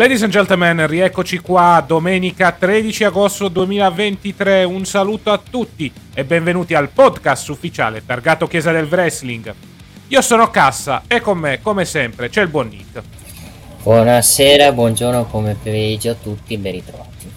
Ladies and gentlemen, rieccoci qua domenica 13 agosto 2023. Un saluto a tutti e benvenuti al podcast ufficiale targato Chiesa del Wrestling. Io sono Cassa e con me, come sempre, c'è il buon Nick. Buonasera, buongiorno, come pomeriggio a tutti, ben ritrovati.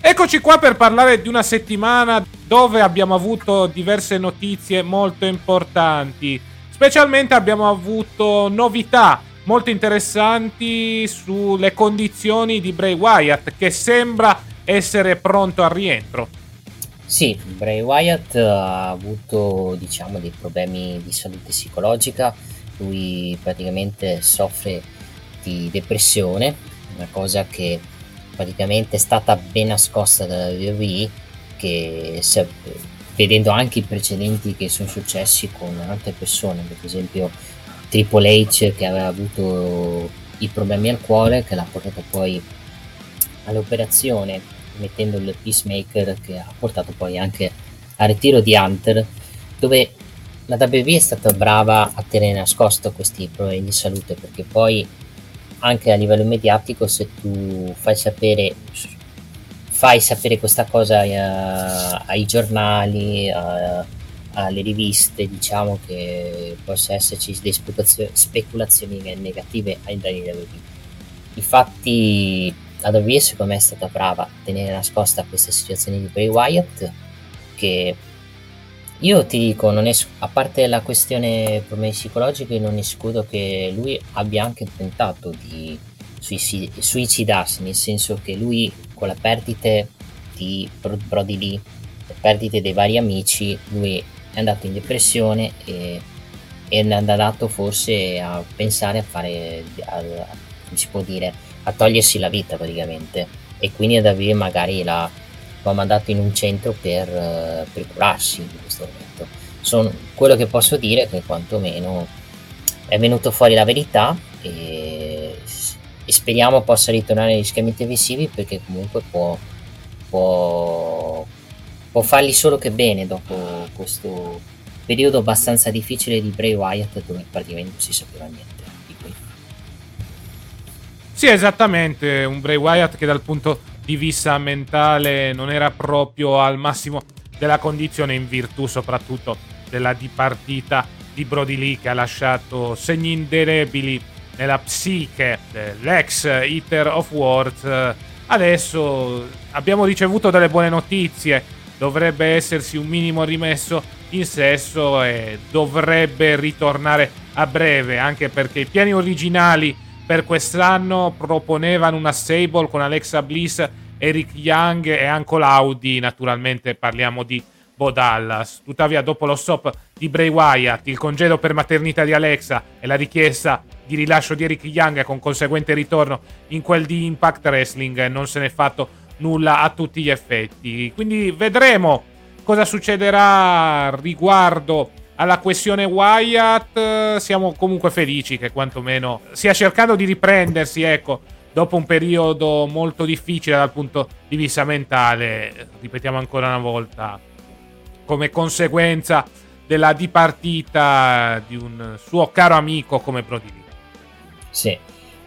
Eccoci qua per parlare di una settimana dove abbiamo avuto diverse notizie molto importanti. Specialmente abbiamo avuto novità molto interessanti sulle condizioni di Bray Wyatt che sembra essere pronto al rientro. Sì, Bray Wyatt ha avuto diciamo dei problemi di salute psicologica, lui praticamente soffre di depressione, una cosa che praticamente è stata ben nascosta dalla WWE che vedendo anche i precedenti che sono successi con altre persone, per esempio Triple H che aveva avuto i problemi al cuore, che l'ha portato poi all'operazione mettendo il peacemaker che ha portato poi anche al ritiro di Hunter, dove la WWE è stata brava a tenere nascosto questi problemi di salute, perché poi anche a livello mediatico se tu fai sapere fai sapere questa cosa ai, ai giornali, a- alle riviste, diciamo che possa esserci delle speculazio- speculazioni negative ai danni WWE. Infatti WWE secondo me è stata brava a tenere nascosta questa situazione di Bray Wyatt che io ti dico, es- a parte la questione problemi psicologici, non escludo che lui abbia anche tentato di suicidi- suicidarsi, nel senso che lui con la perdita di Bro- Brody Lee, le perdite dei vari amici, lui è andato in depressione e, e è andato forse a pensare a fare, a, come si può dire, a togliersi la vita praticamente. E quindi ad magari la, lo ha mandato in un centro per, eh, per curarsi in questo momento. Sono- quello che posso dire è che quantomeno è venuto fuori la verità e, e speriamo possa ritornare agli schemi televisivi perché comunque può, può, può fargli solo che bene dopo questo periodo abbastanza difficile di Bray Wyatt dove praticamente non si sapeva niente di lui. Sì, esattamente, un Bray Wyatt che dal punto di vista mentale non era proprio al massimo della condizione in virtù soprattutto della dipartita di Brody Lee che ha lasciato segni indelebili nella psiche dell'ex Eater of Words. Adesso abbiamo ricevuto delle buone notizie, dovrebbe essersi un minimo rimesso in sesso e dovrebbe ritornare a breve, anche perché i piani originali per quest'anno proponevano una stable con Alexa Bliss, Eric Young e Uncle Audi, naturalmente parliamo di Bo Dallas. Tuttavia, dopo lo stop di Bray Wyatt, il congedo per maternità di Alexa e la richiesta di rilascio di Eric Young con conseguente ritorno in quel di Impact Wrestling, non se n'è fatto nulla a tutti gli effetti. Quindi vedremo cosa succederà riguardo alla questione Wyatt. Siamo comunque felici che quantomeno stia cercando di riprendersi, ecco, dopo un periodo molto difficile dal punto di vista mentale. Ripetiamo ancora una volta, come conseguenza della dipartita di un suo caro amico come Brody Lee. Sì,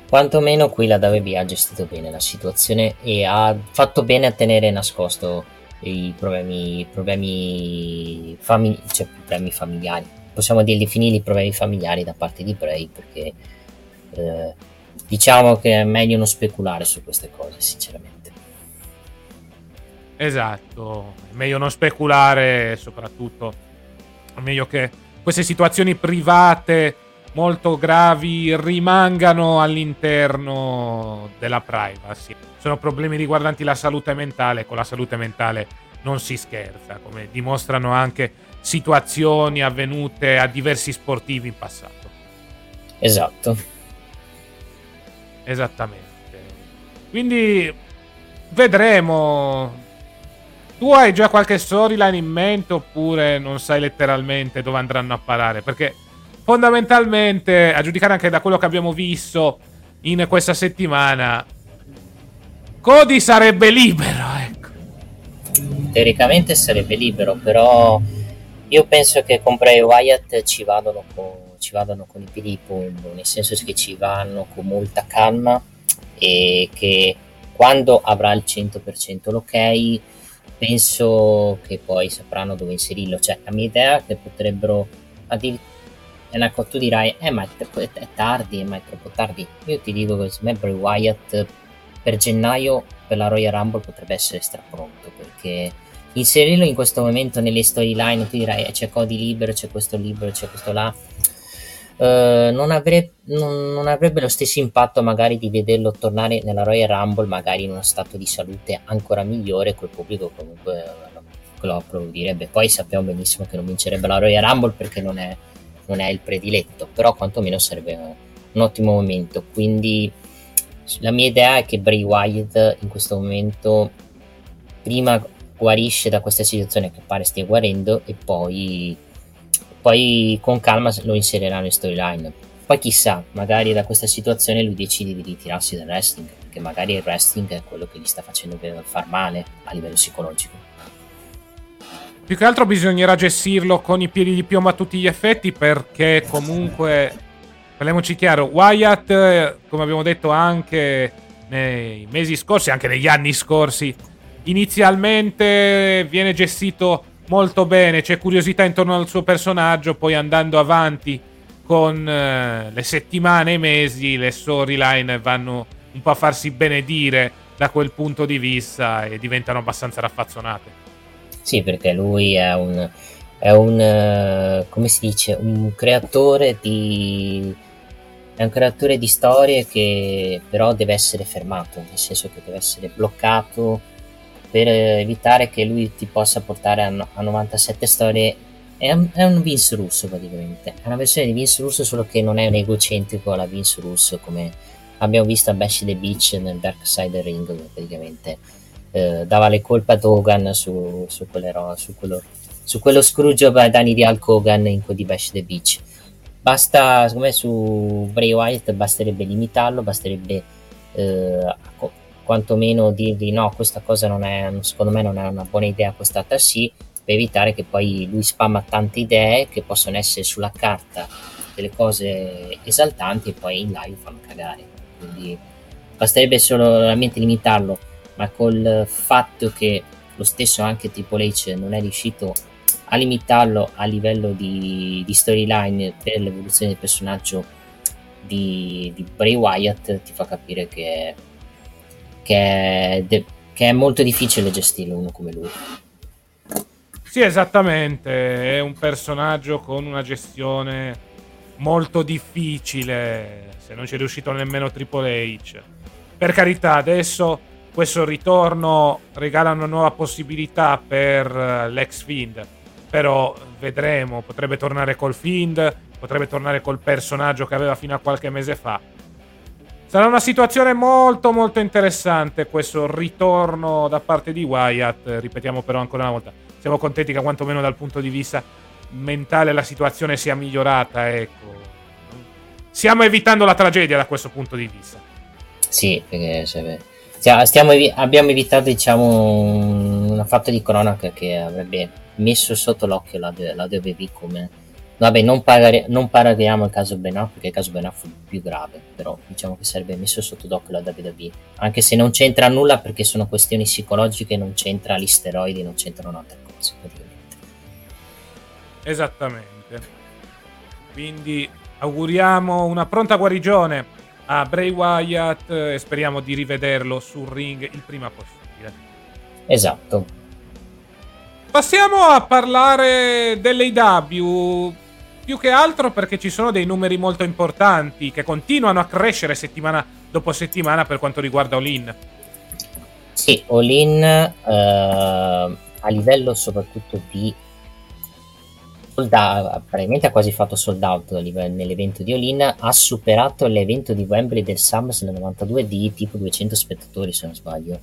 quantomeno qui la WB ha gestito bene la situazione e ha fatto bene a tenere nascosto i problemi, problemi, famili- cioè, problemi familiari. Possiamo dirli finire i problemi familiari da parte di Bray perché eh, diciamo che è meglio non speculare su queste cose, sinceramente. Esatto, è meglio non speculare, soprattutto è meglio che queste situazioni private molto gravi rimangano all'interno della privacy. Sono problemi riguardanti la salute mentale, con la salute mentale non si scherza, come dimostrano anche situazioni avvenute a diversi sportivi in passato. Esatto. Esattamente. Quindi vedremo tu hai già qualche storyline in mente oppure non sai letteralmente dove andranno a parare? Perché fondamentalmente, a giudicare anche da quello che abbiamo visto in questa settimana, Cody sarebbe libero, ecco. Teoricamente sarebbe libero, però io penso che con Bray Wyatt ci vadano con, ci vadano con i piedi di nel senso che ci vanno con molta calma e che quando avrà il 100% l'ok penso che poi sapranno dove inserirlo. Cioè, la mia idea è che potrebbero addirittura. Tu dirai, eh, ma è, è tardi, ma è troppo tardi. Io ti dico che secondo me Bray Wyatt per gennaio per la Royal Rumble potrebbe essere strapronto perché inserirlo in questo momento nelle storyline tu dirai eh, c'è Cody libero, c'è questo libero, c'è questo là Uh, non, avrebbe, non, non, avrebbe lo stesso impatto magari di vederlo tornare nella Royal Rumble magari in uno stato di salute ancora migliore col pubblico comunque lo applaudirebbe poi sappiamo benissimo che non vincerebbe la Royal Rumble perché non è, non è il prediletto però quantomeno sarebbe un ottimo momento quindi la mia idea è che Bray Wyatt in questo momento prima guarisce da questa situazione che pare stia guarendo e poi poi con calma lo inseriranno in storyline. Poi chissà, magari da questa situazione lui decide di ritirarsi dal wrestling, perché magari il wrestling è quello che gli sta facendo far male a livello psicologico. Più che altro bisognerà gestirlo con i piedi di piombo a tutti gli effetti, perché comunque, parliamoci chiaro, Wyatt, come abbiamo detto anche nei mesi scorsi, anche negli anni scorsi, inizialmente viene gestito molto bene, c'è curiosità intorno al suo personaggio, poi andando avanti con eh, le settimane e i mesi, le storyline vanno un po' a farsi benedire da quel punto di vista e diventano abbastanza raffazzonate. Sì, perché lui è un, è un uh, come si dice, un creatore di è un creatore di storie che però deve essere fermato, nel senso che deve essere bloccato per evitare che lui ti possa portare a, a 97 storie. È un, è un, Vince Russo praticamente. È una versione di Vince Russo solo che non è un egocentrico alla Vince Russo come abbiamo visto a Bash the Beach nel Dark Side Ring praticamente eh, dava le colpe ad Hogan su, su, ro- su, quello, su quello Scrooge ai danni di Hulk Hogan in quel di Bash the Beach basta secondo me su Bray Wyatt basterebbe limitarlo basterebbe eh, quantomeno dirgli no, questa cosa non è, secondo me non è una buona idea, quest'altra sì, per evitare che poi lui spamma tante idee che possono essere sulla carta delle cose esaltanti e poi in live fanno cagare. Quindi basterebbe solamente limitarlo, ma col fatto che lo stesso anche Triple H non è riuscito a limitarlo a livello di, di storyline per l'evoluzione del personaggio di, di Bray Wyatt ti fa capire che che de- che è molto difficile gestire uno come lui. Sì, esattamente, è un personaggio con una gestione molto difficile, se non ci è riuscito nemmeno Triple H. Per carità, adesso questo ritorno regala una nuova possibilità per eh, l'ex Fiend, però vedremo, potrebbe tornare col Fiend, potrebbe tornare col personaggio che aveva fino a qualche mese fa. Sarà una situazione molto molto interessante questo ritorno da parte di Wyatt, ripetiamo però ancora una volta, siamo contenti che quantomeno dal punto di vista mentale la situazione sia migliorata, ecco. Stiamo evitando la tragedia da questo punto di vista. Sì, perché cioè, stiamo, abbiamo evitato diciamo una fatta di cronaca che avrebbe messo sotto l'occhio la, la DVB come Vabbè, non, pagare, non paragoniamo il caso Benoit perché il caso Benoit fu più grave, però diciamo che sarebbe messo sotto d'occhio la WWE, anche se non c'entra nulla perché sono questioni psicologiche, non c'entra gli steroidi, non c'entrano altre cose praticamente. Esattamente. Quindi auguriamo una pronta guarigione a Bray Wyatt e speriamo di rivederlo sul ring il prima possibile. Esatto. Passiamo a parlare dell'AW più che altro perché ci sono dei numeri molto importanti che continuano a crescere settimana dopo settimana per quanto riguarda All-In. Sì, All-In eh, a livello soprattutto di sold out, praticamente ha quasi fatto sold out nell'evento di All-In, ha superato l'evento di Wembley del SummerSlam 92 di tipo 200 spettatori se non sbaglio.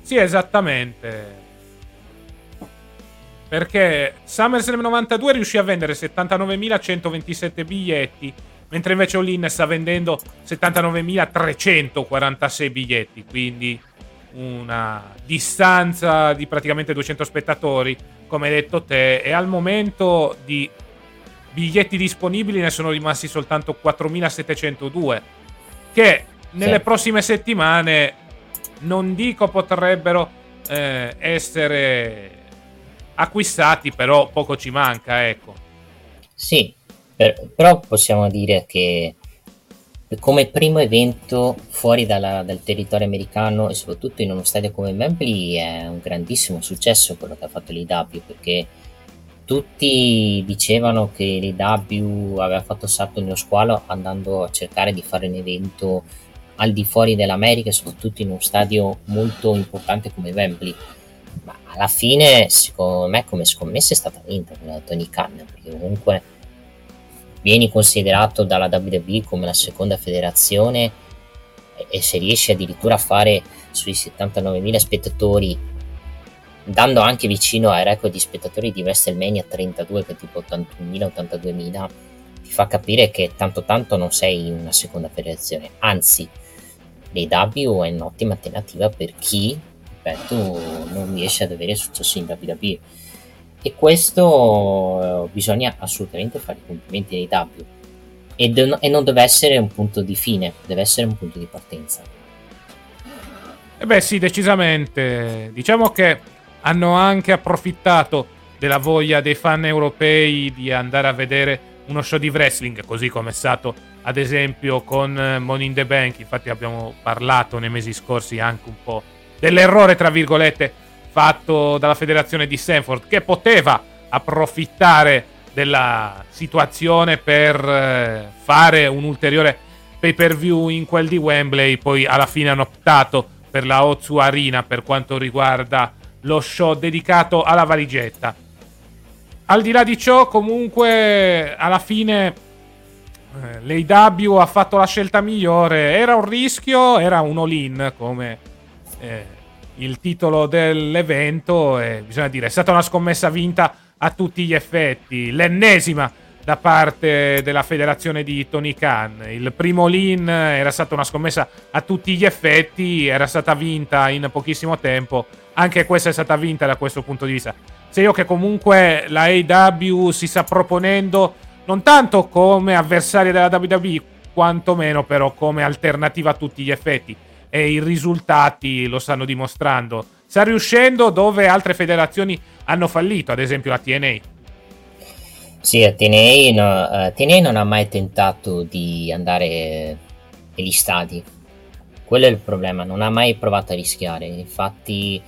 Sì, esattamente perché SummerSlam 92 riuscì a vendere 79.127 biglietti, mentre invece Olin sta vendendo 79.346 biglietti, quindi una distanza di praticamente 200 spettatori, come hai detto te, e al momento di biglietti disponibili ne sono rimasti soltanto 4.702, che nelle sì. prossime settimane non dico potrebbero eh, essere acquistati, però poco ci manca, ecco. Sì, per, però possiamo dire che come primo evento fuori dalla, dal territorio americano e soprattutto in uno stadio come Wembley è un grandissimo successo quello che ha fatto l'IW perché tutti dicevano che l'IW aveva fatto salto nello squalo andando a cercare di fare un evento al di fuori dell'America e soprattutto in uno stadio molto importante come Wembley. Ma alla fine secondo me come scommessa è stata vinta da Tony Khan perché comunque vieni considerato dalla WWE come la seconda federazione e, se riesci addirittura a fare sui 79.000 spettatori dando anche vicino ai record di spettatori di WrestleMania 32 che è tipo 81.000 82.000 ti fa capire che tanto tanto non sei una seconda federazione anzi l'AW è un'ottima alternativa per chi ripeto, non riesce ad avere successo in WWE. E questo eh, bisogna assolutamente fare i complimenti ai W. E, de- e non deve essere un punto di fine, deve essere un punto di partenza. Eh beh sì, decisamente. Diciamo che hanno anche approfittato della voglia dei fan europei di andare a vedere uno show di wrestling, così come è stato ad esempio con eh, Money in the Bank. Infatti abbiamo parlato nei mesi scorsi anche un po' dell'errore, tra virgolette, fatto dalla federazione di Stanford, che poteva approfittare della situazione per eh, fare un ulteriore pay per view in quel di Wembley. Poi alla fine hanno optato per la Ozu Arena per quanto riguarda lo show dedicato alla valigetta. Al di là di ciò, comunque, alla fine eh, l'AW ha fatto la scelta migliore. Era un rischio, era un all-in, come eh, il titolo dell'evento e bisogna dire è stata una scommessa vinta a tutti gli effetti, l'ennesima da parte della federazione di Tony Khan. Il primo lean era stata una scommessa a tutti gli effetti, era stata vinta in pochissimo tempo, anche questa è stata vinta da questo punto di vista. Se io che comunque la AW si sta proponendo non tanto come avversaria della WWE, quantomeno però come alternativa a tutti gli effetti e i risultati lo stanno dimostrando. Sta riuscendo dove altre federazioni hanno fallito, ad esempio la TNA. Sì, la TNA, no, uh, TNA non ha mai tentato di andare negli stadi. Quello è il problema, non ha mai provato a rischiare. Infatti,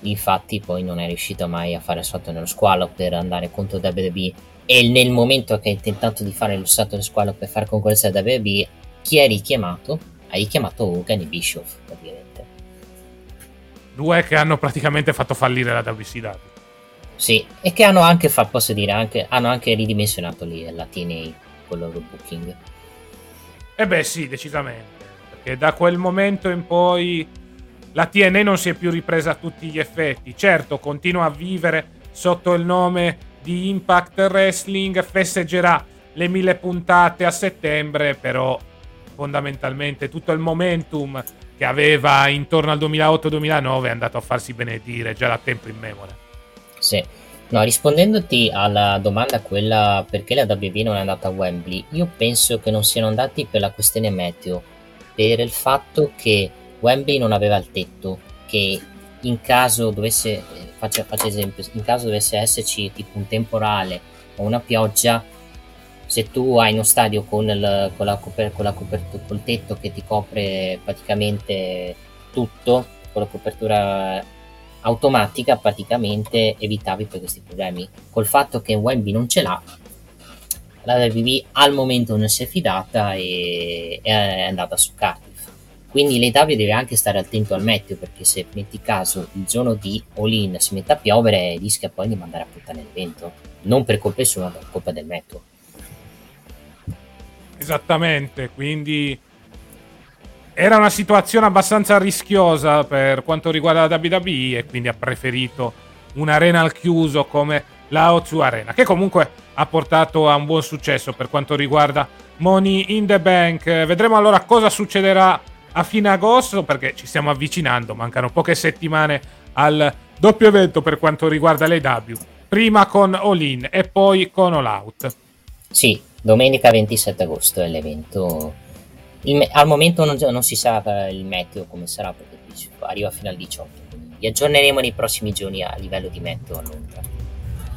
infatti poi non è riuscito mai a fare salto nello squalo per andare contro WWE. E nel momento che ha tentato di fare lo salto nello squalo per fare concorrenza a WWE, chi è richiamato? Hai chiamato Hogan e Bischoff praticamente. Due che hanno praticamente fatto fallire la WCW. Sì, e che hanno anche, fa, posso dire, anche, hanno anche ridimensionato lì la TNA con il loro booking. Eh beh sì, decisamente, perché da quel momento in poi la TNA non si è più ripresa a tutti gli effetti. Certo, continua a vivere sotto il nome di Impact Wrestling, festeggerà le mille puntate a settembre, però fondamentalmente tutto il momentum che aveva intorno al 2008-2009 è andato a farsi benedire già da tempo in memoria. Sì, No, rispondendoti alla domanda quella perché la WB non è andata a Wembley, io penso che non siano andati per la questione meteo, per il fatto che Wembley non aveva il tetto, che in caso dovesse, faccio, faccio esempio, in caso dovesse esserci tipo un temporale o una pioggia, se tu hai uno stadio con, il, con, la coper- con la copertura, col tetto che ti copre praticamente tutto, con la copertura automatica praticamente evitavi poi questi problemi. Col fatto che Wemby non ce l'ha, la WB al momento non si è fidata e è andata su Cardiff. Quindi l'EW deve anche stare attento al meteo perché se metti caso il giorno di All-In si mette a piovere rischia poi di mandare a puttane l'evento. Non per colpa sua, ma per colpa del meteo. Esattamente, quindi era una situazione abbastanza rischiosa per quanto riguarda la WWE e quindi ha preferito un'arena al chiuso come la O2 Arena, che comunque ha portato a un buon successo per quanto riguarda Money in the Bank. Vedremo allora cosa succederà a fine agosto perché ci stiamo avvicinando, mancano poche settimane al doppio evento per quanto riguarda le W. Prima con All In e poi con All Out. Sì, domenica 27 agosto è l'evento il, al momento non, non, si sa il meteo come sarà perché arriva fino al 18. Vi aggiorneremo nei prossimi giorni a livello di meteo a Londra.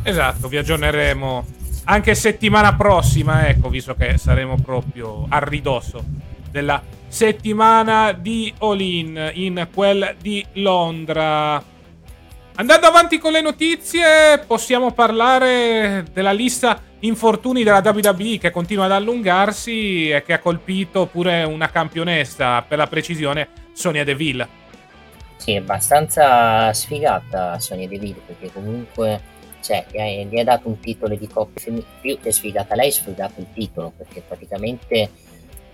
Esatto, vi aggiorneremo anche settimana prossima, ecco, visto che saremo proprio a ridosso della settimana di All-In in quel di Londra. Andando avanti con le notizie, possiamo parlare della lista infortuni della WWE che continua ad allungarsi e che ha colpito pure una campionessa, per la precisione, Sonia Deville. Sì, è abbastanza sfigata Sonia Deville perché comunque cioè, gli, ha, dato un titolo di coppia femminile, più che sfigata lei, sfigato il titolo perché praticamente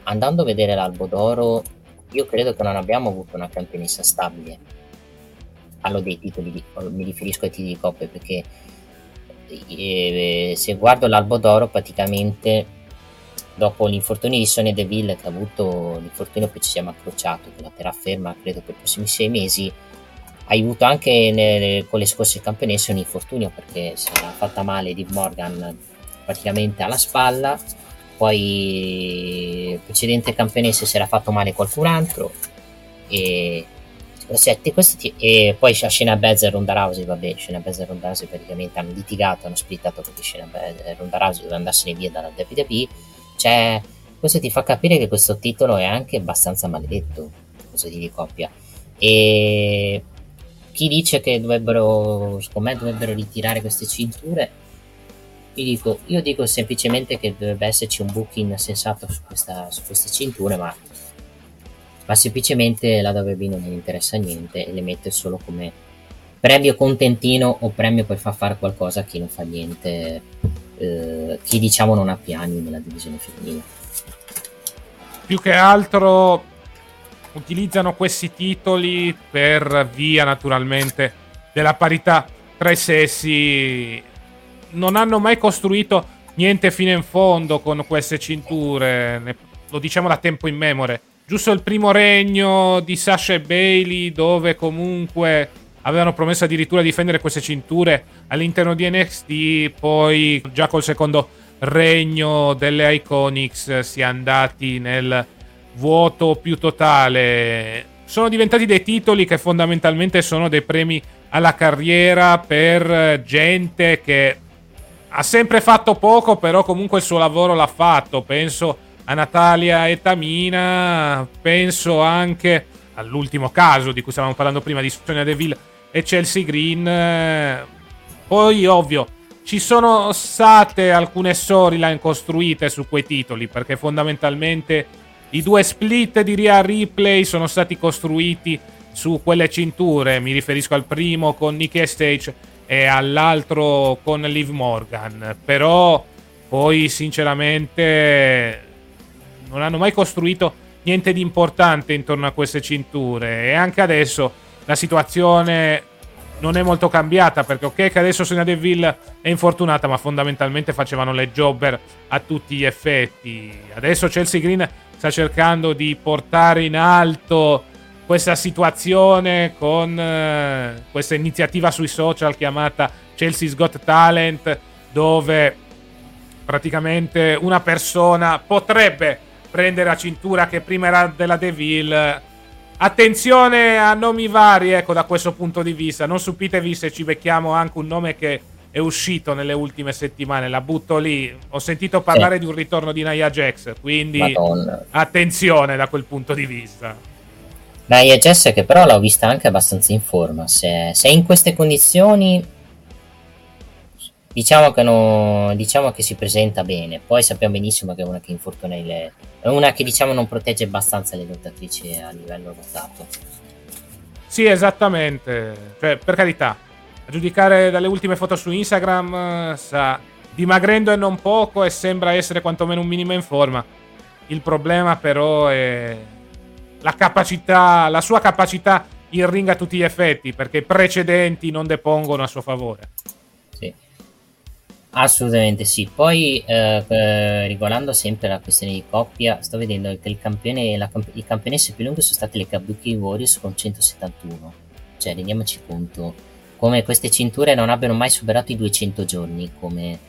andando a vedere l'albo d'oro io credo che non abbiamo avuto una campionessa stabile. Parlo dei titoli, di, mi riferisco ai titoli di coppia perché e, se guardo l'albo d'oro praticamente dopo l'infortunio di Sonia Deville che ha avuto l'infortunio che ci siamo accrociato con la terraferma credo per i prossimi sei mesi ha avuto anche nelle, con le scorse campionesse un infortunio perché si era fatta male di Morgan praticamente alla spalla. Poi precedente campionesse si era fatto male qualcun altro. E Senti, questi, e poi c'è Shayna Bez e Ronda Rousey, vabbè, Shayna Bez e Ronda Rousey praticamente hanno litigato, hanno splittato perché Shayna Bez e Ronda Rousey dovevano andarsene via dalla WWE. Cioè, questo ti fa capire che questo titolo è anche abbastanza maledetto, cosa di coppia. E chi dice che dovrebbero, secondo me, dovrebbero ritirare queste cinture, io dico, io dico semplicemente che dovrebbe esserci un booking sensato su, questa, su queste cinture, ma ma semplicemente la WB non gli interessa niente e le mette solo come premio contentino o premio per far fare qualcosa a chi non fa niente, eh, chi diciamo non ha piani nella divisione femminile. Più che altro utilizzano questi titoli per via naturalmente della parità tra i sessi. Non hanno mai costruito niente fino in fondo con queste cinture, lo diciamo da tempo in memore giusto il primo regno di Sasha e Bailey, dove comunque avevano promesso addirittura di difendere queste cinture all'interno di NXT, poi già col secondo regno delle Iconics si è andati nel vuoto più totale. Sono diventati dei titoli che fondamentalmente sono dei premi alla carriera per gente che ha sempre fatto poco, però comunque il suo lavoro l'ha fatto. Penso a Natalia e Tamina, penso anche all'ultimo caso di cui stavamo parlando prima di Sonia Deville e Chelsea Green. Poi, ovvio, ci sono state alcune storyline costruite su quei titoli, perché fondamentalmente i due split di Ria Replay sono stati costruiti su quelle cinture. Mi riferisco al primo con Nicky Stage e all'altro con Liv Morgan. Però poi, sinceramente, non hanno mai costruito niente di importante intorno a queste cinture. E anche adesso la situazione non è molto cambiata perché ok che adesso Sonia Deville è infortunata ma fondamentalmente facevano le jobber a tutti gli effetti. Adesso Chelsea Green sta cercando di portare in alto questa situazione con eh, questa iniziativa sui social chiamata Chelsea's Got Talent, dove praticamente una persona potrebbe prendere la cintura che prima era della Deville. Attenzione a nomi vari, ecco, da questo punto di vista. Non stupitevi se ci becchiamo anche un nome che è uscito nelle ultime settimane. La butto lì. Ho sentito parlare sì. di un ritorno di Nia Jax, quindi Madonna. attenzione da quel punto di vista. Nia Jax che però l'ho vista anche abbastanza in forma. Se, se è in queste condizioni Diciamo che, no, diciamo che si presenta bene, poi sappiamo benissimo che è una che infortuna le, è una che diciamo non protegge abbastanza le lottatrici a livello lottato. Sì, esattamente. Cioè, per carità, a giudicare dalle ultime foto su Instagram, sta dimagrendo e non poco e sembra essere quantomeno un minimo in forma. Il problema però è la capacità, la sua capacità in ring a tutti gli effetti, perché i precedenti non depongono a suo favore. Assolutamente sì. Poi, eh, riguardando sempre la questione di coppia, sto vedendo che il campione, la, i campionesse più lunghe sono state le Kabuki Warriors con 171. Cioè, rendiamoci conto come queste cinture non abbiano mai superato i 200 giorni come,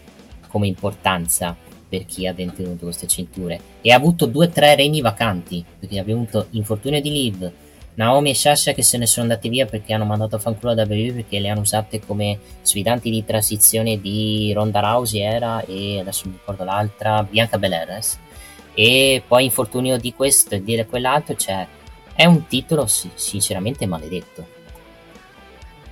come importanza per chi ha detenuto queste cinture. E ha avuto 2-3 regni vacanti, perché abbiamo avuto infortunio di Liv, Naomi e Sasha che se ne sono andati via perché hanno mandato a fanculo da WWE perché le hanno usate come sfidanti di transizione di Ronda Rousey era e adesso mi ricordo l'altra Bianca Belares e poi infortunio di questo e di quell'altro cioè è un titolo sinceramente maledetto.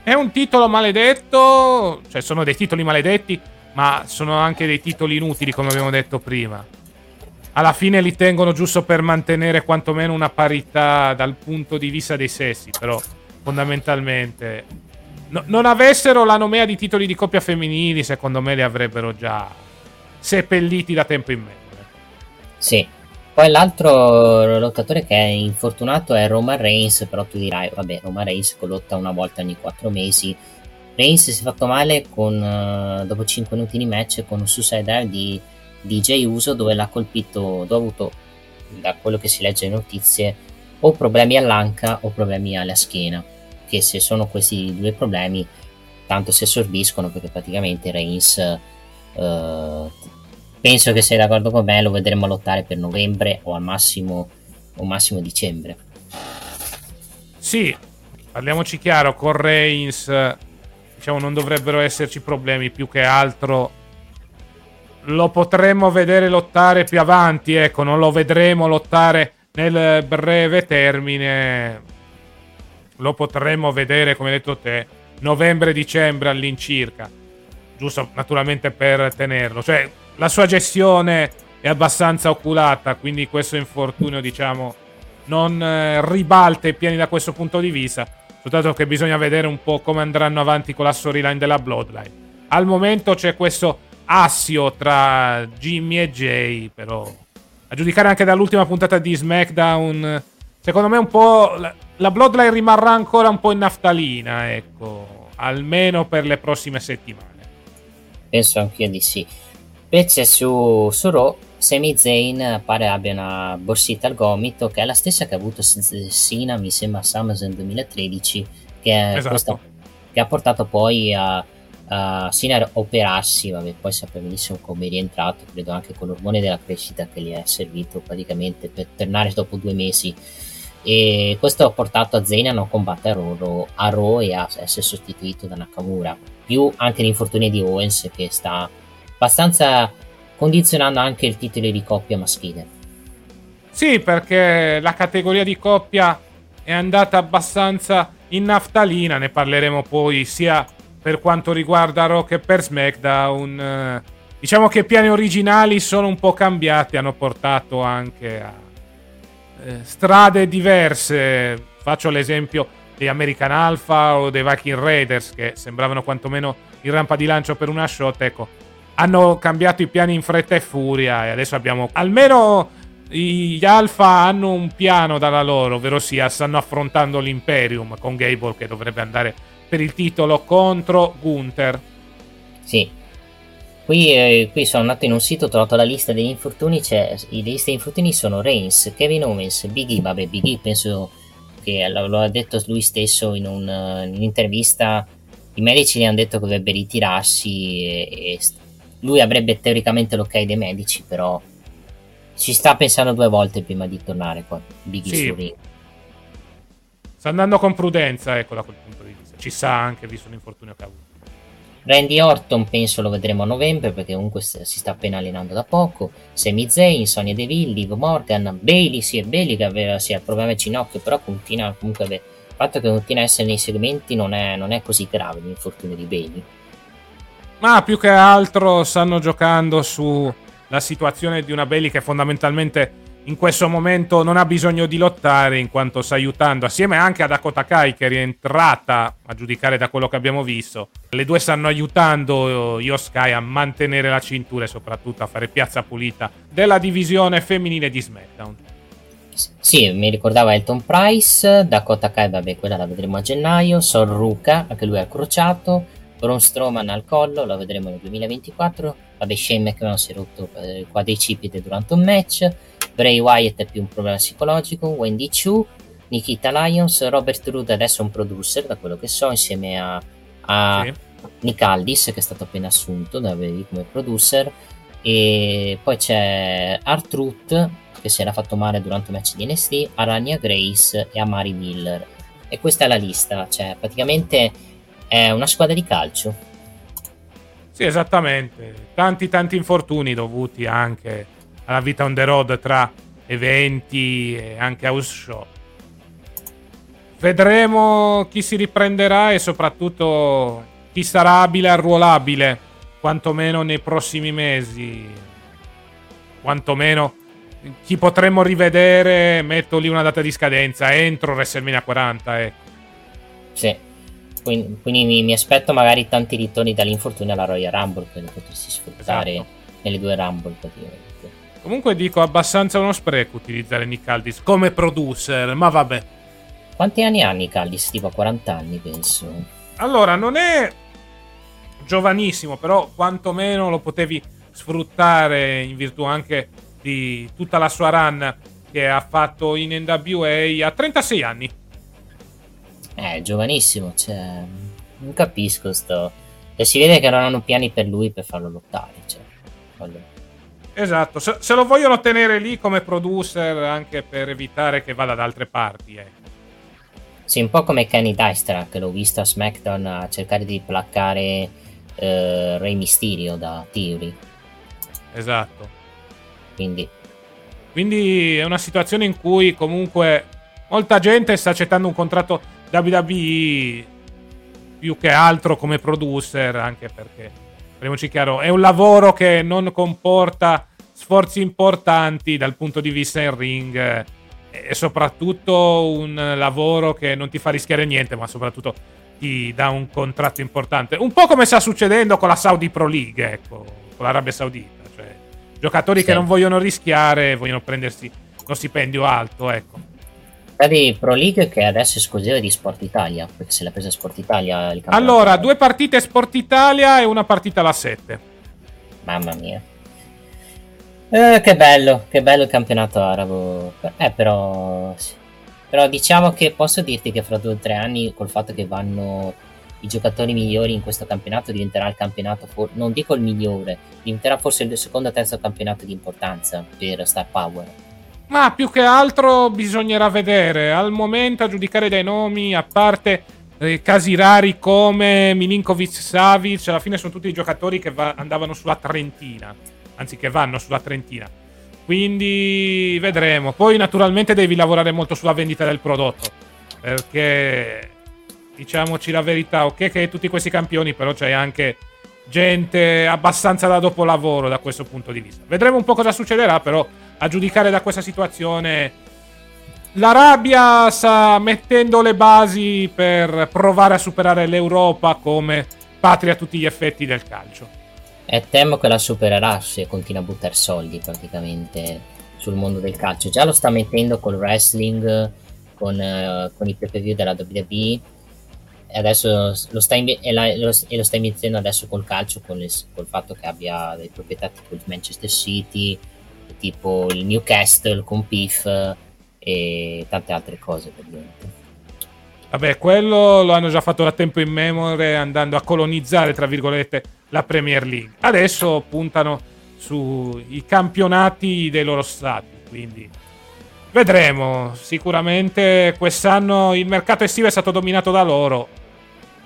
È un titolo maledetto cioè sono dei titoli maledetti ma sono anche dei titoli inutili come abbiamo detto prima alla fine li tengono giusto per mantenere quantomeno una parità dal punto di vista dei sessi, però fondamentalmente no, non avessero la nomea di titoli di coppia femminili, secondo me li avrebbero già seppelliti da tempo in meno. Sì. Poi l'altro lottatore che è infortunato è Roman Reigns, però tu dirai, vabbè, Roman Reigns lotta una volta ogni 4 mesi. Reigns si è fatto male con, uh, dopo 5 minuti di match con un suicide di DJ Uso dove l'ha colpito, dove ha avuto, da quello che si legge nelle notizie, o problemi all'anca o problemi alla schiena, che se sono questi due problemi tanto si assorbiscono perché praticamente Reigns eh, penso che sei d'accordo con me lo vedremo lottare per novembre o al massimo, o massimo dicembre. Sì, parliamoci chiaro, con Reigns diciamo non dovrebbero esserci problemi più che altro lo potremmo vedere lottare più avanti, ecco, non lo vedremo lottare nel breve termine. Lo potremmo vedere, come hai detto te, novembre-dicembre all'incirca. Giusto, naturalmente per tenerlo. Cioè, la sua gestione è abbastanza oculata, quindi questo infortunio, diciamo, non eh, ribalta i piani da questo punto di vista. Soltanto che bisogna vedere un po' come andranno avanti con la storyline della Bloodline. Al momento c'è questo assio tra Jimmy e Jay, però a giudicare anche dall'ultima puntata di SmackDown, secondo me un po' la, la Bloodline rimarrà ancora un po' in naftalina, ecco, almeno per le prossime settimane. Penso anch'io di sì. Invece su, su Raw, Sami Zayn pare abbia una borsetta al gomito che è la stessa che ha avuto Sina, mi sembra, a SummerSlam 2013, che, esatto. questa, che ha portato poi a uh, Sinner operarsi, vabbè, poi sapeva benissimo come è rientrato, credo anche con l'ormone della crescita che gli è servito praticamente per tornare dopo due mesi. E questo ha portato a Zayn a non combattere a Raw e a essere sostituito da Nakamura. Più anche l'infortunio di Owens che sta abbastanza condizionando anche il titolo di coppia maschile. Sì, perché la categoria di coppia è andata abbastanza in naftalina, ne parleremo poi sia per quanto riguarda Rock e per SmackDown. Eh, diciamo che i piani originali sono un po' cambiati, hanno portato anche a eh, strade diverse. Faccio l'esempio dei American Alpha o dei Viking Raiders che sembravano quantomeno in rampa di lancio per una shot. Ecco, hanno cambiato i piani in fretta e furia e adesso abbiamo almeno gli Alpha hanno un piano dalla loro, ovvero sia stanno affrontando l'Imperium con Gable che dovrebbe andare per il titolo contro Gunther. Sì. Qui, eh, qui, sono andato in un sito, ho trovato la lista degli infortuni, c'è, le liste degli infortuni sono Reigns, Kevin Owens, Big E, vabbè Big E penso che lo ha detto lui stesso in, un, in un'intervista, i medici gli hanno detto che dovrebbe ritirarsi e, e lui avrebbe teoricamente l'ok dei medici, però ci sta pensando due volte prima di tornare qua, Biggie sì. Sta andando con prudenza, ecco, da quel punto. Ci sa anche, visto l'infortunio che ha avuto. Randy Orton penso lo vedremo a novembre perché comunque si sta appena allenando da poco. Sami Zayn, Sonia Deville, Liv Morgan, Bailey, sì è Bailey che aveva sì, il problema del ginocchio, però continua comunque il fatto che continua a essere nei segmenti non è, non è così grave l'infortunio di Bailey. Ma più che altro stanno giocando sulla situazione di una Bailey che fondamentalmente in questo momento non ha bisogno di lottare in quanto sta aiutando assieme anche a Dakota Kai che è rientrata a giudicare da quello che abbiamo visto. Le due stanno aiutando Io Sky a mantenere la cintura e soprattutto a fare piazza pulita della divisione femminile di SmackDown. Sì, mi ricordava Elton Price, Dakota Kai, vabbè, quella la vedremo a gennaio, Sol Ruka, anche lui al crociato, Braun Strowman al collo, la vedremo nel 2024, vabbè, Shane McMahon si è rotto eh, il quadricipite durante un match, Bray Wyatt è più un problema psicologico, Wendy Chu, Nikita Lyons, Robert Roode adesso è un producer, da quello che so, insieme a, a sì. Nick Aldis, che è stato appena assunto da WWE come producer, e poi c'è Artruth, che si era fatto male durante un match di NST, Aranya Grace e Amari Miller. E questa è la lista, cioè praticamente è una squadra di calcio. Sì, esattamente. Tanti tanti infortuni dovuti anche alla vita on the road tra eventi e anche house show. Vedremo chi si riprenderà e soprattutto chi sarà abile e arruolabile, quantomeno nei prossimi mesi. Quantomeno chi potremmo rivedere, metto lì una data di scadenza entro WrestleMania 40, ecco. Sì. Quindi, quindi mi, mi, aspetto magari tanti ritorni dall'infortunio alla Royal Rumble che li potresti sfruttare esatto. nelle due Rumble praticamente. Comunque dico abbastanza uno spreco utilizzare Nick Aldis come producer, ma vabbè. Quanti anni ha Nick Aldis? Tipo 40 anni, penso. Allora, non è giovanissimo, però quantomeno lo potevi sfruttare in virtù anche di tutta la sua run che ha fatto in NWA a 36 anni. Eh, giovanissimo, cioè, non capisco sto... E si vede che non hanno piani per lui per farlo lottare, cioè, quello Esatto, se, se, lo vogliono tenere lì come producer anche per evitare che vada da altre parti. Eh. Sì, un po' come Kenny Dystra, che l'ho visto a SmackDown a cercare di placcare eh, Rey Mysterio da Theory. Esatto. Quindi. Quindi è una situazione in cui comunque molta gente sta accettando un contratto WWE più che altro come producer, anche perché parliamoci chiaro, è un lavoro che non comporta sforzi importanti dal punto di vista in ring eh, e soprattutto un lavoro che non ti fa rischiare niente, ma soprattutto ti dà un contratto importante. Un po' come sta succedendo con la Saudi Pro League, ecco, con l'Arabia Saudita, cioè giocatori sì. che non vogliono rischiare, vogliono prendersi uno stipendio alto, ecco di Pro League che adesso è esclusiva di Sport Italia, perché se l'ha presa Sport Italia. Allora, due partite Sport Italia e una partita alla 7. Mamma mia. Eh, che bello, che bello il campionato arabo. Eh, però... Sì. Però diciamo che posso dirti che fra due o tre anni, col fatto che vanno i giocatori migliori in questo campionato, diventerà il campionato, for- non dico il migliore, diventerà forse il secondo o terzo campionato di importanza per Star Power. Ma più che altro bisognerà vedere. Al momento, a giudicare dai nomi, a parte eh, casi rari come Milinkovic Savic, alla fine sono tutti i giocatori che va- andavano sulla trentina. Anzi, che vanno sulla trentina. Quindi vedremo. Poi, naturalmente, devi lavorare molto sulla vendita del prodotto. Perché diciamoci la verità, ok, che tutti questi campioni, però c'è anche gente abbastanza da dopolavoro da questo punto di vista. Vedremo un po' cosa succederà, però a giudicare da questa situazione, l'Arabia sta mettendo le basi per provare a superare l'Europa come patria a tutti gli effetti del calcio. E temo che la supererà se continua a buttare soldi praticamente sul mondo del calcio. Già lo sta mettendo col wrestling, con, uh, con i PPV della WWE adesso lo sta, inve- e la, lo, e lo sta iniziando adesso col calcio, con il, col fatto che abbia dei proprietà tipo il Manchester City, tipo il Newcastle con PIF e tante altre cose praticamente. Vabbè, quello lo hanno già fatto da tempo in memoria andando a colonizzare, tra virgolette, la Premier League. Adesso puntano sui campionati dei loro stati, quindi vedremo. Sicuramente quest'anno il mercato estivo è stato dominato da loro.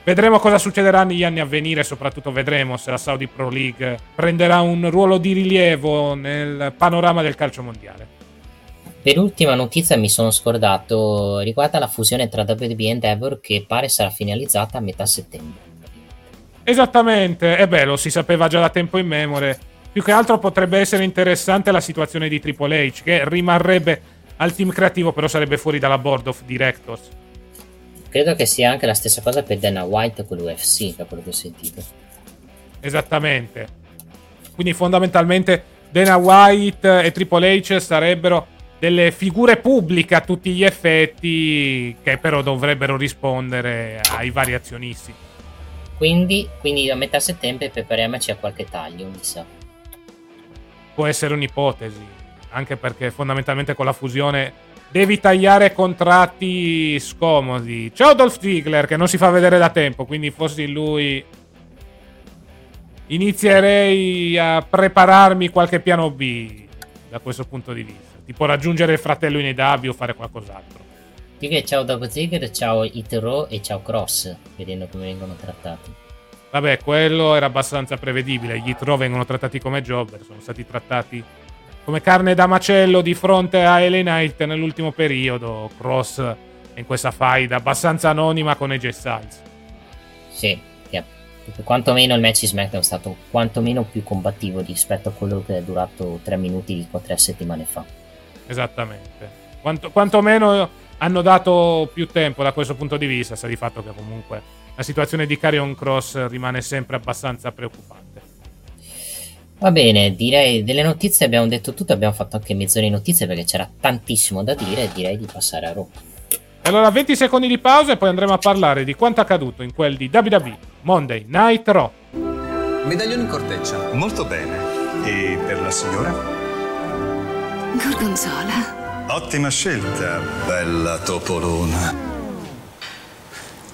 Vedremo cosa succederà negli anni a venire, soprattutto vedremo se la Saudi Pro League prenderà un ruolo di rilievo nel panorama del calcio mondiale. Per ultima notizia mi sono scordato, riguarda la fusione tra WB e Endeavor che pare sarà finalizzata a metà settembre. Esattamente, e beh, lo si sapeva già da tempo in memoria. Più che altro potrebbe essere interessante la situazione di Triple H, che rimarrebbe al team creativo, però sarebbe fuori dalla board of directors. Credo che sia anche la stessa cosa per Dana White con l'UFC, da quello che ho sentito. Esattamente. Quindi fondamentalmente Dana White e Triple H sarebbero delle figure pubbliche a tutti gli effetti che però dovrebbero rispondere ai vari azionisti. Quindi, quindi a metà settembre prepariamoci a qualche taglio, mi sa. Può essere un'ipotesi, anche perché fondamentalmente con la fusione devi tagliare contratti scomodi. Ciao Dolph Ziggler che non si fa vedere da tempo, quindi fossi lui inizierei a prepararmi qualche piano B da questo punto di vista tipo raggiungere il fratello in EW o fare qualcos'altro. Più che ciao Double Ziggler, ciao Itero e ciao Cross, vedendo come vengono trattati. Vabbè, quello era abbastanza prevedibile. Gli Itero vengono trattati come jobber, sono stati trattati come carne da macello di fronte a LA Knight nell'ultimo periodo. Cross in questa faida abbastanza anonima con AJ Styles. Sì, quantomeno il match di SmackDown è stato quantomeno più combattivo rispetto a quello che è durato tre minuti di tre settimane fa. Esattamente. Quanto, quantomeno hanno dato più tempo da questo punto di vista, sta di fatto che comunque la situazione di Carrion Cross rimane sempre abbastanza preoccupante. Va bene, direi delle notizie abbiamo detto tutto, abbiamo fatto anche mezz'ora di notizie perché c'era tantissimo da dire e direi di passare a Raw. Allora 20 secondi di pausa e poi andremo a parlare di quanto accaduto in quel di WWE Monday Night Raw. Medaglione in corteccia. Molto bene. E per la signora? Gorgonzola. Ottima scelta, bella topolona.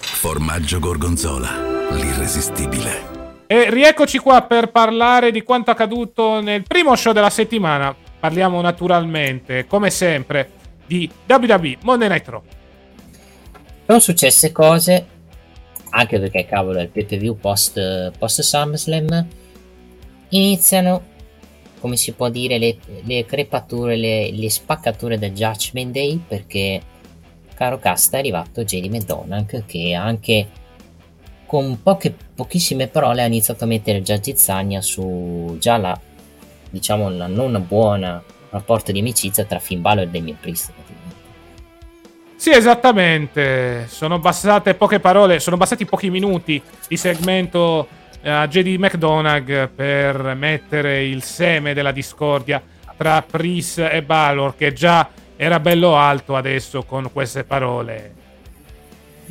Formaggio Gorgonzola, l'irresistibile. E rieccoci qua per parlare di quanto accaduto nel primo show della settimana. Parliamo naturalmente, come sempre, di WWE Monday Night Raw. Sono successe cose, anche perché cavolo è il PPV post, post SummerSlam. Iniziano come si può dire, le, le crepature, le, le, spaccature del Judgment Day perché, caro cast, è arrivato JD McDonagh che anche con poche, pochissime parole ha iniziato a mettere già zizzania su già la, diciamo, la non buona rapporto di amicizia tra Finn Balor e Damien Priest. Sì, esattamente. Sono bastate poche parole, sono bastati pochi minuti di segmento a JD McDonagh per mettere il seme della discordia tra Pris e Balor, che già era bello alto adesso con queste parole.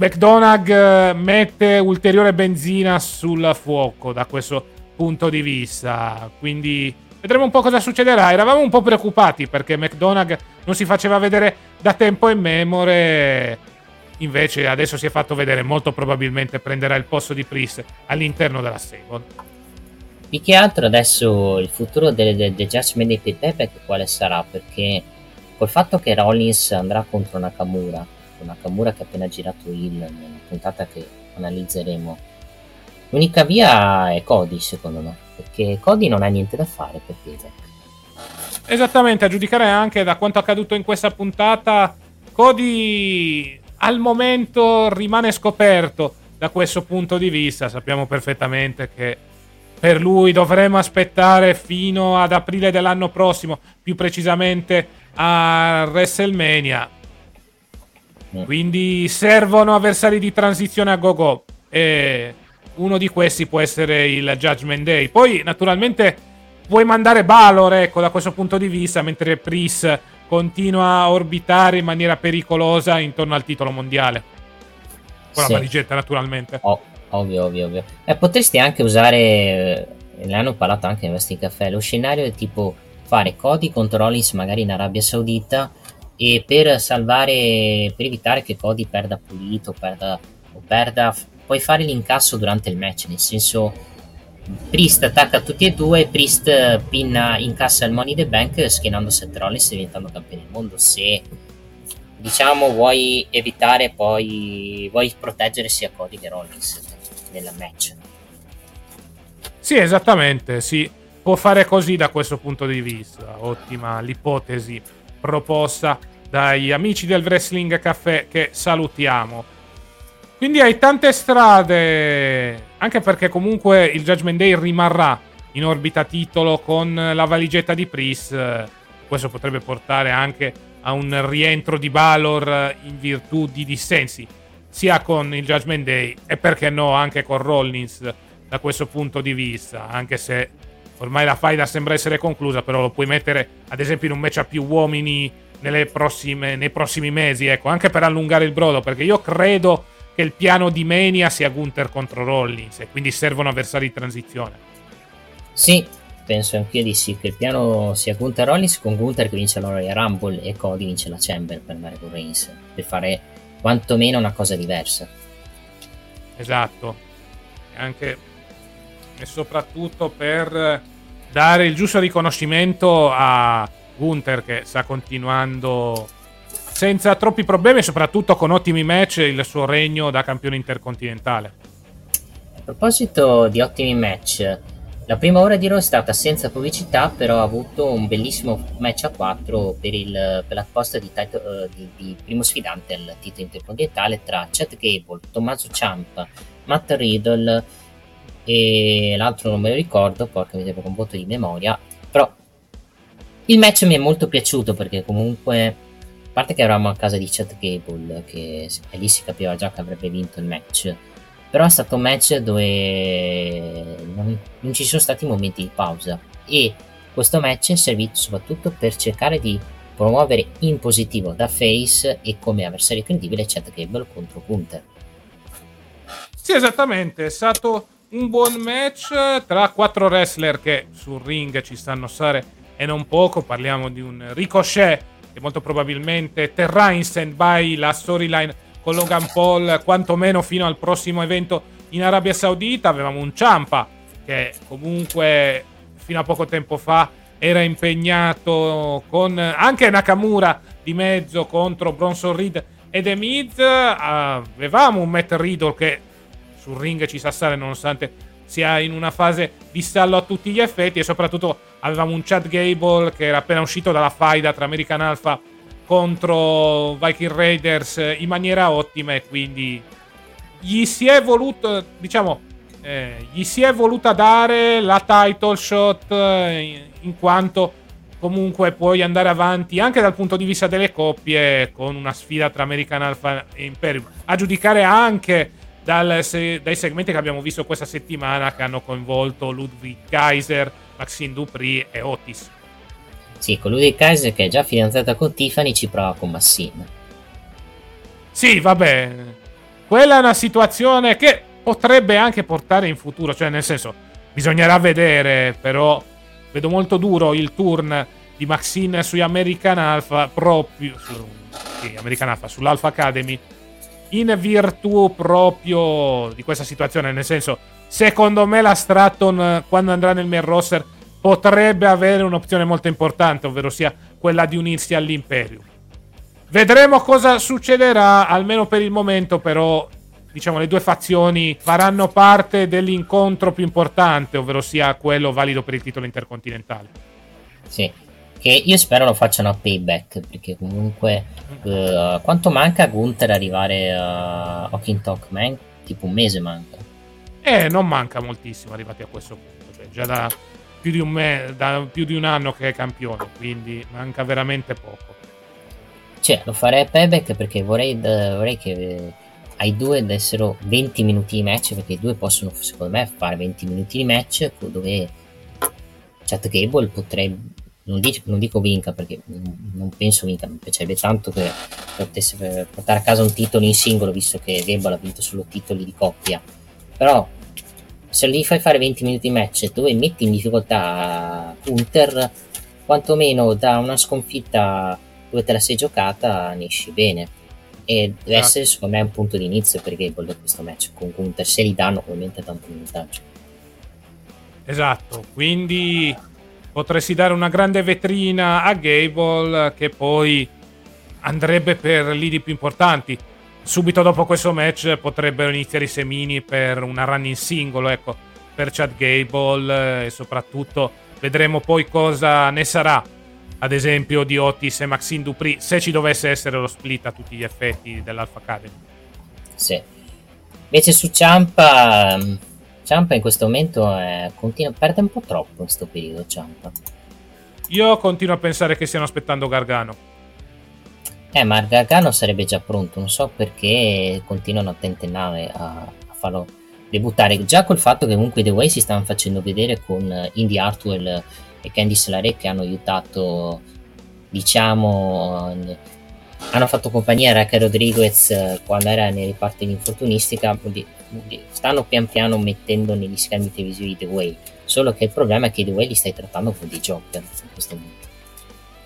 McDonagh mette ulteriore benzina sul fuoco da questo punto di vista, quindi vedremo un po' cosa succederà. Eravamo un po' preoccupati perché McDonagh non si faceva vedere da tempo in memoria invece adesso si è fatto vedere, molto probabilmente prenderà il posto di Priest all'interno della stable. Più che altro adesso il futuro del, del, del Judgment dei Payback quale sarà? Perché col fatto che Rollins andrà contro Nakamura, Nakamura che ha appena girato il nella puntata che analizzeremo, l'unica via è Cody secondo me, perché Cody non ha niente da fare per Payback. Esattamente, a giudicare anche da quanto accaduto in questa puntata, Cody al momento rimane scoperto da questo punto di vista. Sappiamo perfettamente che per lui dovremo aspettare fino ad aprile dell'anno prossimo, più precisamente a WrestleMania. Mm. Quindi servono avversari di transizione a go-go e uno di questi può essere il Judgment Day. Poi naturalmente puoi mandare Balor, ecco, da questo punto di vista, mentre Pris continua a orbitare in maniera pericolosa intorno al titolo mondiale. Con sì. la valigetta, naturalmente. Oh, ovvio, ovvio, ovvio. E potresti anche usare, eh, ne hanno parlato anche in Wrestling Caffè, lo scenario è tipo fare Cody contro Rollins magari in Arabia Saudita e per salvare, per evitare che Cody perda pulito perda, o perda, puoi fare l'incasso durante il match, nel senso Priest attacca tutti e due, Priest pinna, incassa il Money the Bank schienando Seth Rollins e diventando campione del mondo. Se diciamo vuoi evitare poi vuoi proteggere sia Cody che Rollins nel match. Sì, esattamente, sì. Può fare così da questo punto di vista. Ottima l'ipotesi proposta dagli amici del Wrestling Café che salutiamo. Quindi hai tante strade, anche perché comunque il Judgment Day rimarrà in orbita titolo con la valigetta di Priest. Questo potrebbe portare anche a un rientro di Balor in virtù di dissensi, sia con il Judgment Day e perché no anche con Rollins da questo punto di vista, anche se ormai la faida sembra essere conclusa, però lo puoi mettere ad esempio in un match a più uomini prossime, nei prossimi mesi, ecco, anche per allungare il brodo, perché io credo che il piano di Mania sia Gunther contro Rollins e quindi servono avversari di transizione. Sì, penso anch'io di sì, che il piano sia Gunther Rollins con Gunther che vince la Royal Rumble e Cody vince la Chamber per andare con Reigns, per fare quantomeno una cosa diversa. Esatto, anche e soprattutto per dare il giusto riconoscimento a Gunther che sta continuando senza troppi problemi soprattutto con ottimi match il suo regno da campione intercontinentale. A proposito di ottimi match, la prima ora di Raw è stata senza pubblicità, però ha avuto un bellissimo match a 4 per, il, per la posta di, title, uh, di, di, primo sfidante al titolo intercontinentale tra Chad Gable, Tommaso Ciampa, Matt Riddle e l'altro non me lo ricordo, porca mi devo con voto di memoria, però il match mi è molto piaciuto perché comunque a parte che eravamo a casa di Chad Gable, che e lì si capiva già che avrebbe vinto il match. Però è stato un match dove non, non ci sono stati momenti di pausa. E questo match è servito soprattutto per cercare di promuovere in positivo da face e come avversario credibile Chad Gable contro Gunther. Sì, esattamente, è stato un buon match tra quattro wrestler che sul ring ci stanno stare e non poco. Parliamo di un Ricochet che molto probabilmente terrà in stand-by la storyline con Logan Paul quantomeno fino al prossimo evento in Arabia Saudita. Avevamo un Ciampa che comunque fino a poco tempo fa era impegnato con anche Nakamura di mezzo contro Bronson Reed e The Miz. Avevamo un Matt Riddle che sul ring ci sa stare nonostante sia in una fase di stallo a tutti gli effetti e soprattutto avevamo un Chad Gable che era appena uscito dalla faida tra American Alpha contro Viking Raiders in maniera ottima e quindi gli si è voluto, diciamo, eh, gli si è voluta dare la title shot eh, in quanto comunque puoi andare avanti anche dal punto di vista delle coppie con una sfida tra American Alpha e Imperium. A giudicare anche dal, se, dai segmenti che abbiamo visto questa settimana che hanno coinvolto Ludwig Kaiser, Maxine Dupri e Otis. Sì, con Ludwig Kaiser che è già fidanzata con Tiffany ci prova con Maxine. Sì, vabbè. Quella è una situazione che potrebbe anche portare in futuro, cioè nel senso, bisognerà vedere, però vedo molto duro il turn di Maxine sui American Alpha proprio su, sì, American Alpha sull'Alpha Academy in virtù proprio di questa situazione. Nel senso, secondo me la Stratton, quando andrà nel main roster, potrebbe avere un'opzione molto importante, ovvero sia quella di unirsi all'Imperium. Vedremo cosa succederà, almeno per il momento, però. Diciamo, le due fazioni faranno parte dell'incontro più importante, ovvero sia quello valido per il titolo intercontinentale. Sì, che io spero lo facciano a payback, perché comunque uh, quanto manca a Gunther arrivare a Hawking Talk Man? Tipo un mese manca. Eh, non manca moltissimo arrivati a questo punto, cioè già da più di un, me- da più di un anno che è campione, quindi manca veramente poco. Cioè, lo farei a payback perché vorrei, uh, vorrei che ai due dessero 20 minuti di match, perché i due possono, secondo me, fare 20 minuti di match dove Chat Gable potrebbe non dico, non dico vinca perché non penso vinca, mi piacerebbe tanto che potesse portare a casa un titolo in singolo visto che Gable ha vinto solo titoli di coppia. Però se gli fai fare 20 minuti di match dove metti in difficoltà Hunter, quantomeno da una sconfitta dove te la sei giocata ne esci bene. E deve essere secondo me un punto di inizio per Gable questo match con Gunther, se gli danno ovviamente tanto minutaggio. Esatto, quindi potresti dare una grande vetrina a Gable che poi andrebbe per lead più importanti. Subito dopo questo match potrebbero iniziare i semini per una run in singolo, ecco, per Chad Gable eh, e soprattutto vedremo poi cosa ne sarà, ad esempio di Otis e Maxine Dupri, se ci dovesse essere lo split a tutti gli effetti dell'Alpha Academy. Sì. Invece su Ciampa, Ciampa in questo momento è, continua, perde un po' troppo in questo periodo Ciampa. Io continuo a pensare che stiano aspettando Gargano. Eh, ma Gargano sarebbe già pronto, non so perché continuano a tentennare a, a farlo debuttare. Già col fatto che comunque The Way si stavano facendo vedere con Indy Hartwell e Candice LaRe che hanno aiutato, diciamo, hanno fatto compagnia a Raquel Rodriguez eh, quando era nei reparti di infortunistica, quindi stanno pian piano mettendo negli schermi televisivi The Way. Solo che il problema è che The Way li stai trattando come dei jobber in questo momento.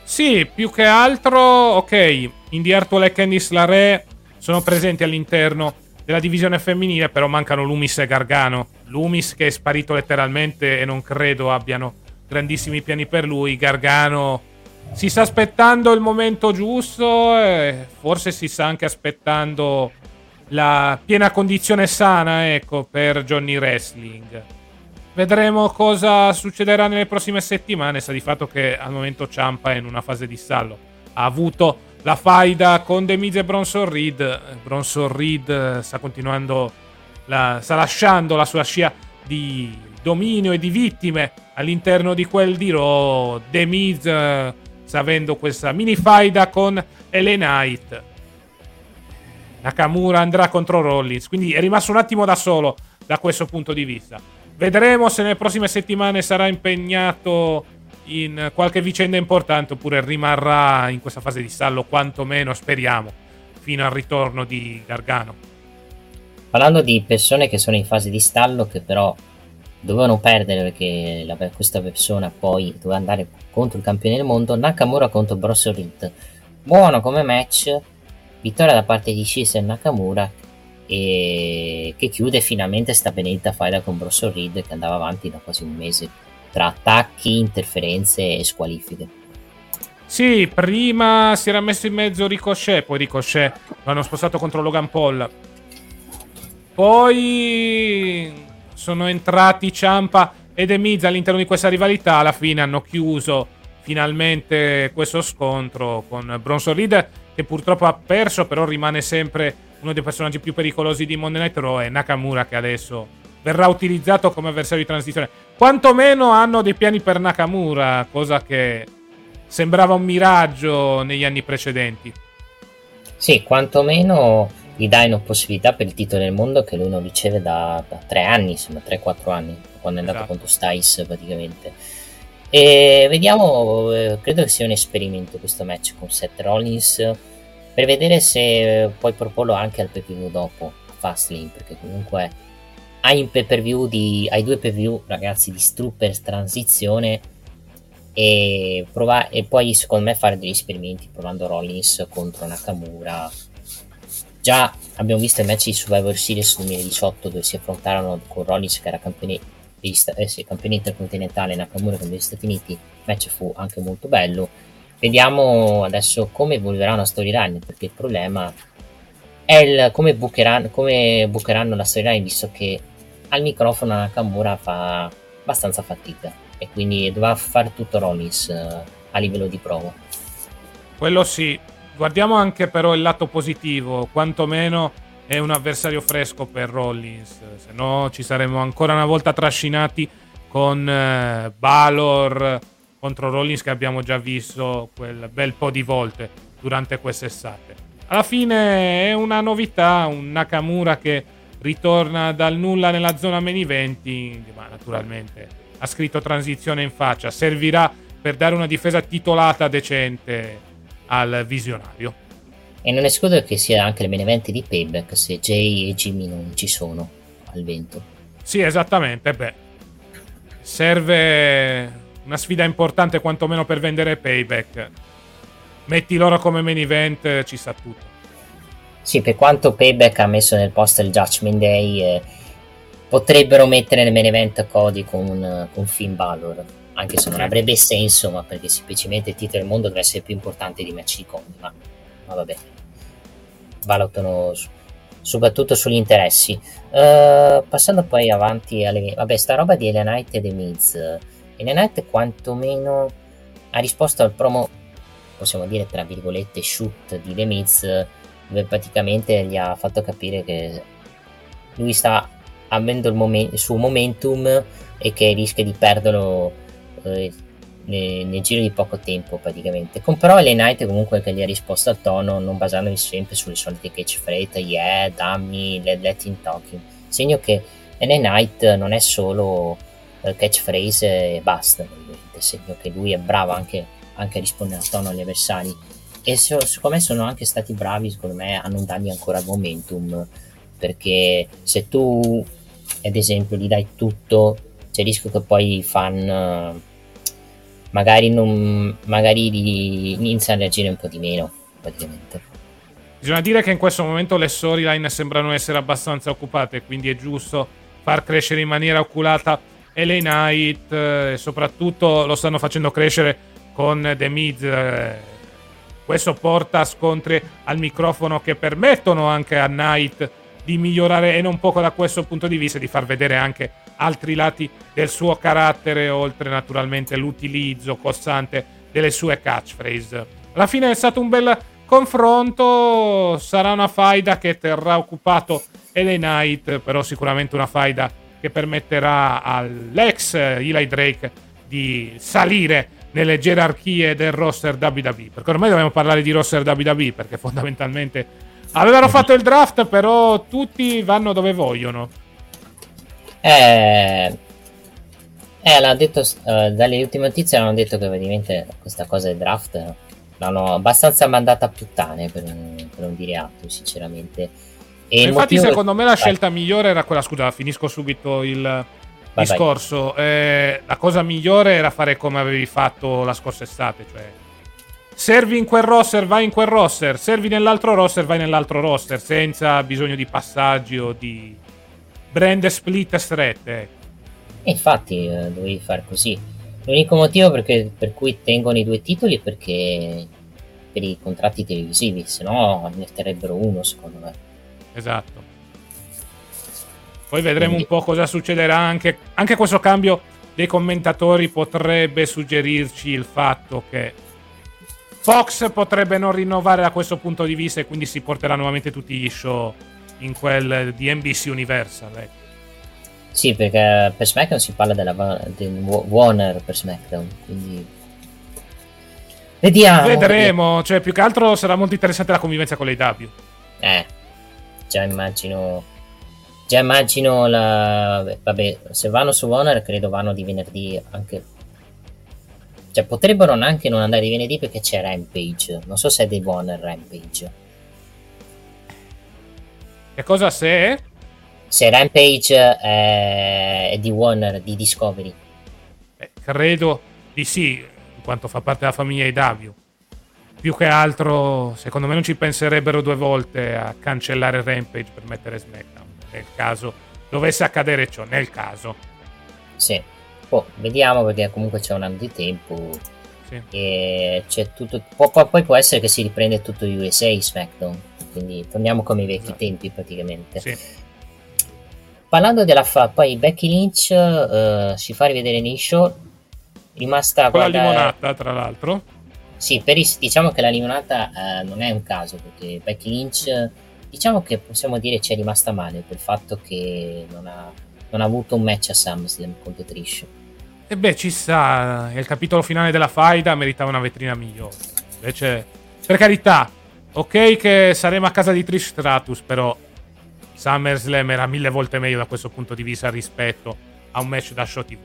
Sì, più che altro, ok, Indy Hartwell e Candice LaRe sono presenti all'interno della divisione femminile, però mancano Lumis e Gargano. Lumis che è sparito letteralmente e non credo abbiano grandissimi piani per lui. Gargano si sta aspettando il momento giusto forse si sta anche aspettando la piena condizione sana, ecco, per Johnny Wrestling. Vedremo cosa succederà nelle prossime settimane. Sta di fatto che al momento Ciampa è in una fase di stallo. Ha avuto la faida con The Miz e Bronson Reed. Bronson Reed eh, sta continuando, la- sta lasciando la sua scia di dominio e di vittime all'interno di quel di Raw. The Miz eh, sta avendo questa mini faida con LA Knight. Nakamura andrà contro Rollins, quindi è rimasto un attimo da solo da questo punto di vista. Vedremo se nelle prossime settimane sarà impegnato in qualche vicenda importante oppure rimarrà in questa fase di stallo, quantomeno speriamo, fino al ritorno di Gargano. Parlando di persone che sono in fase di stallo, che però dovevano perdere perché la- questa persona poi doveva andare contro il campione del mondo, Nakamura contro Bronson Reed. Buono come match, vittoria da parte di Shiz Nakamura e che chiude finalmente sta benedetta faida con Bronson Reed che andava avanti da quasi un mese tra attacchi, interferenze e squalifiche. Sì, prima si era messo in mezzo Ricochet, poi Ricochet l'hanno spostato contro Logan Paul. Poi sono entrati Ciampa e The Miz all'interno di questa rivalità. Alla fine hanno chiuso finalmente questo scontro con Bronson Reed, che purtroppo ha perso, però rimane sempre uno dei personaggi più pericolosi di Monday Night Raw. E Nakamura, che adesso verrà utilizzato come avversario di transizione. Quantomeno hanno dei piani per Nakamura, cosa che sembrava un miraggio negli anni precedenti. Sì, quantomeno gli dai una possibilità per il titolo del mondo che lui non riceve da, da tre anni, insomma, 3-4 anni, quando è andato Esatto. contro Styles praticamente. E vediamo, eh, credo che sia un esperimento questo match con Seth Rollins per vedere se eh, puoi proporlo anche al view dopo, a Fastlane, perché comunque hai un di, hai due view ragazzi di Strupper transizione e, prova- e poi secondo me fare degli esperimenti provando Rollins contro Nakamura. Già abbiamo visto i match di Survivor Series 2018 dove si affrontarono con Rollins che era campione, degli eh sì, campione intercontinentale Nakamura con degli Stati Uniti il match fu anche molto bello vediamo adesso come evolverà la storyline perché il problema è il, come, bookeranno, come bookeranno la storyline visto che al microfono Nakamura fa abbastanza fatica e quindi dovrà fare tutto Rollins eh, a livello di prova Quello sì. Guardiamo anche però il lato positivo, quantomeno è un avversario fresco per Rollins, se no ci saremmo ancora una volta trascinati con eh, Balor contro Rollins che abbiamo già visto quel bel po' di volte durante quest'estate. Alla fine è una novità, un Nakamura che ritorna dal nulla nella zona main eventing, ma naturalmente ha scritto transizione in faccia, servirà per dare una difesa titolata decente al visionario. E non escludo che sia anche il main event di Payback se Jay e Jimmy non ci sono al vento. Sì, esattamente, beh. Serve una sfida importante quantomeno per vendere payback. metti loro come main event, ci sa tutto. Sì, per quanto Payback ha messo nel post il Judgment Day, eh, potrebbero mettere nel main event Cody con, con Finn Balor, anche se non avrebbe senso, ma perché semplicemente il titolo del mondo deve essere più importante di match di ma, ma vabbè, valutano su, soprattutto sugli interessi. Uh, passando poi avanti alle... Vabbè, sta roba di Knight e The Miz. Knight quantomeno ha risposto al promo, possiamo dire tra virgolette, shoot di The Miz, dove praticamente gli ha fatto capire che lui sta avendo il, momen- il suo momentum e che rischia di perderlo eh, nel, nel, giro di poco tempo praticamente. Con però Ellen Knight comunque che gli ha risposto al tono non basandosi sempre sulle solite catchphrase, yeah, dammi, let, let him talking. Segno che Ellen Knight non è solo eh, catchphrase e basta, segno che lui è bravo anche, anche a rispondere al tono agli avversari e so, secondo sono anche stati bravi secondo me a non dargli ancora momentum perché se tu ad esempio gli dai tutto c'è il rischio che poi i fan magari, non, magari iniziano a reagire un po' di meno praticamente. Bisogna dire che in questo momento le storyline sembrano essere abbastanza occupate quindi è giusto far crescere in maniera oculata LA Knight e soprattutto lo stanno facendo crescere con The Miz eh, questo porta a scontri al microfono che permettono anche a Knight di migliorare e non poco da questo punto di vista di far vedere anche altri lati del suo carattere oltre naturalmente l'utilizzo costante delle sue catchphrase. Alla fine è stato un bel confronto, sarà una faida che terrà occupato LA Knight, però sicuramente una faida che permetterà all'ex Eli Drake di salire nelle gerarchie del roster WWE. Perché ormai dobbiamo parlare di roster WWE, perché fondamentalmente avevano fatto il draft, però tutti vanno dove vogliono. Eh, eh l'ha detto, uh, dalle ultime notizie hanno detto che ovviamente questa cosa del draft l'hanno abbastanza mandata a puttane, per, per non dire altro, sinceramente. E infatti, secondo me la scelta migliore era quella. Scusa, finisco subito il, vai, discorso. Eh, la cosa migliore era fare come avevi fatto la scorsa estate, cioè servi in quel roster, vai in quel roster, servi nell'altro roster, vai nell'altro roster, senza bisogno di passaggi o di brand split strette. Infatti eh, dovevi fare così. L'unico motivo perché, per cui tengono i due titoli è perché per i contratti televisivi, se no ne terrebbero uno secondo me. Esatto. Poi vedremo un po' cosa succederà. Anche, anche questo cambio dei commentatori potrebbe suggerirci il fatto che Fox potrebbe non rinnovare da questo punto di vista e quindi si porterà nuovamente tutti gli show in quel di NBC Universal. Ecco. Sì, perché per SmackDown si parla della del Warner per SmackDown, quindi vediamo. Vedremo, cioè più che altro sarà molto interessante la convivenza con le W. Eh, già immagino Già immagino la... Vabbè, se vanno su Warner credo vanno di venerdì anche... Cioè potrebbero anche non andare di venerdì perché c'è Rampage. Non so se è di Warner Rampage. Che cosa se? Se Rampage è, è di Warner, di Discovery. Eh, credo di sì, in quanto fa parte della famiglia IW. Più che altro, secondo me non ci penserebbero due volte a cancellare Rampage per mettere SmackDown nel caso dovesse accadere ciò, nel caso. Sì, oh, vediamo perché comunque c'è un anno di tempo sì. e c'è tutto, poi, poi, può essere che si riprende tutto USA SmackDown, quindi torniamo come i vecchi esatto. tempi praticamente. Sì. Parlando della fa, poi Becky Lynch uh, si fa rivedere nei show, rimasta... Con guarda... la limonata tra l'altro. Sì, per is- diciamo che la limonata uh, non è un caso perché Becky Lynch diciamo che possiamo dire ci è rimasta male per il fatto che non ha, non ha avuto un match a SummerSlam contro Trish. E beh, ci sta, è il capitolo finale della faida, meritava una vetrina migliore. Invece, per carità, ok che saremo a casa di Trish Stratus, però SummerSlam era mille volte meglio da questo punto di vista rispetto a un match da show TV.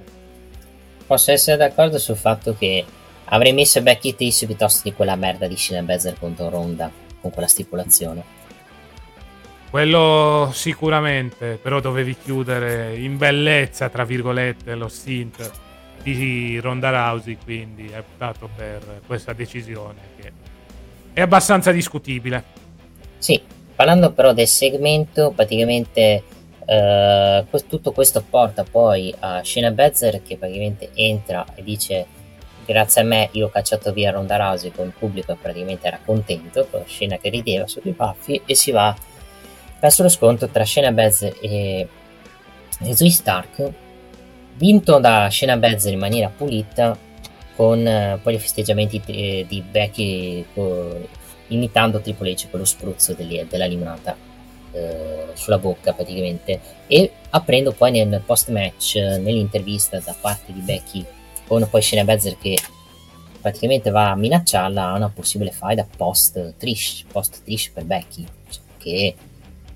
Posso essere d'accordo sul fatto che avrei messo Becky Trish piuttosto di quella merda di Shina Bezer contro Ronda con quella stipulazione. Quello sicuramente, però dovevi chiudere in bellezza, tra virgolette, lo stint di Ronda Rousey, quindi hai optato per questa decisione che è abbastanza discutibile. Sì, parlando però del segmento, praticamente eh, tutto questo porta poi a Shayna Bezzer che praticamente entra e dice grazie a me io ho cacciato via Ronda Rousey con il pubblico praticamente era contento con Shayna che rideva sui baffi e si va verso lo scontro tra Shayna Bezzer e Zoe Stark vinto da Shayna Bezzer in maniera pulita con eh, poi i festeggiamenti di, di Becky con, imitando Triple H con lo spruzzo delle, della limonata eh, sulla bocca praticamente. E aprendo poi nel post match nell'intervista da parte di Becky con poi Shayna Bezzer che praticamente va a minacciarla a una possibile faida post Trish post Trish per Becky cioè, che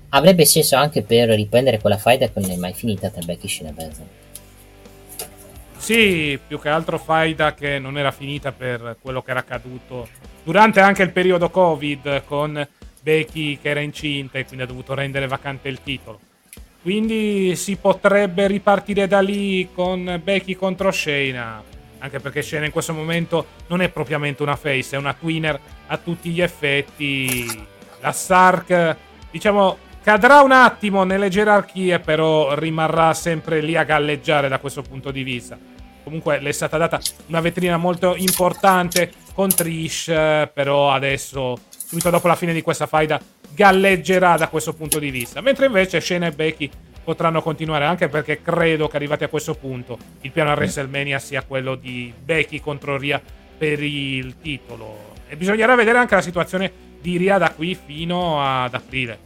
avrebbe senso anche per riprendere quella faida che non è mai finita tra Becky e Shayna Bezzer sì, più che altro faida che non era finita per quello che era accaduto durante anche il periodo Covid con Becky che era incinta e quindi ha dovuto rendere vacante il titolo. Quindi si potrebbe ripartire da lì con Becky contro Shayna. Anche perché Shayna in questo momento non è propriamente una face, è una twinner a tutti gli effetti. La Stark, diciamo, cadrà un attimo nelle gerarchie, però rimarrà sempre lì a galleggiare da questo punto di vista. Comunque le è stata data una vetrina molto importante con Trish, però adesso subito dopo la fine di questa faida galleggerà da questo punto di vista. Mentre invece Shane e Becky potranno continuare anche perché credo che arrivati a questo punto il piano a WrestleMania sia quello di Becky contro Ria per il titolo. E bisognerà vedere anche la situazione di Ria da qui fino ad aprile.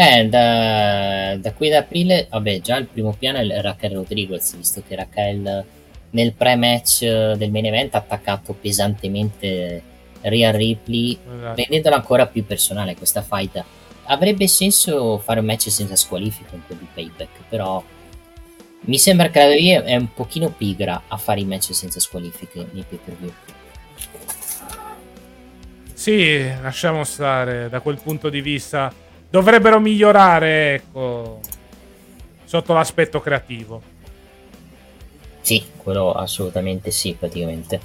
Eh, da, da qui ad aprile, vabbè, già il primo piano è Raquel Rodriguez, visto che Raquel nel pre-match del main event ha attaccato pesantemente Real Ripley, esatto. rendendola ancora più personale questa fight. Avrebbe senso fare un match senza squalifica un po' di payback, però mi sembra che la WWE è un pochino pigra a fare i match senza squalifiche nei pay per view. Sì, lasciamo stare da quel punto di vista. Dovrebbero migliorare, ecco, sotto l'aspetto creativo. Sì, quello assolutamente sì, praticamente.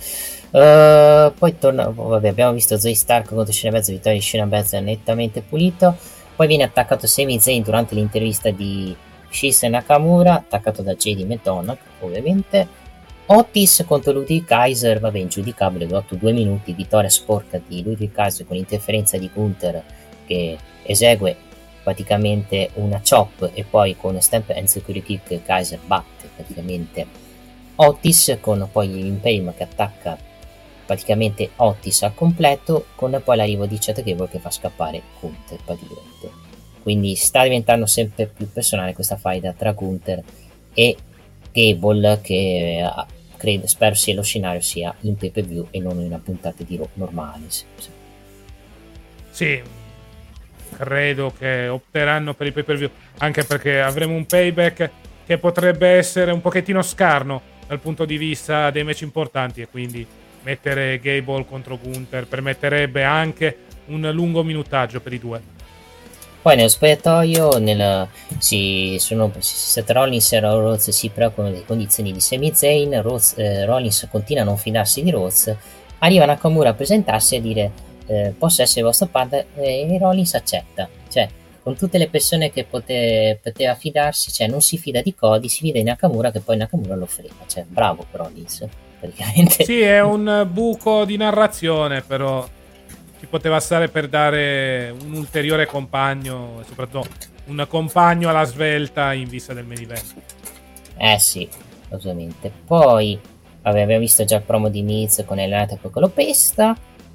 Uh, poi torna, vabbè, abbiamo visto Zoe Stark contro Shayna Baszler, vittoria di Shayna Baszler nettamente pulito. Poi viene attaccato Sami Zayn durante l'intervista di Shisa Nakamura, attaccato da JD McDonagh, ovviamente. Otis contro Ludwig Kaiser, vabbè, ingiudicabile, dopo due minuti, vittoria sporca di Ludwig Kaiser con interferenza di Gunther che esegue praticamente una chop e poi con stamp and security kick Kaiser batte praticamente Otis con poi l'impalm che attacca praticamente Otis al completo con poi l'arrivo di Chad Gable che fa scappare Gunther praticamente. Quindi sta diventando sempre più personale questa faida tra Gunther e Gable che eh, credo, spero sia lo scenario sia in pay per view e non in una puntata di Raw normale sì credo che opteranno per il pay per view anche perché avremo un payback che potrebbe essere un pochettino scarno dal punto di vista dei match importanti e quindi mettere Gable contro Gunther permetterebbe anche un lungo minutaggio per i due. Poi nello spogliatoio nel, si, sono, Seth Rollins e Rhodes si preoccupano delle condizioni di Sami Zayn, eh, Rollins continua a non fidarsi di Rhodes, arriva Nakamura a presentarsi e a dire eh, posso essere vostro padre e Rollins accetta. Cioè, con tutte le persone che pote, poteva fidarsi, cioè non si fida di Cody, si fida di Nakamura che poi Nakamura lo frega. Cioè, bravo Rollins praticamente. Sì, è un buco di narrazione, però ci poteva stare per dare un ulteriore compagno, e soprattutto un compagno alla svelta in vista del main event. Eh sì, ovviamente. Poi, vabbè, abbiamo visto già il promo di Miz con Elenata e poi con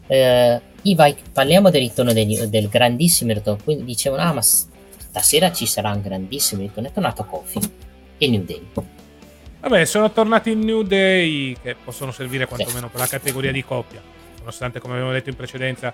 Eh, Iva, parliamo del ritorno degli, del grandissimo ritorno. Quindi dicevano, ah, ma stasera ci sarà un grandissimo ritorno. È tornato Kofi e New Day. Vabbè, sono tornati in New Day che possono servire quantomeno sì. per la categoria di coppia. Nonostante, come abbiamo detto in precedenza,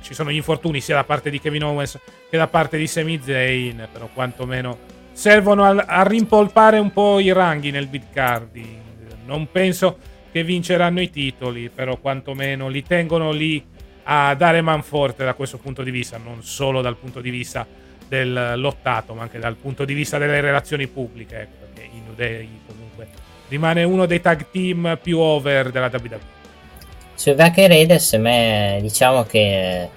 ci sono gli infortuni sia da parte di Kevin Owens che da parte di Sami Zayn, però quantomeno servono a, a rimpolpare un po' i ranghi nel bid carding. Non penso che vinceranno i titoli, però quantomeno li tengono lì a dare manforte da questo punto di vista, non solo dal punto di vista del lottato, ma anche dal punto di vista delle relazioni pubbliche, ecco, perché i New Day comunque rimane uno dei tag team più over della WWE. Sui Viking Raiders, a me diciamo che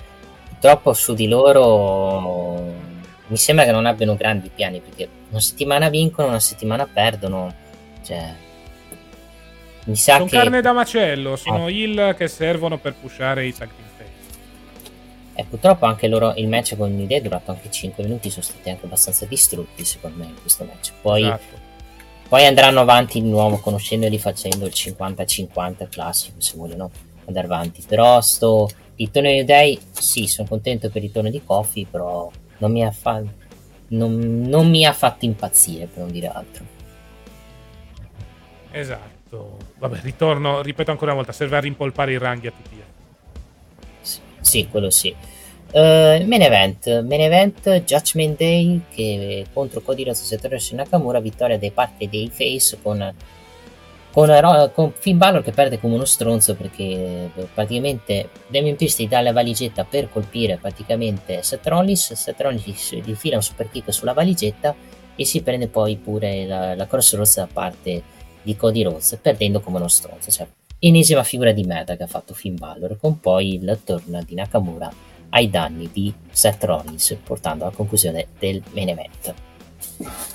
purtroppo su di loro mi sembra che non abbiano grandi piani perché una settimana vincono, una settimana perdono. Cioè, mi sa sono che... carne da macello, sono ah. heal che servono per pushare i tag e purtroppo anche loro, il match con New Day è durato anche 5 minuti, sono stati anche abbastanza distrutti secondo me in questo match. Poi, esatto. poi andranno avanti di nuovo conoscendoli facendo il 50-50 classico se vogliono andare avanti. Però sto, il torneo New Day, sì, sono contento per il torneo di Kofi, però non mi ha, fa- non, non mi ha fatto impazzire per non dire altro. Esatto. Vabbè, ritorno, ripeto ancora una volta, serve a rimpolpare i ranghi a tutti. Sì, sì quello sì. Uh, main event, main event Judgment Day che contro Cody Rhodes Satoshi Nakamura, vittoria da parte dei Face con, con, con Finn Balor che perde come uno stronzo perché praticamente Damien Priest gli dà la valigetta per colpire praticamente Seth Rollins, Seth Rollins gli fila un super kick sulla valigetta e si prende poi pure la, la cross da parte di Cody Rhodes perdendo come uno stronzo, cioè ennesima figura di merda che ha fatto Finn Balor con poi il turn di Nakamura ai danni di Seth Rollins, portando alla conclusione del main event.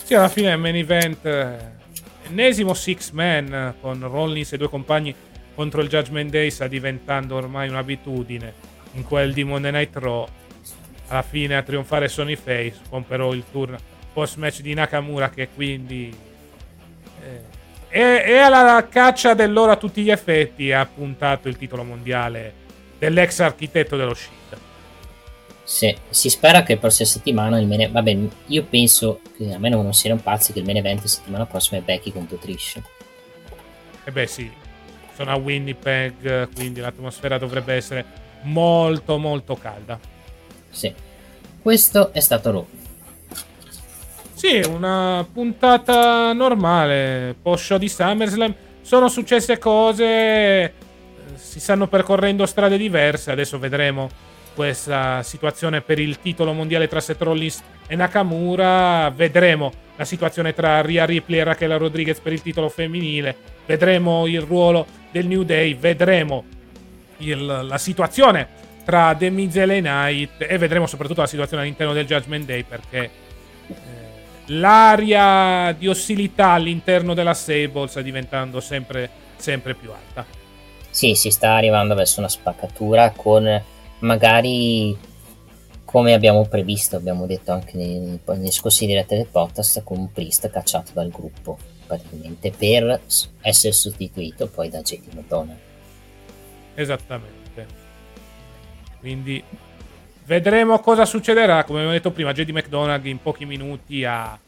Sì, alla fine main event, eh, ennesimo six man con Rollins e due compagni contro il Judgment Day sta diventando ormai un'abitudine. In quel di Monday Night Raw, alla fine a trionfare Sony Face, con però il turn post match di Nakamura che quindi eh, è, è, alla caccia dell'ora a tutti gli effetti ha puntato il titolo mondiale dell'ex architetto dello Shield. Sì, si spera che la prossima settimana il main Vabbè, io penso che a meno non siano pazzi che il main event settimana prossima è Becky contro Trish. Eh beh sì, sono a Winnipeg, quindi l'atmosfera dovrebbe essere molto molto calda. Sì. Questo è stato Raw. Sì, una puntata normale, post show di SummerSlam. Sono successe cose, eh, si stanno percorrendo strade diverse, adesso vedremo questa situazione per il titolo mondiale tra Seth Rollins e Nakamura. Vedremo la situazione tra Rhea Ripley e Raquel Rodriguez per il titolo femminile. Vedremo il ruolo del New Day. Vedremo il, la situazione tra The Miz e Knight. E vedremo soprattutto la situazione all'interno del Judgment Day perché eh, l'aria di ostilità all'interno della Stable sta diventando sempre, sempre più alta. Sì, si sta arrivando verso una spaccatura con magari come abbiamo previsto, abbiamo detto anche nei, nei scorsi dirette del podcast, con un Priest cacciato dal gruppo praticamente per essere sostituito poi da JD McDonald. Esattamente. Quindi vedremo cosa succederà. Come abbiamo detto prima, JD McDonald in pochi minuti ha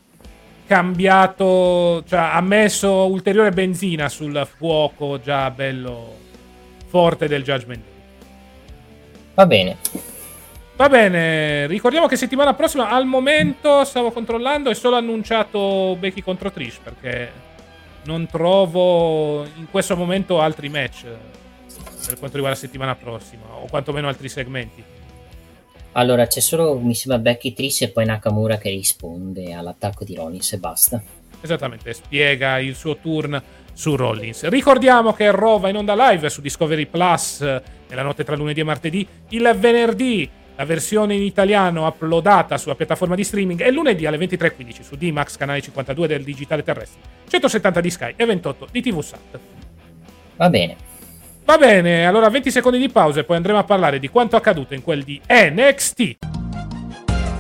cambiato, cioè ha messo ulteriore benzina sul fuoco già bello forte del Judgment Day. Va bene. Va bene, ricordiamo che settimana prossima al momento stavo controllando è solo annunciato Becky contro Trish perché non trovo in questo momento altri match per quanto riguarda la settimana prossima o quantomeno altri segmenti. Allora c'è solo mi sembra Becky Trish e poi Nakamura che risponde all'attacco di Rollins e basta. Esattamente, spiega il suo turn su Rollins. Ricordiamo che Raw va in onda live su Discovery Plus nella notte tra lunedì e martedì. Il venerdì la versione in italiano uploadata sulla piattaforma di streaming e lunedì alle 23.15 su D-Max canale 52 del digitale terrestre, 170 di Sky e 28 di TV Sat. Va bene. Va bene, allora 20 secondi di pausa e poi andremo a parlare di quanto accaduto in quel di NXT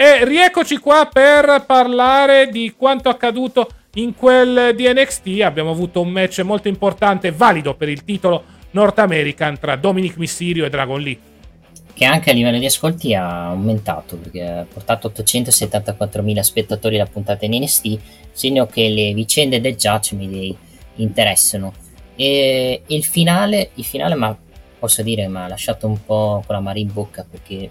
E rieccoci qua per parlare di quanto accaduto in quel di NXT. Abbiamo avuto un match molto importante valido per il titolo North American tra Dominic Mysterio e Dragon Lee. Che anche a livello di ascolti ha aumentato perché ha portato 874.000 spettatori la puntata in NXT, segno che le vicende del Judge mi interessano. E il finale, il finale mi ha posso dire mi ha lasciato un po' con la mare in bocca perché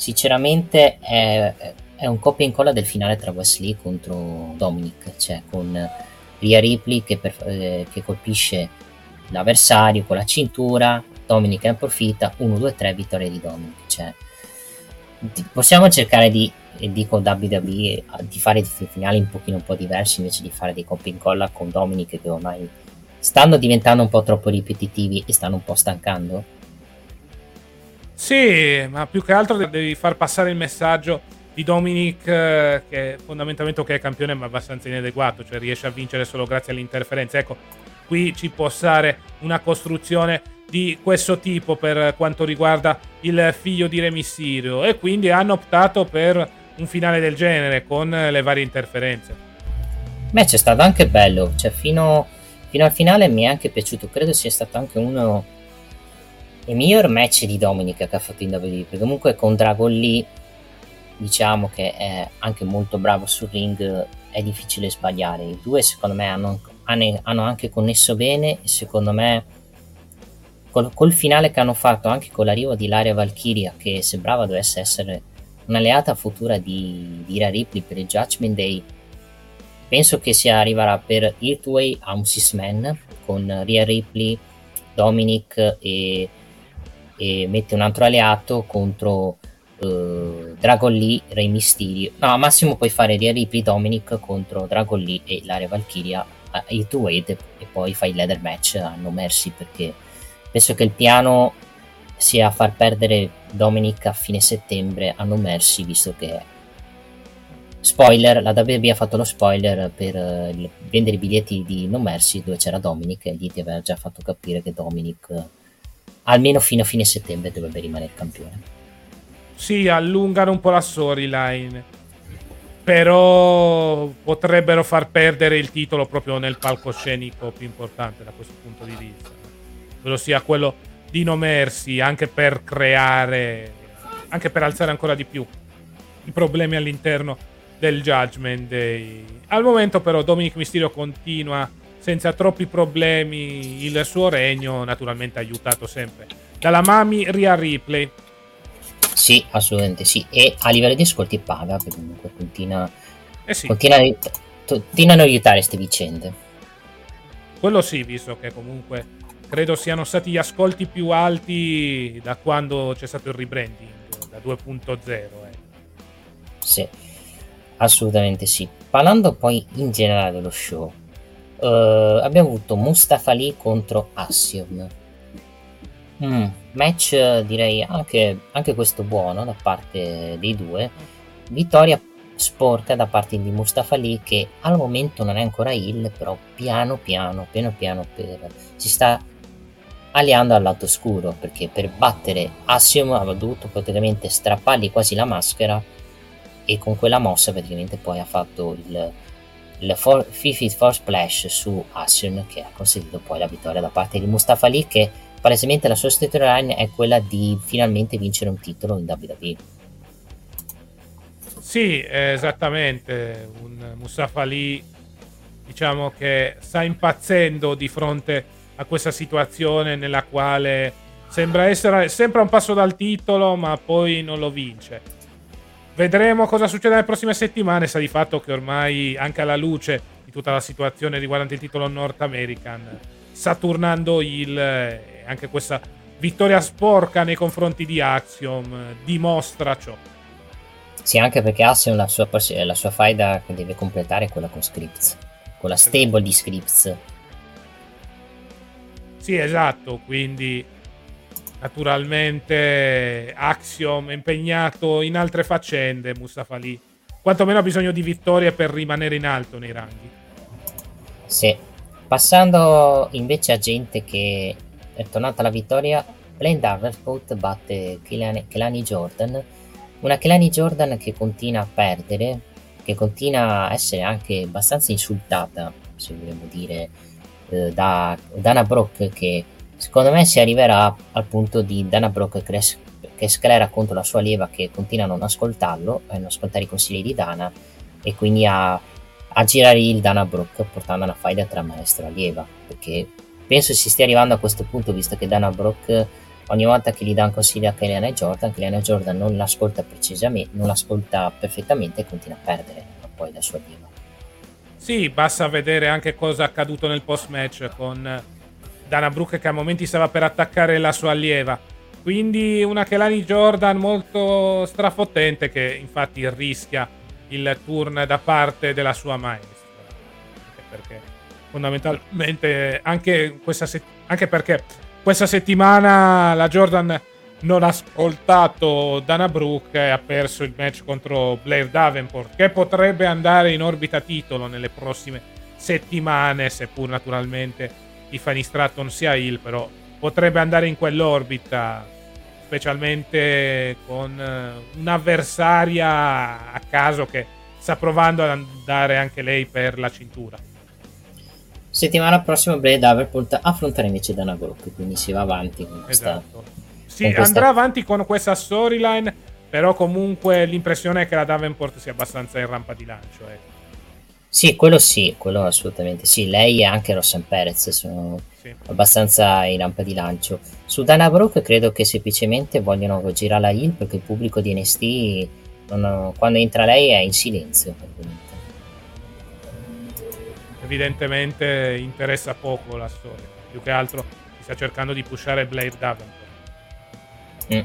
sinceramente è, è un copia e incolla del finale tra Wesley contro Dominic, cioè con Ria Ripley che, per, eh, che colpisce l'avversario con la cintura, Dominic ne approfitta, 1, 2, 3, vittoria di Dominic. Cioè, possiamo cercare di, dico WWE, di fare dei finali un pochino un po' diversi invece di fare dei copia e incolla con Dominic che ormai stanno diventando un po' troppo ripetitivi e stanno un po' stancando? Sì, ma più che altro devi far passare il messaggio di Dominic eh, che fondamentalmente è campione ma abbastanza inadeguato, cioè riesce a vincere solo grazie all'interferenza. Ecco, qui ci può stare una costruzione di questo tipo per quanto riguarda il figlio di Re Mysterio e quindi hanno optato per un finale del genere con le varie interferenze. Beh, c'è stato anche bello, cioè fino, fino al finale mi è anche piaciuto, credo sia stato anche uno dei miglior match di Dominic che ha fatto in WWE, perché comunque con Dragon Lee diciamo che è anche molto bravo sul ring, è difficile sbagliare. I due secondo me hanno, hanno anche connesso bene e secondo me col, col, finale che hanno fatto anche con l'arrivo di Laria Valkyria che sembrava dovesse essere un'alleata futura di, di Ira Ripley per il Judgment Day penso che si arriverà per Earthway a un six man con Ria Ripley, Dominic e, e mette un altro alleato contro uh, Dragon Lee, Rey Mysterio. No, al massimo puoi fare Ria Ripley, Dominic contro Dragon Lee e l'area Valkyria a Earthway e poi fai il leather match a No Mercy perché penso che il piano sia far perdere Dominic a fine settembre a No Mercy visto che spoiler la WWE ha fatto lo spoiler per vendere i biglietti di No Mercy dove c'era Dominic e gli ti aveva già fatto capire che Dominic almeno fino a fine settembre dovrebbe rimanere campione sì, allungano un po' la storyline. Però potrebbero far perdere il titolo proprio nel palcoscenico più importante da questo punto di vista. Ovvero sia quello di No Mercy, anche per creare, anche per alzare ancora di più i problemi all'interno del Judgment Day. Al momento però Dominic Mysterio continua senza troppi problemi il suo regno, naturalmente aiutato sempre dalla Mami Ria Ripley sì, assolutamente sì. E a livello di ascolti paga, perché comunque continua, eh sì. continua continuano a aiutare queste vicende. Quello sì, visto che comunque credo siano stati gli ascolti più alti da quando c'è stato il rebranding, da 2.0. Eh. Sì, assolutamente sì. Parlando poi in generale dello show, uh, abbiamo avuto Mustafa Ali contro Assiom Mm, match direi anche, anche questo buono da parte dei due. Vittoria sporca da parte di Mustafa Ali che al momento non è ancora il, però piano piano, piano piano per, si sta alleando al lato oscuro perché per battere Assiom aveva dovuto praticamente strappargli quasi la maschera e con quella mossa praticamente poi ha fatto il, il for, Fifi Force Splash su Assiom che ha consentito poi la vittoria da parte di Mustafa Ali che palesemente la sua storyline è quella di finalmente vincere un titolo in WWE. Sì, esattamente. Un Mustafa Ali, diciamo che sta impazzendo di fronte a questa situazione nella quale sembra essere sempre a un passo dal titolo, ma poi non lo vince. Vedremo cosa succede nelle prossime settimane. Sa di fatto che ormai, anche alla luce di tutta la situazione riguardante il titolo North American, sta turnando il anche questa vittoria sporca nei confronti di Axiom eh, dimostra ciò. Sì, anche perché Axiom la sua, la sua faida che deve completare è quella con Scripts, con la esatto. stable di Scripts. Sì, esatto, quindi naturalmente Axiom è impegnato in altre faccende, Mustafa Lee. Quantomeno ha bisogno di vittorie per rimanere in alto nei ranghi. Sì, passando invece a gente che è tornata la vittoria, Blaine Davenport batte Kelani Jordan, una Kelani Jordan che continua a perdere, che continua a essere anche abbastanza insultata, se vogliamo dire, eh, da Dana Brooke che secondo me si arriverà al punto di Dana Brooke che sclera contro la sua lieva che continua a non ascoltarlo, a non ascoltare i consigli di Dana e quindi a, a girare il Dana Brooke portando una faida tra maestro e allieva perché penso si stia arrivando a questo punto, visto che Dana Brooke ogni volta che gli dà un consiglio a Kellyanne Jordan, Kellyanne Jordan non l'ascolta precisamente, non l'ascolta perfettamente e continua a perdere poi la sua diva. Sì, basta vedere anche cosa è accaduto nel post-match con Dana Brooke che a momenti stava per attaccare la sua allieva. Quindi una Kelani Jordan molto strafottente che infatti rischia il turn da parte della sua maestra. Perché fondamentalmente anche, se- anche perché questa settimana la Jordan non ha ascoltato Dana Brooke e ha perso il match contro Blair Davenport che potrebbe andare in orbita titolo nelle prossime settimane seppur naturalmente Tiffany Stratton sia il però potrebbe andare in quell'orbita specialmente con eh, un'avversaria a caso che sta provando ad andare anche lei per la cintura settimana prossima Blair Davenport affronterà invece Dana Brooke quindi si va avanti con questa esatto sì, questa... andrà avanti con questa storyline, però comunque l'impressione è che la Davenport sia abbastanza in rampa di lancio. Eh. Sì, quello sì, quello assolutamente sì. Lei e anche Rossan Perez sono sì. abbastanza in rampa di lancio. Su Dana Brooke credo che semplicemente vogliono girare la hill perché il pubblico di NST non, quando entra lei è in silenzio. Evidentemente interessa poco la storia, più che altro si sta cercando di pushare Blade Davenport. Mm.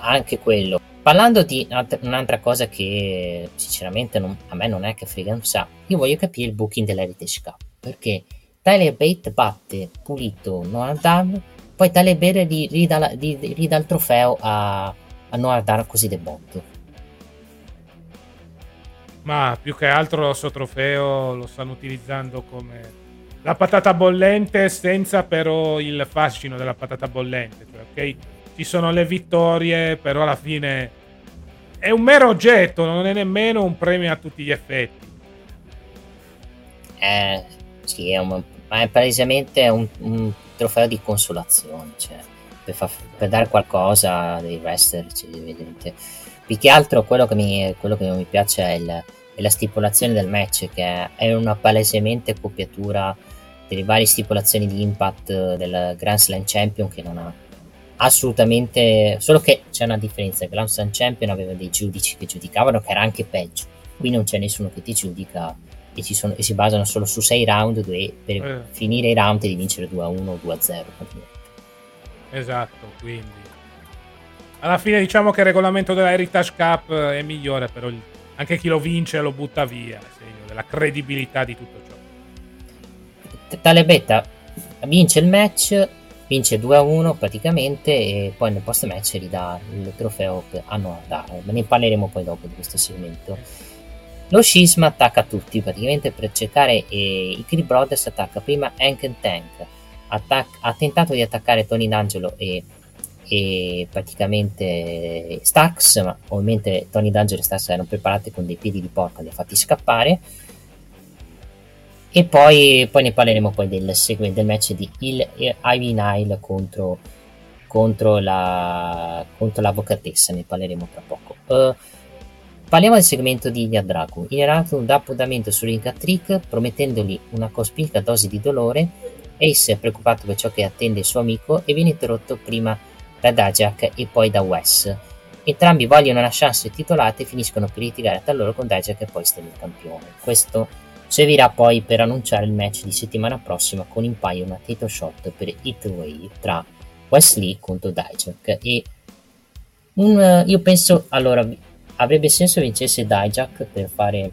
Anche quello. Parlando di un'altra cosa che sinceramente non, a me non è che frega un sa, io voglio capire il booking dell'Heritage Cup perché Tyler Bate batte pulito Noah Dunn, poi Tyler Bate ridà, ridà il trofeo a, a Noah Dunn così del botto. Ma più che altro il suo trofeo lo stanno utilizzando come la patata bollente senza però il fascino della patata bollente. Cioè, ok, ci sono le vittorie, però alla fine è un mero oggetto, non è nemmeno un premio a tutti gli effetti. Eh, sì, è, un, è palesemente un, un, trofeo di consolazione, cioè, per, fa, per dare qualcosa dei wrestler, cioè. Più che altro quello che mi, quello che mi piace è il e la stipulazione del match che è una palesemente copiatura delle varie stipulazioni di Impact del Grand Slam Champion che non ha assolutamente solo che c'è una differenza il Grand Slam Champion aveva dei giudici che giudicavano che era anche peggio qui non c'è nessuno che ti giudica e, sono, e si basano solo su 6 round dove per eh. finire i round devi vincere 2 a 1 o 2 a 0 esatto quindi alla fine diciamo che il regolamento della Heritage Cup è migliore però anche chi lo vince lo butta via, segno della credibilità di tutto ciò. Tale beta vince il match, vince 2 a 1 praticamente e poi nel post match ridà il trofeo a Noah Ma ne parleremo poi dopo di questo segmento. Lo scisma attacca tutti praticamente per cercare e i Creed Brothers attacca prima Hank Tank. Attac- ha tentato di attaccare Tony D'Angelo e e praticamente Stax, ma ovviamente Tony D'Angelo e Stax erano preparati con dei piedi di porca, li ha fatti scappare. E poi, poi ne parleremo poi del, del match di Il, Ivy Nile contro, contro, la, contro l'avvocatessa, ne parleremo tra poco. Uh, parliamo del segmento di Ilya Dracu. Ilya Dracu dà appuntamento su Ring Trick promettendogli una cospicua dose di dolore. Ace è preoccupato per ciò che attende il suo amico e viene interrotto prima da Dajak e poi da Wes. Entrambi vogliono una chance titolata e finiscono per litigare tra loro con Dajak e poi stella il campione. Questo servirà poi per annunciare il match di settimana prossima con in paio una title shot per Hit Way tra Wesley contro Dijak e un, io penso allora avrebbe senso vincesse Dijak per fare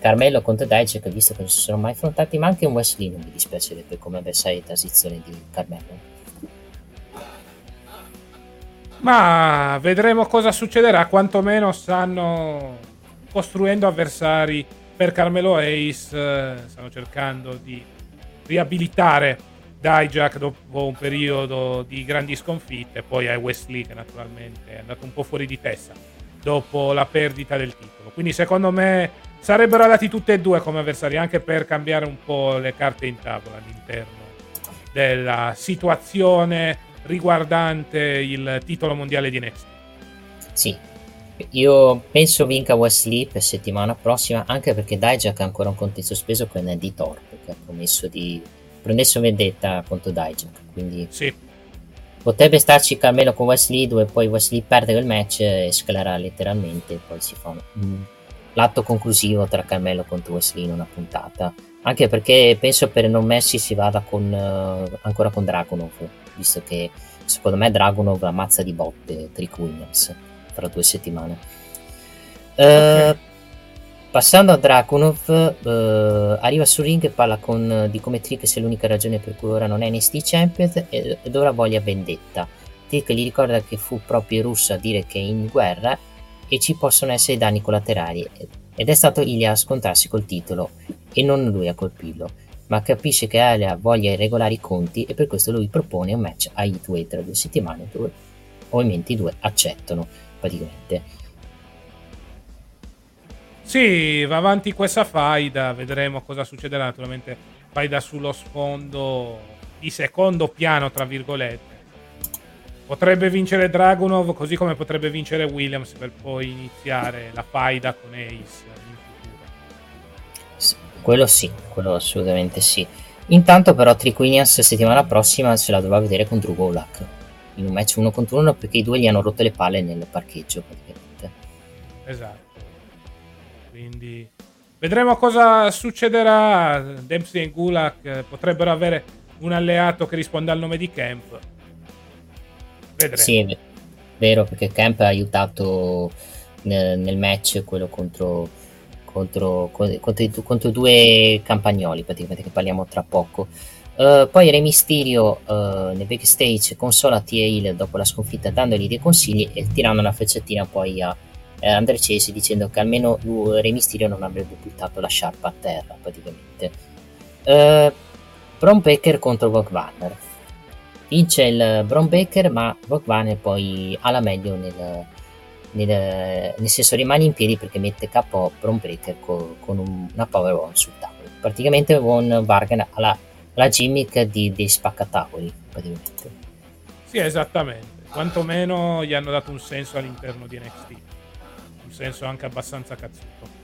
Carmelo contro Dijak visto che non si sono mai affrontati ma anche un Wesley non mi dispiacerebbe come avversario di transizione di Carmelo ma vedremo cosa succederà. Quantomeno stanno costruendo avversari per Carmelo Ace. Eh, stanno cercando di riabilitare Dijak dopo un periodo di grandi sconfitte. Poi hai Wesley che naturalmente è andato un po' fuori di testa dopo la perdita del titolo. Quindi secondo me sarebbero andati tutti e due come avversari anche per cambiare un po' le carte in tavola all'interno della situazione riguardante il titolo mondiale di Next. Sì, io penso vinca Wesley per settimana prossima, anche perché Dijak ha ancora un conto in sospeso con Eddie Thorpe, che ha promesso di prendesse vendetta contro Dijak. Quindi sì. potrebbe starci Carmelo con Wesley dove poi Wesley perde il match e scalerà letteralmente e poi si fa un, l'atto conclusivo tra Carmelo contro Wesley in una puntata anche perché penso per non Messi si vada con, uh, ancora con Dragunov visto che secondo me Dragunov ammazza di botte Trick Williams fra due settimane okay. uh, Passando a Drakunov, eh, arriva sul ring e parla con, di come Trick sia l'unica ragione per cui ora non è NXT Champion ed, ed ora voglia vendetta. Trick gli ricorda che fu proprio russo a dire che è in guerra e ci possono essere danni collaterali ed è stato Ilya a scontrarsi col titolo e non lui a colpirlo, ma capisce che Ilya voglia regolare i conti e per questo lui propone un match a Heatway tra due settimane dove ovviamente i due accettano praticamente. Sì, va avanti questa faida, vedremo cosa succederà. Naturalmente, faida sullo sfondo di secondo piano, tra virgolette. Potrebbe vincere Dragunov, così come potrebbe vincere Williams per poi iniziare la faida con Ace in futuro. Quello sì, quello assolutamente sì. Intanto, però, Trick Williams settimana prossima se la dovrà vedere contro Golak in un match uno contro uno perché i due gli hanno rotto le palle nel parcheggio praticamente. Esatto. Quindi vedremo cosa succederà. Dempsey e Gulak potrebbero avere un alleato che risponde al nome di Camp. Vedremo. Sì, è vero, perché Camp ha aiutato nel, nel match quello contro, contro, contro, contro, due campagnoli, praticamente, che parliamo tra poco. Uh, poi Re Mysterio uh, nel backstage consola Tia Hill dopo la sconfitta dandogli dei consigli e tirando una frecciatina poi a eh, Andre Chase dicendo che almeno Re Mysterio non avrebbe buttato la sciarpa a terra praticamente. Eh, Bron Baker contro Brock Warner. Vince il Bron Baker ma Brock Warner poi ha la meglio nel, nel, nel, senso rimane in piedi perché mette capo Bron Baker con, con un, una power on sul tavolo. Praticamente Von ha la, gimmick di, dei spaccatavoli praticamente. Sì, esattamente. Quantomeno gli hanno dato un senso all'interno di NXT un senso anche abbastanza cazzuto.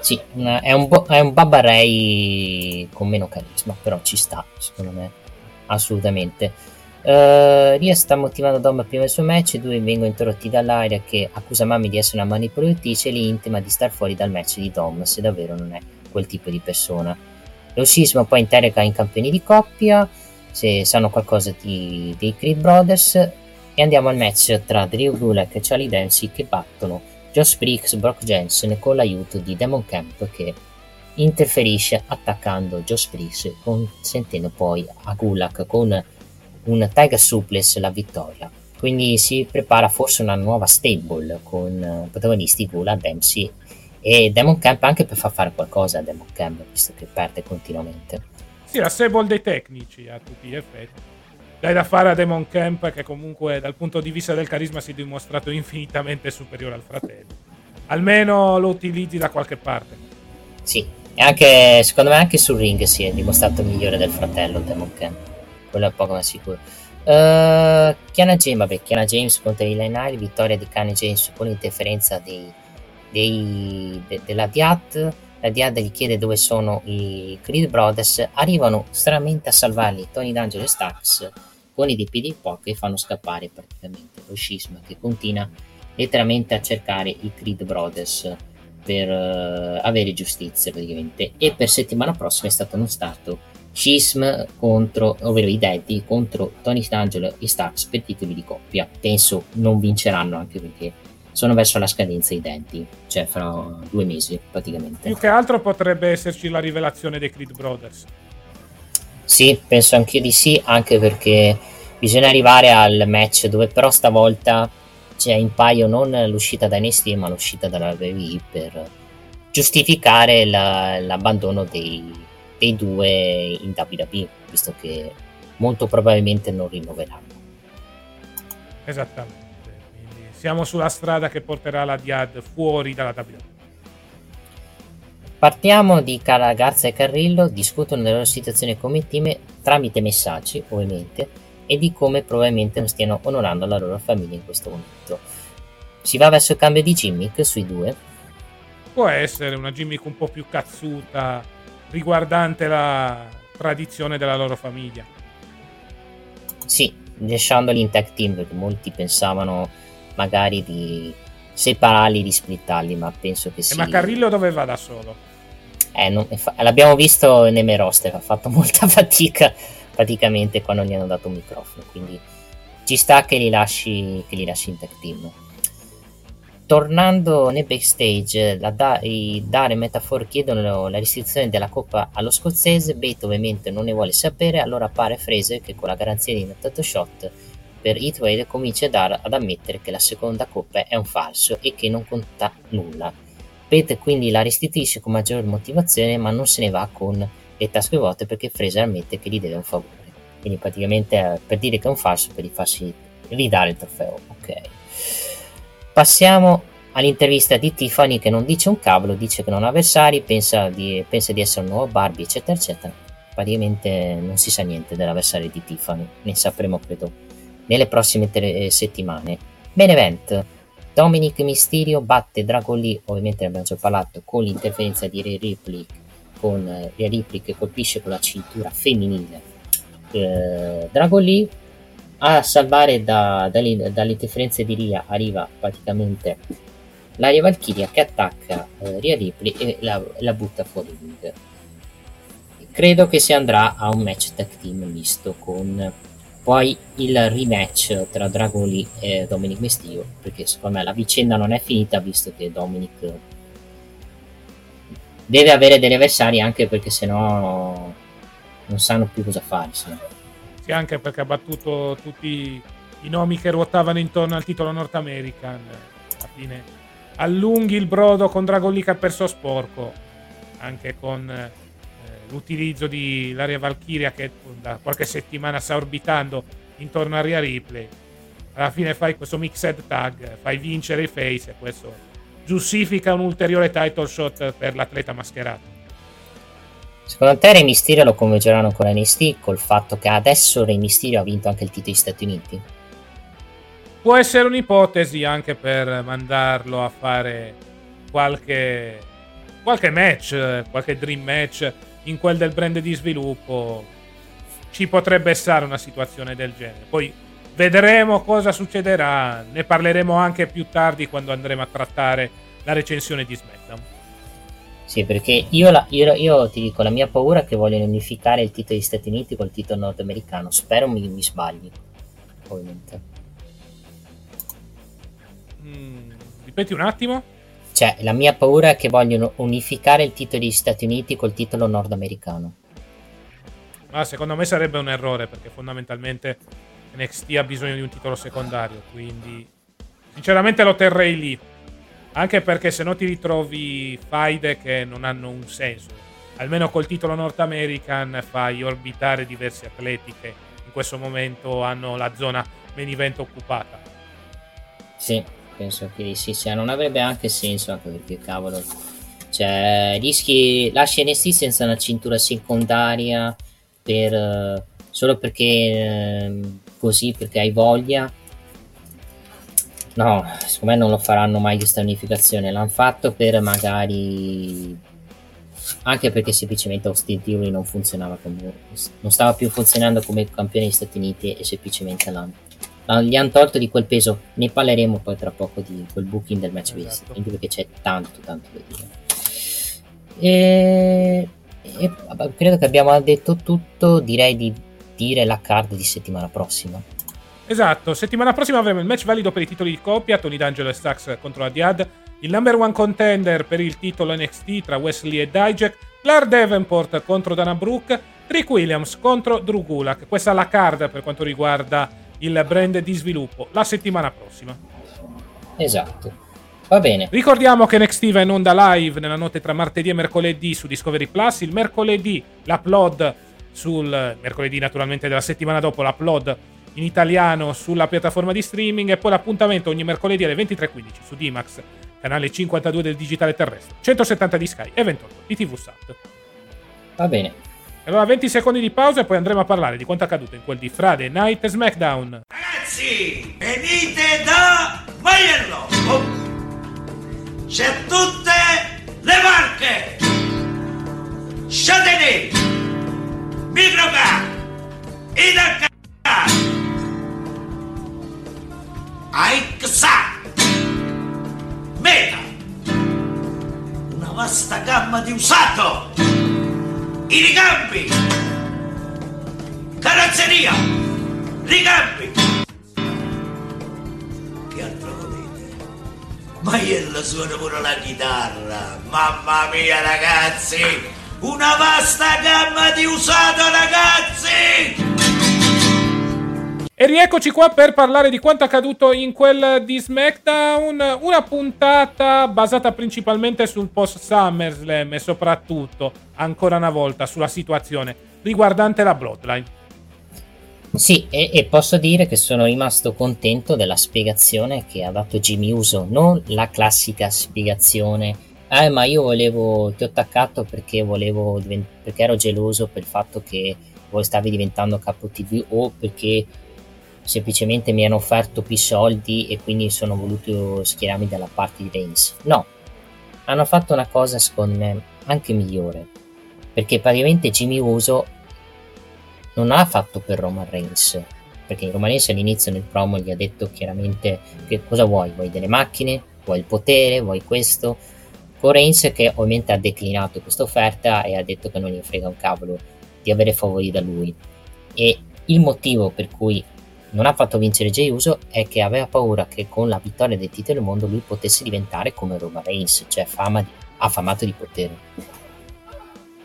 Sì, è un, bo- è un Baba Ray con meno carisma, però ci sta, secondo me, assolutamente. Uh, Ria sta motivando Dom prima del suo match, i due vengono interrotti dall'aria che accusa Mami di essere una manipolatrice e li intima di star fuori dal match di Dom se davvero non è quel tipo di persona. Lo scisma poi interroga in campioni di coppia, se sanno qualcosa di, dei Creed Brothers e andiamo al match tra Drew Gulak e Charlie Dempsey che battono Josh Briggs Brock Jensen con l'aiuto di Demon Camp che interferisce attaccando Josh Briggs consentendo poi a Gulak con un Tiger Suplex la vittoria. Quindi si prepara forse una nuova stable con protagonisti Gulak, Dempsey e Demon Camp anche per far fare qualcosa a Demon Camp visto che perde continuamente. Sì, la stable dei tecnici a tutti gli effetti dai da fare a Demon Camp che comunque dal punto di vista del carisma si è dimostrato infinitamente superiore al fratello. Almeno lo utilizzi da qualche parte. Sì, e anche secondo me anche sul ring si è dimostrato migliore del fratello Demon Camp. Quello è poco ma sicuro. Uh, Kiana James, vabbè, Kiana James contro i Lenari, vittoria di Kiana James con l'interferenza dei, dei, de, della Diat. La Diad gli chiede dove sono i Creed Brothers. Arrivano stranamente a salvarli Tony D'Angelo e Stax con i DP di poco e fanno scappare praticamente lo scisma che continua letteralmente a cercare i Creed Brothers per uh, avere giustizia praticamente e per settimana prossima è stato annunciato Scism contro, ovvero i Daddy contro Tony D'Angelo e Stax per titoli di coppia penso non vinceranno anche perché sono verso la scadenza i Daddy cioè fra due mesi praticamente. Più che altro potrebbe esserci la rivelazione dei Creed Brothers. Sì, penso anch'io di sì, anche perché bisogna arrivare al match dove però stavolta c'è in paio non l'uscita da NXT ma l'uscita dalla WWE per giustificare la, l'abbandono dei, dei, due in WWE, visto che molto probabilmente non rinnoveranno. Esattamente, siamo sulla strada che porterà la Diad fuori dalla WWE. Partiamo di Cara Garza e Carrillo, discutono della loro situazione come team tramite messaggi, ovviamente, e di come probabilmente non stiano onorando la loro famiglia in questo momento. Si va verso il cambio di gimmick sui due? Può essere una gimmick un po' più cazzuta, riguardante la tradizione della loro famiglia. Sì, lasciandoli in tag team perché molti pensavano magari di separarli, di splittarli, ma penso che sia. Eh, ma Carrillo dove va da solo? Eh, non, l'abbiamo visto nei miei roster, ha fatto molta fatica praticamente quando gli hanno dato un microfono, quindi ci sta che li lasci, che li lasci in tag team. Tornando nel backstage, da- i Dare e Metafor chiedono la restrizione della coppa allo scozzese, Bate ovviamente non ne vuole sapere, allora appare Fraser che con la garanzia di 98 shot per Heatwave comincia Dar ad ammettere che la seconda coppa è un falso e che non conta nulla. Bate quindi la restituisce con maggiore motivazione ma non se ne va con le tasche vuote perché Fraser ammette che gli deve un favore. Quindi praticamente eh, per dire che è un falso per farsi ridare il trofeo. Ok. Passiamo all'intervista di Tiffany che non dice un cavolo, dice che non ha avversari, pensa di, pensa di essere un nuovo Barbie, eccetera, eccetera. Praticamente non si sa niente dell'avversario di Tiffany, ne sapremo credo nelle prossime tre eh, settimane. Benevent, Dominic Mysterio batte Dragon Lee, ovviamente ne abbiamo già parlato, con l'interferenza di Ray Ripley, con eh, Ray Ripley che colpisce con la cintura femminile eh, Dragon Lee a salvare da, dalle, dalle interferenze di Ria arriva praticamente l'aria Valkyria che attacca eh, Ria Ripley e la, la butta fuori. Credo che si andrà a un match tag team misto con poi il rematch tra Dragon Lee e Dominic Mysterio perché secondo me la vicenda non è finita visto che Dominic deve avere degli avversari anche perché sennò non sanno più cosa fare. Sì. anche perché ha battuto tutti i nomi che ruotavano intorno al titolo North American. Alla fine allunghi il brodo con Dragon Lee che ha perso sporco, anche con l'utilizzo di Laria Valkyria che da qualche settimana sta orbitando intorno a Ria Ripley. Alla fine fai questo mixed tag, fai vincere i face e questo giustifica un ulteriore title shot per l'atleta mascherato. Secondo te Re Mysterio lo convinceranno con NXT col fatto che adesso Re Mysterio ha vinto anche il titolo degli Stati Uniti? Può essere un'ipotesi anche per mandarlo a fare qualche, qualche match, qualche dream match in quel del brand di sviluppo. Ci potrebbe essere una situazione del genere. Poi vedremo cosa succederà. Ne parleremo anche più tardi quando andremo a trattare la recensione di SmackDown. Sì, perché io, la, io, io, ti dico, la mia paura è che vogliono unificare il titolo degli Stati Uniti col titolo nordamericano. Spero mi, mi sbagli, ovviamente. Mm, ripeti un attimo? Cioè, la mia paura è che vogliono unificare il titolo degli Stati Uniti col titolo nordamericano. Ma secondo me sarebbe un errore, perché fondamentalmente NXT ha bisogno di un titolo secondario, quindi sinceramente lo terrei lì anche perché se no ti ritrovi faide che non hanno un senso. Almeno col titolo North American fai orbitare diversi atleti che in questo momento hanno la zona main event occupata. Sì, penso che sì, sì, non avrebbe anche senso anche perché cavolo. Cioè, rischi lasci NST senza una cintura secondaria per solo perché eh, così perché hai voglia No, secondo me non lo faranno mai questa unificazione. L'hanno fatto per magari. Anche perché semplicemente Austin Theory non funzionava come. Non stava più funzionando come campione degli Stati Uniti e semplicemente l'hanno. Gli hanno tolto di quel peso. Ne parleremo poi tra poco di quel booking del match esatto. quindi perché c'è tanto, tanto da dire. E, e credo che abbiamo detto tutto. Direi di dire la card di settimana prossima. Esatto, settimana prossima avremo il match valido per i titoli di coppia, Tony D'Angelo e Stax contro Adiad, il number one contender per il titolo NXT tra Wesley e Dijak, Clark Davenport contro Dana Brooke, Trick Williams contro Drew Gulak. Questa è la card per quanto riguarda il brand di sviluppo la settimana prossima. Esatto. Va bene. Ricordiamo che NXT va in onda live nella notte tra martedì e mercoledì su Discovery Plus. Il mercoledì l'upload sul mercoledì naturalmente della settimana dopo l'upload in italiano sulla piattaforma di streaming e poi l'appuntamento ogni mercoledì alle 23.15 su Dimax, canale 52 del digitale terrestre, 170 di Sky e 28 di TV Sat. Va bene allora 20 secondi di pausa e poi andremo a parlare di quanto accaduto in quel di Friday Night SmackDown. Ragazzi, venite da Maiello! Oh. C'è tutte le marche! Châtenay, Microca, Idaca, Aixa, Meta! Una vasta gamma di usato! I ricambi, carrozzeria, ricambi. Che altro volete? Ma io suono pure la chitarra, mamma mia ragazzi, una vasta gamma di usato ragazzi! E rieccoci qua per parlare di quanto accaduto in quel di SmackDown, una puntata basata principalmente sul post SummerSlam e soprattutto, ancora una volta, sulla situazione riguardante la Bloodline. Sì, e, e, posso dire che sono rimasto contento della spiegazione che ha dato Jimmy Uso, non la classica spiegazione, eh ma io volevo, ti ho attaccato perché volevo, perché ero geloso per il fatto che voi stavi diventando capo TV o perché semplicemente mi hanno offerto più soldi e quindi sono voluto schierarmi dalla parte di Reigns. No, hanno fatto una cosa secondo me anche migliore, perché praticamente Jimmy Uso non ha fatto per Roman Reigns, perché Roman Reigns all'inizio nel promo gli ha detto chiaramente che cosa vuoi, vuoi delle macchine, vuoi il potere, vuoi questo. Con Reigns che ovviamente ha declinato questa offerta e ha detto che non gli frega un cavolo di avere favori da lui. E il motivo per cui non ha fatto vincere Jey Uso è che aveva paura che con la vittoria del titolo del mondo lui potesse diventare come Roman Reigns, cioè fama di, affamato di potere.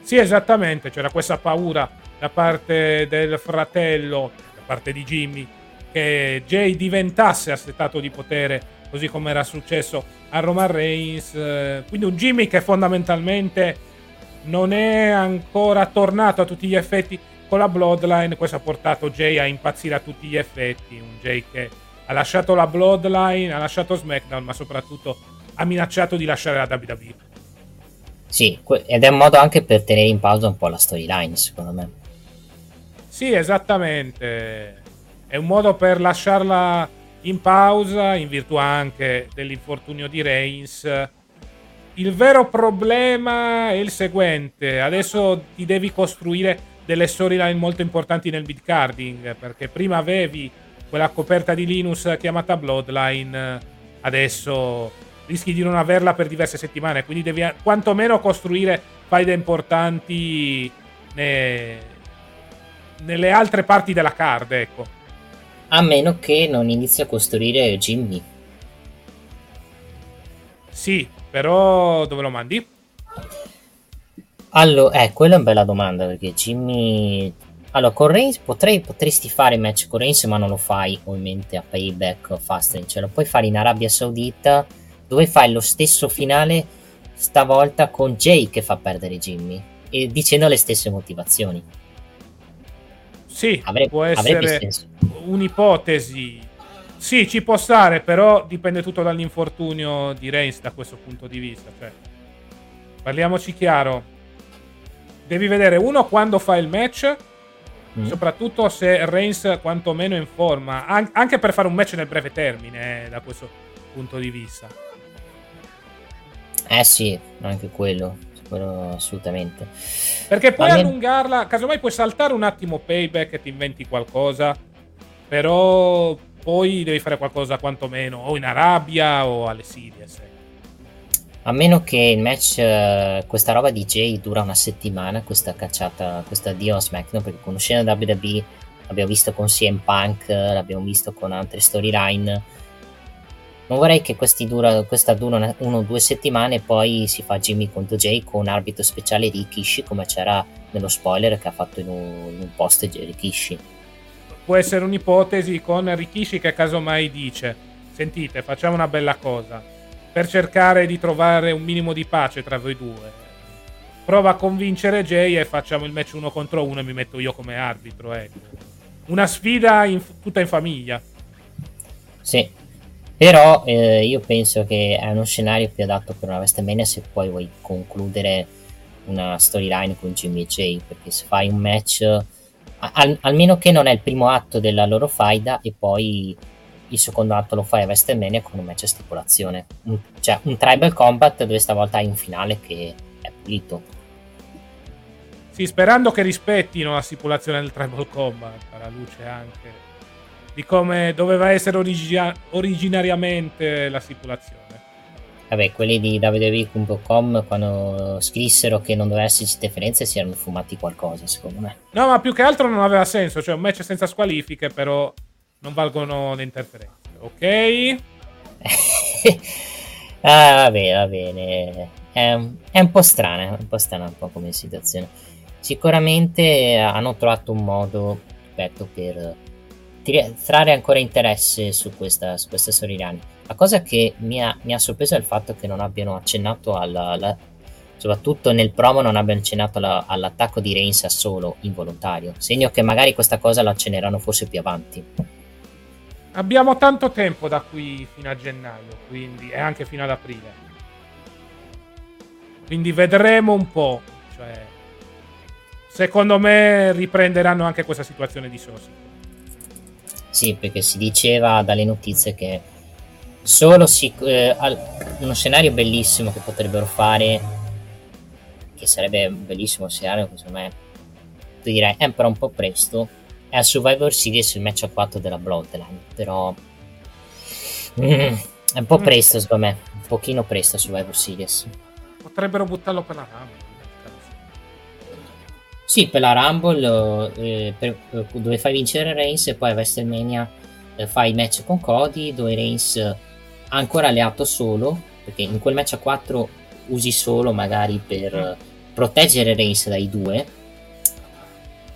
Sì, esattamente, c'era questa paura da parte del fratello, da parte di Jimmy, che Jay diventasse assetato di potere, così come era successo a Roman Reigns. Quindi un Jimmy che fondamentalmente non è ancora tornato a tutti gli effetti con la Bloodline questo ha portato Jay a impazzire a tutti gli effetti, un Jay che ha lasciato la Bloodline, ha lasciato SmackDown, ma soprattutto ha minacciato di lasciare la WWE. Sì, ed è un modo anche per tenere in pausa un po' la storyline, secondo me. Sì, esattamente. È un modo per lasciarla in pausa, in virtù anche dell'infortunio di Reigns. Il vero problema è il seguente: adesso ti devi costruire delle storyline molto importanti nel mid carding perché prima avevi quella coperta di Linus chiamata Bloodline adesso rischi di non averla per diverse settimane quindi devi quantomeno costruire faide importanti ne... nelle altre parti della card ecco a meno che non inizi a costruire Jimmy sì però dove lo mandi? Allora, eh, quella è una bella domanda perché Jimmy... Allora, con Reigns potrei, potresti fare match con Reigns ma non lo fai ovviamente a Payback o Fastlane, cioè lo puoi fare in Arabia Saudita dove fai lo stesso finale stavolta con Jay che fa perdere Jimmy e dicendo le stesse motivazioni. Sì, avrebbe, può essere un'ipotesi. Sì, ci può stare, però dipende tutto dall'infortunio di Reigns da questo punto di vista. Cioè, parliamoci chiaro, devi vedere uno quando fa il match, mm. soprattutto se Reigns quantomeno è in forma, An- anche per fare un match nel breve termine, eh, da questo punto di vista. Eh sì, anche quello, quello assolutamente. Perché puoi Almeno... allungarla, casomai puoi saltare un attimo payback e ti inventi qualcosa, però poi devi fare qualcosa quantomeno o in Arabia o alle Series. Eh. A meno che il match, uh, questa roba di Jay dura una settimana, questa cacciata, questa dio a SmackDown, perché conoscendo WWE l'abbiamo visto con CM Punk, l'abbiamo visto con altre storyline. Non vorrei che dura, questa dura una o due settimane e poi si fa Jimmy contro Jay con arbitro speciale Rikishi, come c'era nello spoiler che ha fatto in un, in un post Rikishi. Può essere un'ipotesi con Rikishi che casomai dice: Sentite, facciamo una bella cosa per cercare di trovare un minimo di pace tra voi due. Prova a convincere Jay e facciamo il match uno contro uno e mi metto io come arbitro. Ecco. Una sfida in, tutta in famiglia. Sì, però eh, io penso che è uno scenario più adatto per una WrestleMania se poi vuoi concludere una storyline con Jimmy e Jay, perché se fai un match, al, almeno che non è il primo atto della loro faida e poi il secondo atto lo fai a WrestleMania con un match a stipulazione. Un, cioè un tribal combat dove stavolta hai un finale che è pulito. Sì, sperando che rispettino la stipulazione del tribal combat, alla luce anche di come doveva essere origina- originariamente la stipulazione. Vabbè, quelli di www.com quando scrissero che non doveva esserci interferenze si erano fumati qualcosa, secondo me. No, ma più che altro non aveva senso, cioè un match senza squalifiche, però non valgono le interferenze. Ok? ah, va bene, va bene. È, è, un po' strana, un po' strana un po' come situazione. Sicuramente hanno trovato un modo, ripeto, per trarre ancora interesse su questa, su questa storyline. La cosa che mi ha, mi ha, sorpreso è il fatto che non abbiano accennato alla, alla soprattutto nel promo non abbiano accennato alla, all'attacco di Reigns a solo involontario, segno che magari questa cosa la accenneranno forse più avanti. Abbiamo tanto tempo da qui fino a gennaio, quindi e anche fino ad aprile. Quindi vedremo un po', cioè, secondo me riprenderanno anche questa situazione di Sosi. Sì, perché si diceva dalle notizie che solo si, eh, uno scenario bellissimo che potrebbero fare, che sarebbe un bellissimo scenario, secondo me, tu direi, è però un po' presto, è a Survivor Series il match a 4 della Bloodline, però mm, è un po' mm. presto secondo me, un pochino presto a Survivor Series. Potrebbero buttarlo per la Rumble. Sì, per la Rumble eh, per, eh, dove fai vincere Reigns e poi a WrestleMania eh, fai il match con Cody dove Reigns ha ancora alleato solo perché in quel match a 4 usi solo magari per mm. proteggere Reigns dai due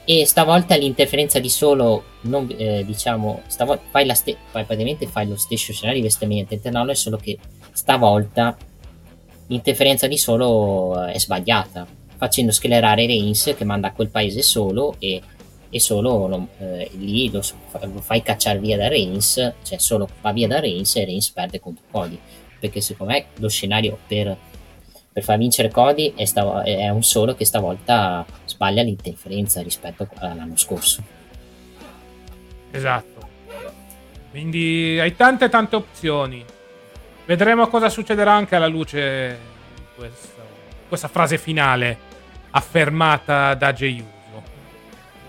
e stavolta l'interferenza di solo non, eh, diciamo stavolta fai, la ste- fai praticamente fai lo stesso scenario di WrestleMania International solo che stavolta l'interferenza di solo è sbagliata facendo schierare Reigns che manda a quel paese solo e, e solo non, eh, lì lo, lo, fai cacciare via da Reigns, cioè solo va via da Reigns e Reigns perde contro Cody. Perché secondo me lo scenario per, per far vincere Cody è, stav- è, un solo che stavolta sbaglia l'interferenza rispetto all'anno scorso. Esatto. Quindi hai tante tante opzioni. Vedremo cosa succederà anche alla luce di questa, questa frase finale affermata da Jay Uso.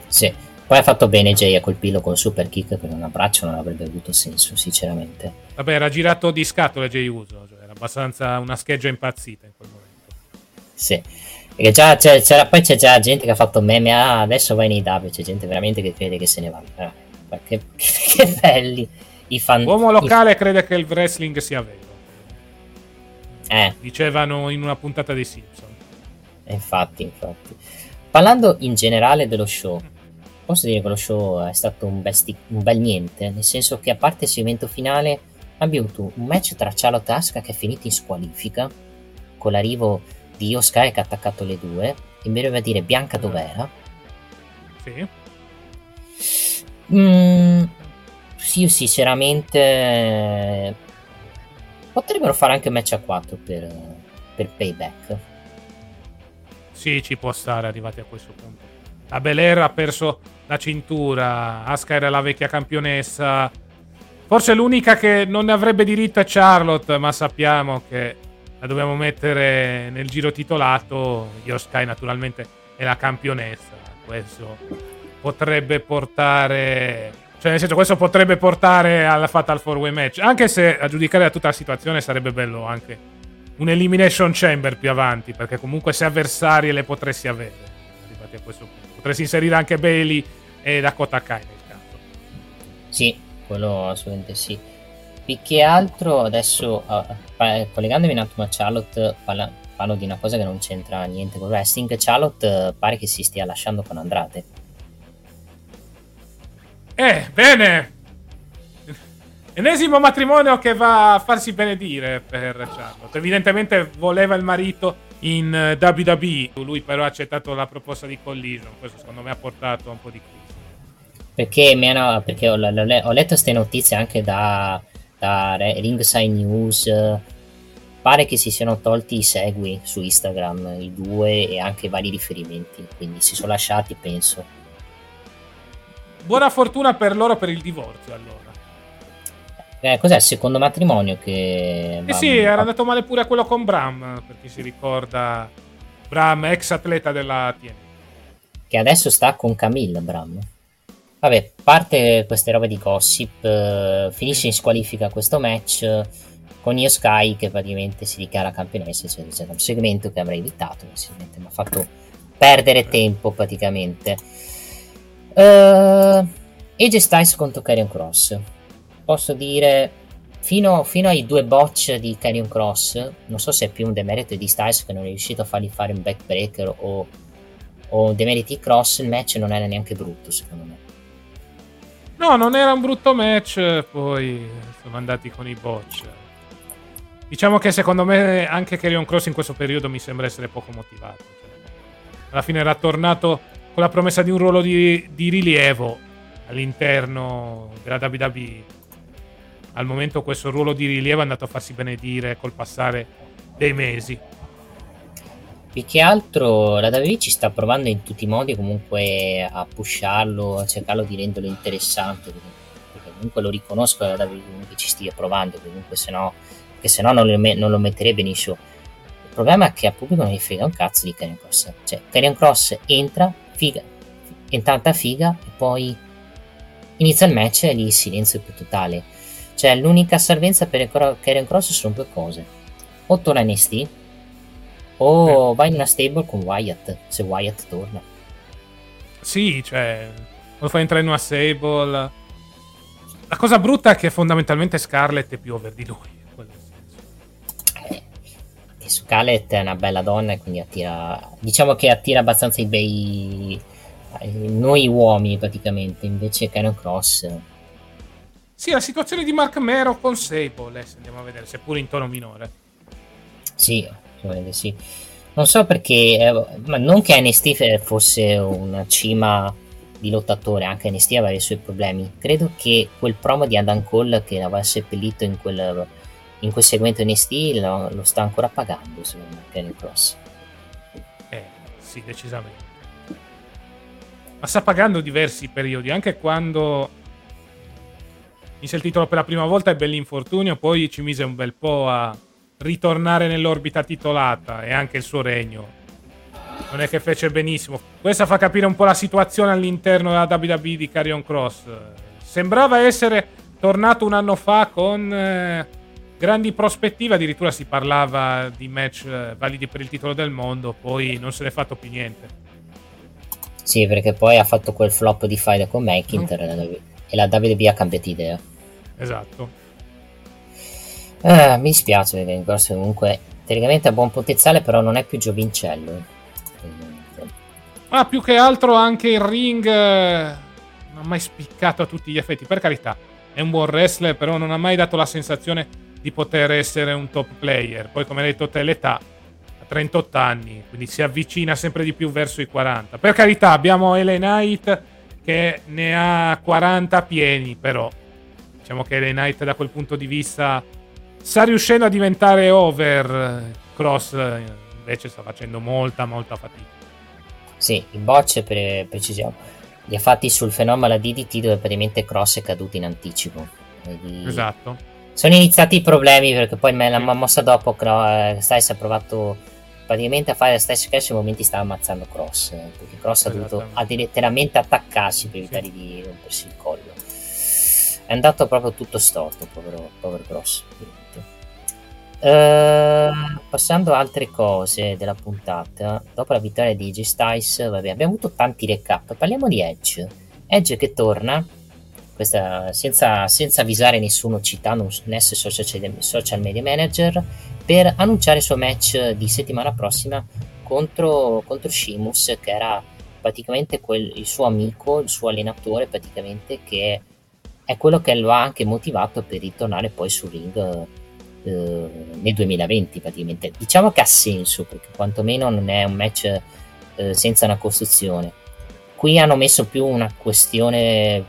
Sì, poi ha fatto bene Jay a colpirlo con super kick per un abbraccio non avrebbe avuto senso, sinceramente. Vabbè, era girato di scatole Jay Uso, cioè era abbastanza una scheggia impazzita in quel momento. Sì. Perché già c'era, poi c'è già gente che ha fatto meme, ah, adesso vai nei W, c'è gente veramente che crede che se ne va. Eh, che, che, belli i fan. L'uomo locale i... crede che il wrestling sia vero. Eh. Dicevano in una puntata dei Simpson. Infatti, infatti. Parlando in generale dello show, posso dire che lo show è stato un bel, sti- un bel niente, nel senso che a parte il segmento finale abbiamo avuto un match tra Charlotte Asuka che è finito in squalifica, con l'arrivo di Io Sky che ha attaccato le due, e mi doveva dire Bianca dov'era. Sì. Mm, sì, sinceramente potrebbero fare anche match a 4 per, per payback. Sì, ci può stare arrivati a questo punto. La Belair ha perso la cintura, Asuka era la vecchia campionessa. Forse l'unica che non ne avrebbe diritto è Charlotte, ma sappiamo che la dobbiamo mettere nel giro titolato. Io naturalmente è la campionessa. Questo potrebbe portare cioè, nel senso, questo potrebbe portare alla Fatal 4-Way match. Anche se a giudicare da tutta la situazione sarebbe bello anche un Elimination Chamber più avanti, perché comunque se avversarie le potresti avere, arrivati a questo punto. Potresti inserire anche Bailey e Dakota Kai nel caso. Sì, quello assolutamente sì. Più che altro adesso, uh, collegandomi un attimo a Charlotte, parla, parlo di una cosa che non c'entra niente con wrestling. Charlotte uh, pare che si stia lasciando con Andrade. Eh, bene! Enesimo matrimonio che va a farsi benedire per Charlotte. Evidentemente voleva il marito in eh, WWE, lui però ha accettato la proposta di Collision. Questo secondo me ha portato un po' di crisi. Perché, meno, perché ho, ho, letto queste notizie anche da, da Ringside News. Pare che si siano tolti i segui su Instagram, i due e anche vari riferimenti. Quindi si sono lasciati, penso. Buona fortuna per loro per il divorzio allora. Eh, cos'è il secondo matrimonio che... Eh sì, era andato male pure a quello con Bram, per chi si ricorda. Bram, ex atleta della TN. Che adesso sta con Camille, Bram. Vabbè, parte queste robe di gossip, uh, finisce in squalifica questo match. con Io Sky che praticamente si dichiara campionessa, cioè c'è un segmento che avrei evitato, mi ha fatto perdere tempo praticamente. Uh, AJ Styles contro Karrion Cross. Posso dire fino, fino, ai due botch di Karrion Cross, non so se è più un demerito di Styles che non è riuscito a fargli fare un backbreaker o, o di Cross, il match non era neanche brutto secondo me. No, non era un brutto match, poi sono andati con i botch. Diciamo che secondo me anche Carrion Cross in questo periodo mi sembra essere poco motivato. Alla fine era tornato con la promessa di un ruolo di, di rilievo all'interno della WWE. Al momento questo ruolo di rilievo è andato a farsi benedire col passare dei mesi. Più che altro la WWE ci sta provando in tutti i modi comunque a pusharlo, a cercarlo di renderlo interessante. Perché comunque lo riconosco la WWE che ci stia provando, comunque se no che se no non, lo metterebbe in show. Il problema è che al pubblico non gli frega un cazzo di Karrion Cross. Cioè, Karrion Cross entra, figa, in tanta figa, e poi inizia il match e lì silenzio più totale. Cioè, l'unica salvezza per Karrion Cross sono due cose. O torna NST, o eh. vai in una stable con Wyatt, se Wyatt torna. Sì, cioè, lo fai entrare in una stable. La cosa brutta è che fondamentalmente Scarlett è più over di lui. Scarlett è una bella donna e quindi attira diciamo che attira abbastanza i bei noi uomini praticamente invece Canon Cross sì la situazione di Mark Mero con Sable se andiamo a vedere seppur in tono minore sì sì. Non so perché eh, ma non che NST fosse una cima di lottatore anche NST aveva i suoi problemi. Credo che quel promo di Adam Cole che l'aveva seppellito in quel in quel segmento NXT lo, lo sta ancora pagando secondo me Kenny Cross. Eh sì decisamente. Ma sta pagando diversi periodi anche quando mise il titolo per la prima volta ebbe l'infortunio poi ci mise un bel po' a ritornare nell'orbita titolata e anche il suo regno non è che fece benissimo questa fa capire un po' la situazione all'interno della WWE di Carrion Cross sembrava essere tornato un anno fa con eh, grandi prospettive, addirittura si parlava di match eh, validi per il titolo del mondo, poi non se n'è fatto più niente. Sì, perché poi ha fatto quel flop di file con McIntyre mm. e la WWE ha cambiato idea. Esatto. Eh, mi perché Corso comunque teoricamente ha buon potenziale, però non è più giovincello. Ah, più che altro anche il ring eh, non ha mai spiccato a tutti gli effetti, per carità. È un buon wrestler, però non ha mai dato la sensazione di poter essere un top player. Poi, come hai detto te, l'età ha 38 anni, quindi si avvicina sempre di più verso i 40. Per carità, abbiamo Ellen Knight che ne ha 40 pieni, però diciamo che Ellen Knight da quel punto di vista sta riuscendo a diventare over. Cross invece sta facendo molta, molta fatica. Sì, il botch per precisione li ha fatti sul fenomeno DDT dove praticamente Cross è caduto in anticipo. Quindi... Esatto sono iniziati i problemi perché poi me la mossa dopo eh, Styles ha provato praticamente a fare la stessa cash nei momenti stava ammazzando Cross eh, perché Cross ha dovuto letteralmente attaccarsi per evitare sì. di rompersi il collo è andato proprio tutto storto povero, povero Cross uh, passando a altre cose della puntata dopo la vittoria di G Styles vabbè, abbiamo avuto tanti recap. Parliamo di Edge. Edge che torna questa, senza, senza, avvisare nessuno citando un social, social Media Manager per annunciare il suo match di settimana prossima contro, contro Shimus che era praticamente quel, il suo amico, il suo allenatore praticamente che è quello che lo ha anche motivato per ritornare poi sul ring eh, nel 2020 praticamente. Diciamo che ha senso perché quantomeno non è un match eh, senza una costruzione. Qui hanno messo più una questione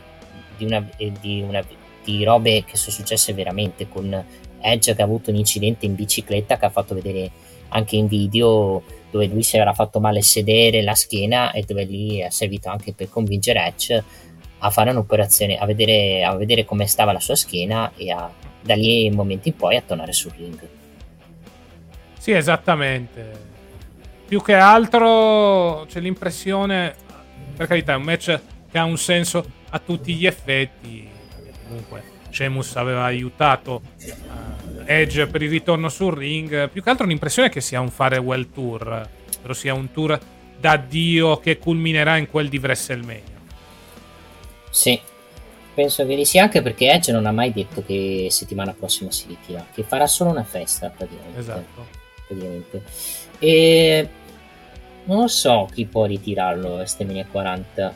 di, una, eh, di, una, di robe che sono successe veramente con Edge che ha avuto un incidente in bicicletta che ha fatto vedere anche in video dove lui si era fatto male sedere la schiena e dove lì è servito anche per convincere Edge a fare un'operazione, a vedere, a vedere come stava la sua schiena e a, da lì in momenti in poi a tornare sul ring. Sì, esattamente. Più che altro c'è l'impressione, per carità, è un match che ha un senso a tutti gli effetti. Comunque Sheamus aveva aiutato uh, Edge per il ritorno sul ring. Più che altro l'impressione è che sia un farewell tour, ovvero sia un tour d'addio che culminerà in quel di WrestleMania. Sì, penso che sia anche perché Edge non ha mai detto che settimana prossima si ritira, che farà solo una festa praticamente. Esatto. praticamente. E non so chi può ritirarlo WrestleMania 40.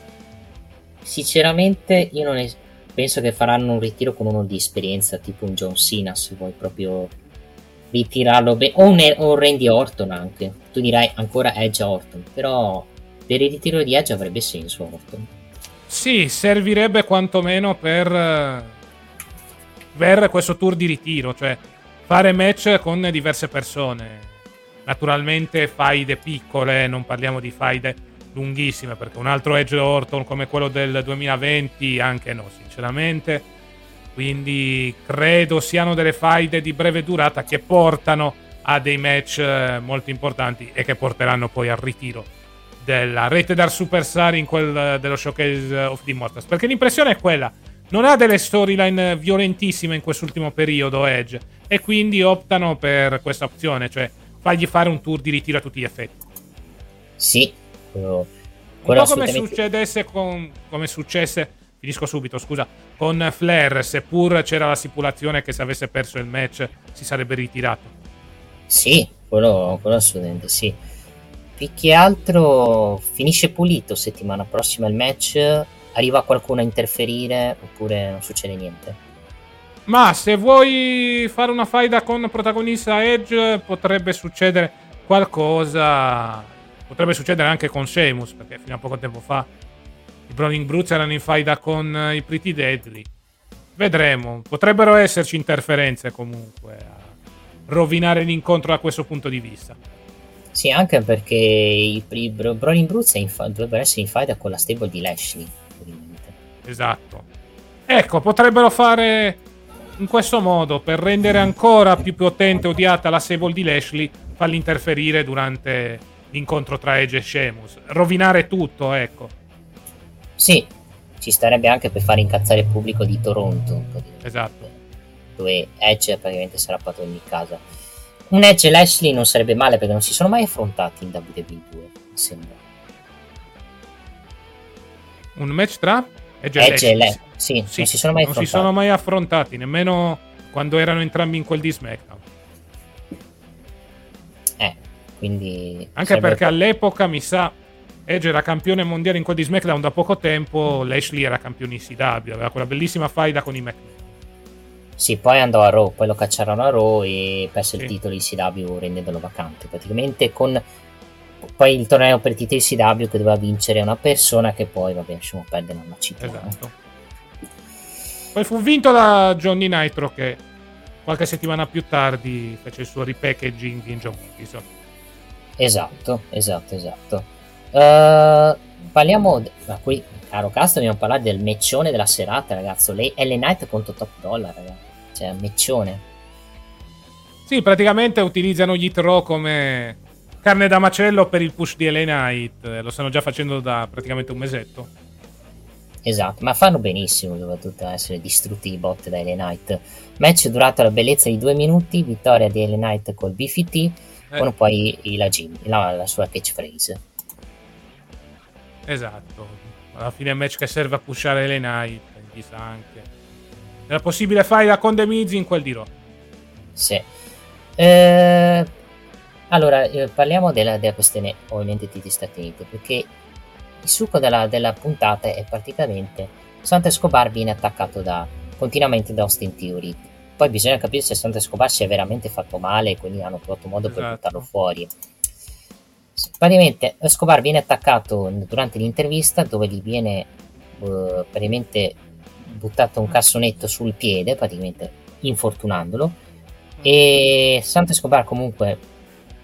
Sinceramente io non es- penso che faranno un ritiro con uno di esperienza, tipo un John Cena se vuoi proprio ritirarlo bene, o un, un Randy Orton anche. Tu dirai ancora Edge Orton, però per il ritiro di Edge avrebbe senso Orton. Sì, servirebbe quantomeno per, per questo tour di ritiro, cioè fare match con diverse persone. Naturalmente faide piccole, non parliamo di faide lunghissime, perché un altro Edge Orton come quello del 2020, anche no, sinceramente. Quindi credo siano delle faide di breve durata che portano a dei match eh, molto importanti e che porteranno poi al ritiro della rete dar superstar in quel dello showcase of the Immortals. Perché l'impressione è quella. Non ha delle storyline violentissime in quest'ultimo periodo Edge e quindi optano per questa opzione, cioè fargli fare un tour di ritiro a tutti gli effetti. Sì, quello, quello un po' come succedesse con come successe finisco subito, scusa, con Flair, seppur c'era la stipulazione che se avesse perso il match si sarebbe ritirato. Sì, quello, quello assolutamente sì più che altro finisce pulito settimana prossima il match, arriva qualcuno a interferire oppure non succede niente. Ma se vuoi fare una faida con protagonista Edge potrebbe succedere qualcosa. Potrebbe succedere anche con Sheamus, perché fino a poco tempo fa i Browning Brutes erano in faida con i Pretty Deadly. Vedremo, potrebbero esserci interferenze comunque a rovinare l'incontro da questo punto di vista. Sì, anche perché i, i Brolin Bruce fa- dovrebbero essere in fight con la stable di Lashley. Esatto. Ecco, potrebbero fare in questo modo per rendere ancora più potente e odiata la stable di Lashley, farli interferire durante l'incontro tra Edge e Sheamus. Rovinare tutto, ecco. Sì, ci starebbe anche per fare incazzare il pubblico di Toronto. Esatto. Dove Edge praticamente sarà padrone di casa un Edge e Lashley non sarebbe male perché non si sono mai affrontati in WWE 2, mi sembra. Un match tra Edge, Edge e Lashley? Sì, sì, non si sono mai non affrontati. si sono mai affrontati, nemmeno quando erano entrambi in quel di SmackDown. Eh, quindi... Anche perché all'epoca, mi sa, Edge era campione mondiale in quel di SmackDown da poco tempo, Lashley era campione in CW, aveva quella bellissima faida con i McMahon. Sì, poi andò a Raw, poi lo cacciarono a Raw e perse sì. il titolo di CW rendendolo vacante praticamente con poi il torneo per i titoli CW che doveva vincere una persona che poi, vabbè, lasciamo perdere una città. Esatto. Poi fu vinto da Johnny Nitro che qualche settimana più tardi fece il suo repackaging in John Morrison. Esatto, esatto, esatto. Uh, parliamo, ma qui, caro Castro, dobbiamo parlare del meccione della serata, ragazzo. Lei, Ellen Knight contro Top Dollar, ragazzi cioè meccione. Sì, praticamente utilizzano gli Raw come carne da macello per il push di LA Knight. Lo stanno già facendo da praticamente un mesetto. Esatto, ma fanno benissimo soprattutto a essere distrutti i bot da LA Knight. Match durato la bellezza di due minuti, vittoria di LA Knight col BFT, eh. con poi la, Jim, la, la sua catchphrase. Esatto, alla fine è un match che serve a pushare LA Knight, chissà anche era possibile fare la con The Miz in quel di Raw. Sì. Eh, allora, eh, parliamo della, della, questione ovviamente di Stati Uniti, perché il succo della, della, puntata è praticamente Santa Escobar viene attaccato da, continuamente da Austin Theory. Poi bisogna capire se Santa Escobar si è veramente fatto male e quindi hanno trovato modo esatto. per buttarlo fuori. Praticamente Escobar viene attaccato durante l'intervista dove gli viene uh, praticamente buttato un cassonetto sul piede, praticamente infortunandolo. E Santo Escobar comunque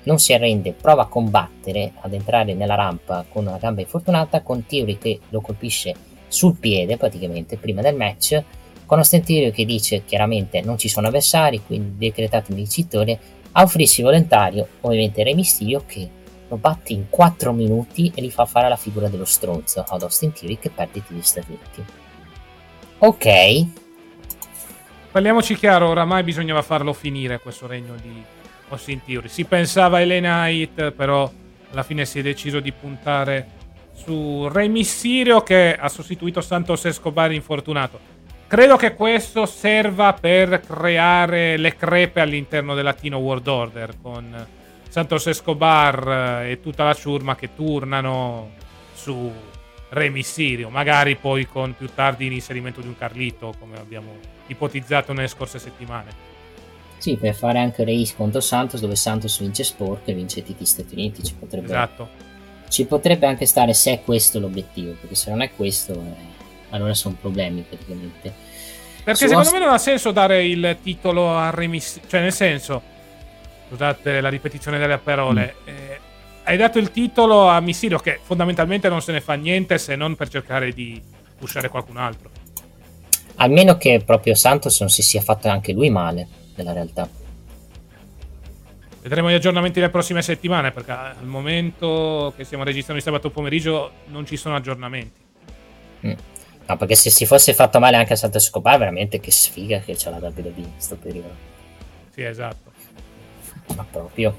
non si arrende, prova a combattere, ad entrare nella rampa con una gamba infortunata, con Theory che lo colpisce sul piede praticamente prima del match, con Theory che dice chiaramente non ci sono avversari, quindi decretate vincitore, a offrirsi volontario ovviamente Re Mysterio che lo batte in 4 minuti e gli fa fare la figura dello stronzo ad Austin che perde i titoli Stati Uniti. Ok. parliamoci chiaro, oramai bisognava farlo finire questo regno di Austin Theory. Si pensava a LA Knight, però alla fine si è deciso di puntare su Rey Mysterio che ha sostituito Santos Escobar infortunato. Credo che questo serva per creare le crepe all'interno del Latino World Order con Santos Escobar eh, e tutta la ciurma che turnano su Re Mysterio, magari poi con più tardi l'inserimento di un Carlito come abbiamo ipotizzato nelle scorse settimane. Sì, per fare anche race contro Santos dove Santos vince sport e vince titoli Stati Uniti ci potrebbe, esatto. ci potrebbe anche stare se è questo l'obiettivo perché se non è questo eh, allora sono problemi praticamente perché Su secondo Aust- me non ha senso dare il titolo a Re Mysterio cioè nel senso scusate la ripetizione delle parole mm. eh, hai dato il titolo a Mysterio che fondamentalmente non se ne fa niente se non per cercare di pushare qualcun altro almeno che proprio Santos non si sia fatto anche lui male nella realtà. Vedremo gli aggiornamenti nelle prossime settimane perché al momento che stiamo registrando di sabato pomeriggio non ci sono aggiornamenti. Mm. No, perché se si fosse fatto male anche a Santa Scopa, veramente che sfiga che c'è la WWE in questo periodo. Sì, esatto. Ma proprio.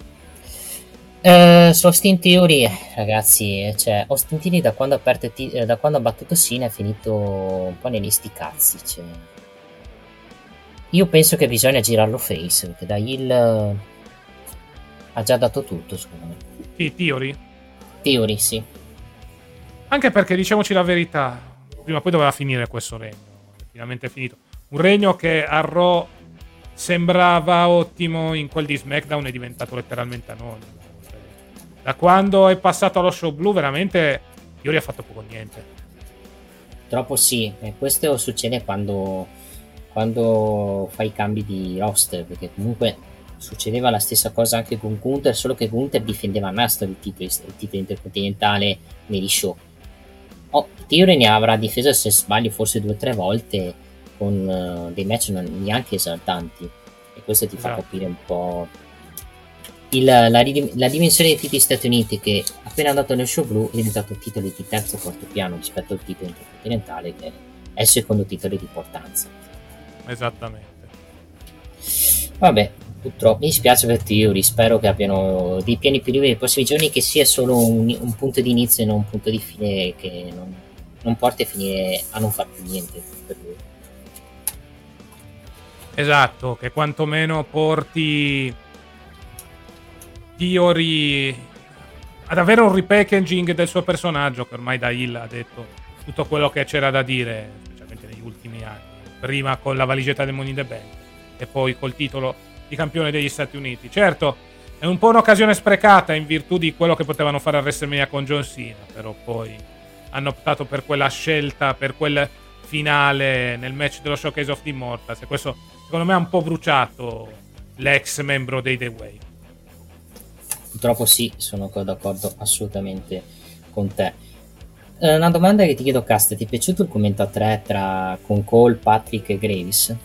Uh, su Austin Theory, ragazzi, cioè, Austin Theory da quando, t- da quando ha battuto Sina è finito un po' negli sti cazzi. Cioè io penso che bisogna girarlo face, perché da Hill eh, ha già dato tutto, secondo me. Sì, Theory? Theory, sì. Anche perché, diciamoci la verità, prima o poi doveva finire questo regno. Finalmente è finito. Un regno che a Raw sembrava ottimo, in quel di SmackDown è diventato letteralmente anonimo. Da quando è passato allo show blu, veramente Theory ha fatto poco niente. Troppo sì, e questo succede quando quando fai i cambi di roster, perché comunque succedeva la stessa cosa anche con Gunther, solo che Gunther difendeva a nastro il titolo, il titolo intercontinentale negli show. Oh, Theory ne avrà difeso se sbaglio forse due o tre volte con uh, dei match non neanche esaltanti e questo ti fa esatto. capire un po' il, la, la, dimensione dei titoli Stati Uniti che appena andato nel show blu è diventato titolo di terzo o quarto piano rispetto al titolo intercontinentale che è il secondo titolo di importanza esattamente. Vabbè, purtroppo mi dispiace per Theory, spero che abbiano dei piani più liberi nei prossimi giorni, che sia solo un, un punto di inizio e non un punto di fine che non, non porti a finire a non fare più niente per lui. Esatto, che quantomeno porti Theory ad avere un repackaging del suo personaggio, che ormai da Hill ha detto tutto quello che c'era da dire, specialmente negli ultimi anni prima con la valigetta del Money in the Bank e poi col titolo di campione degli Stati Uniti. Certo, è un po' un'occasione sprecata in virtù di quello che potevano fare a WrestleMania con John Cena, però poi hanno optato per quella scelta, per quel finale nel match dello Showcase of the Immortals e questo secondo me ha un po' bruciato l'ex membro dei The Way. Purtroppo sì, sono d'accordo assolutamente con te. Eh, una domanda che ti chiedo, Cast, ti è piaciuto il commento a tre tra, con Cole, Patrick e Graves?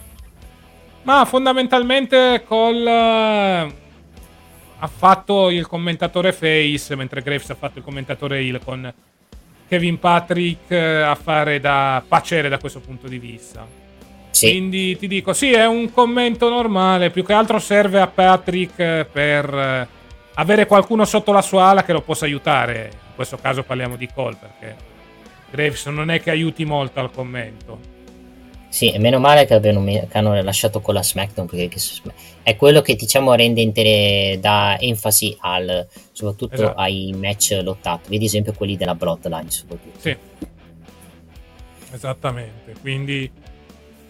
Ma fondamentalmente Cole uh, ha fatto il commentatore face, mentre Graves ha fatto il commentatore heel con Kevin Patrick uh, a fare da pacere da questo punto di vista. Sì. Quindi ti dico, sì, è un commento normale, più che altro serve a Patrick per avere qualcuno sotto la sua ala che lo possa aiutare questo caso parliamo di Cole perché Graves non è che aiuti molto al commento. Sì, meno male che, abbiano, che hanno lasciato con la SmackDown perché è quello che diciamo rende intere, dà enfasi al, soprattutto esatto. ai match lottati, vedi esempio quelli della Bloodline soprattutto. Sì, esattamente, quindi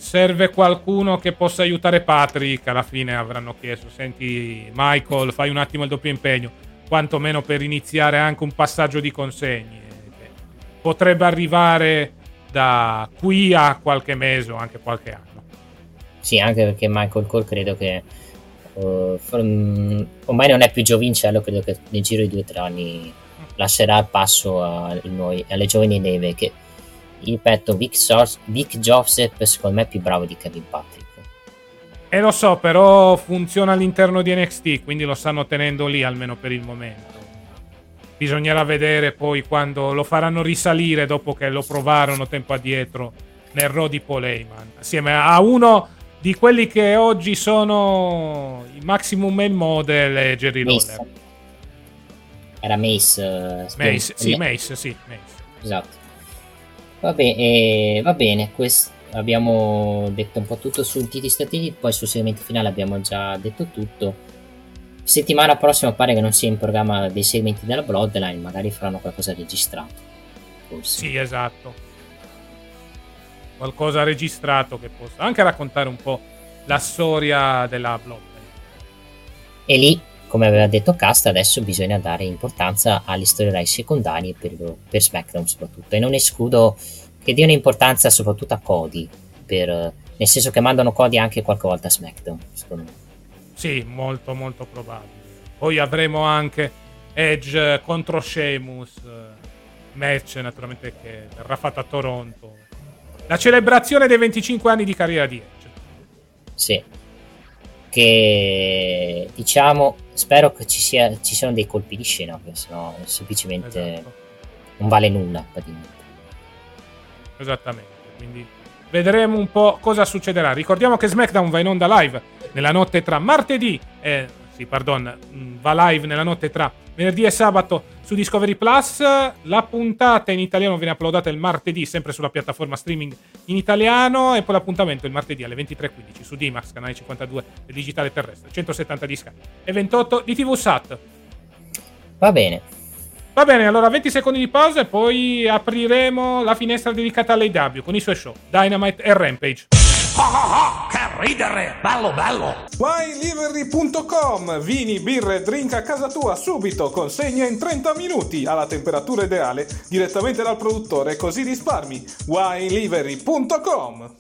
serve qualcuno che possa aiutare Patrick, alla fine avranno chiesto, senti Michael fai un attimo il doppio impegno, quantomeno per iniziare anche un passaggio di consegne. Potrebbe arrivare da qui a qualche mese o anche qualche anno. Sì, anche perché Michael Cole credo che uh, from, ormai non è più giovincello, credo che nel giro di due o tre anni lascerà il passo noi, alle giovani neve che ripeto Vic, Vic Joseph secondo me è più bravo di Kevin Patrick e lo so, però funziona all'interno di NXT, quindi lo stanno tenendo lì almeno per il momento. Bisognerà vedere poi quando lo faranno risalire dopo che lo provarono tempo addietro nel Raw di Paul Heyman. Assieme a uno di quelli che oggi sono i maximum male model e Jerry Mace. Lawler. Era Mace. eh, Mace, sì, le- Mace, sì, Mace. Esatto. Va bene, eh, va bene, quest- abbiamo detto un po' tutto sul TT Statini, poi sul segmento finale abbiamo già detto tutto. Settimana prossima pare che non sia in programma dei segmenti della Bloodline, magari faranno qualcosa registrato. Forse. Sì, esatto. Qualcosa registrato che possa anche raccontare un po' la storia della Bloodline. E lì, come aveva detto Cast, adesso bisogna dare importanza alle storyline secondarie per, per SmackDown soprattutto. E non escludo che diano importanza soprattutto a Cody, per- nel senso che mandano Cody anche qualche volta a SmackDown, secondo me. Sì, molto molto probabile. Poi avremo anche Edge contro Sheamus, match naturalmente che verrà fatto a Toronto. La celebrazione dei 25 anni di carriera di Edge. Sì. Che diciamo, spero che ci, sia, ci siano dei colpi di scena, perché sennò semplicemente Esatto. non vale nulla. Esattamente. Quindi vedremo un po' cosa succederà. Ricordiamo che SmackDown va in onda live nella notte tra martedì e sì, pardon, mh, va live nella notte tra venerdì e sabato su Discovery Plus. La puntata in italiano viene uploadata il martedì, sempre sulla piattaforma streaming in italiano. E poi l'appuntamento il martedì alle 23.15 su D-Max, canale 52 del digitale terrestre, 170 di Sky e 28 di TV Sat. Va bene. Va bene, allora 20 secondi di pausa e poi apriremo la finestra dedicata all'AW con i suoi show Dynamite e Rampage. Ridere! Bello, bello! WineLivery.com Vini, birre e drink a casa tua subito, consegna in 30 minuti alla temperatura ideale direttamente dal produttore così risparmi. WineLivery.com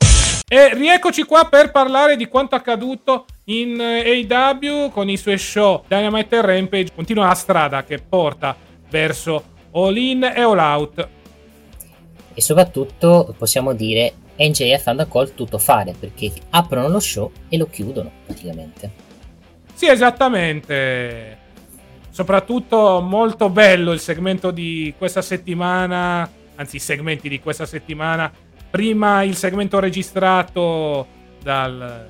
E rieccoci qua per parlare di quanto accaduto in eh, AW con i suoi show Dynamite e Rampage. Continua la strada che porta verso All In e All Out. E soprattutto possiamo dire NJF hanno call tutto fare perché aprono lo show e lo chiudono praticamente. Sì, esattamente. Soprattutto molto bello il segmento di questa settimana, anzi i segmenti di questa settimana. Prima il segmento registrato dal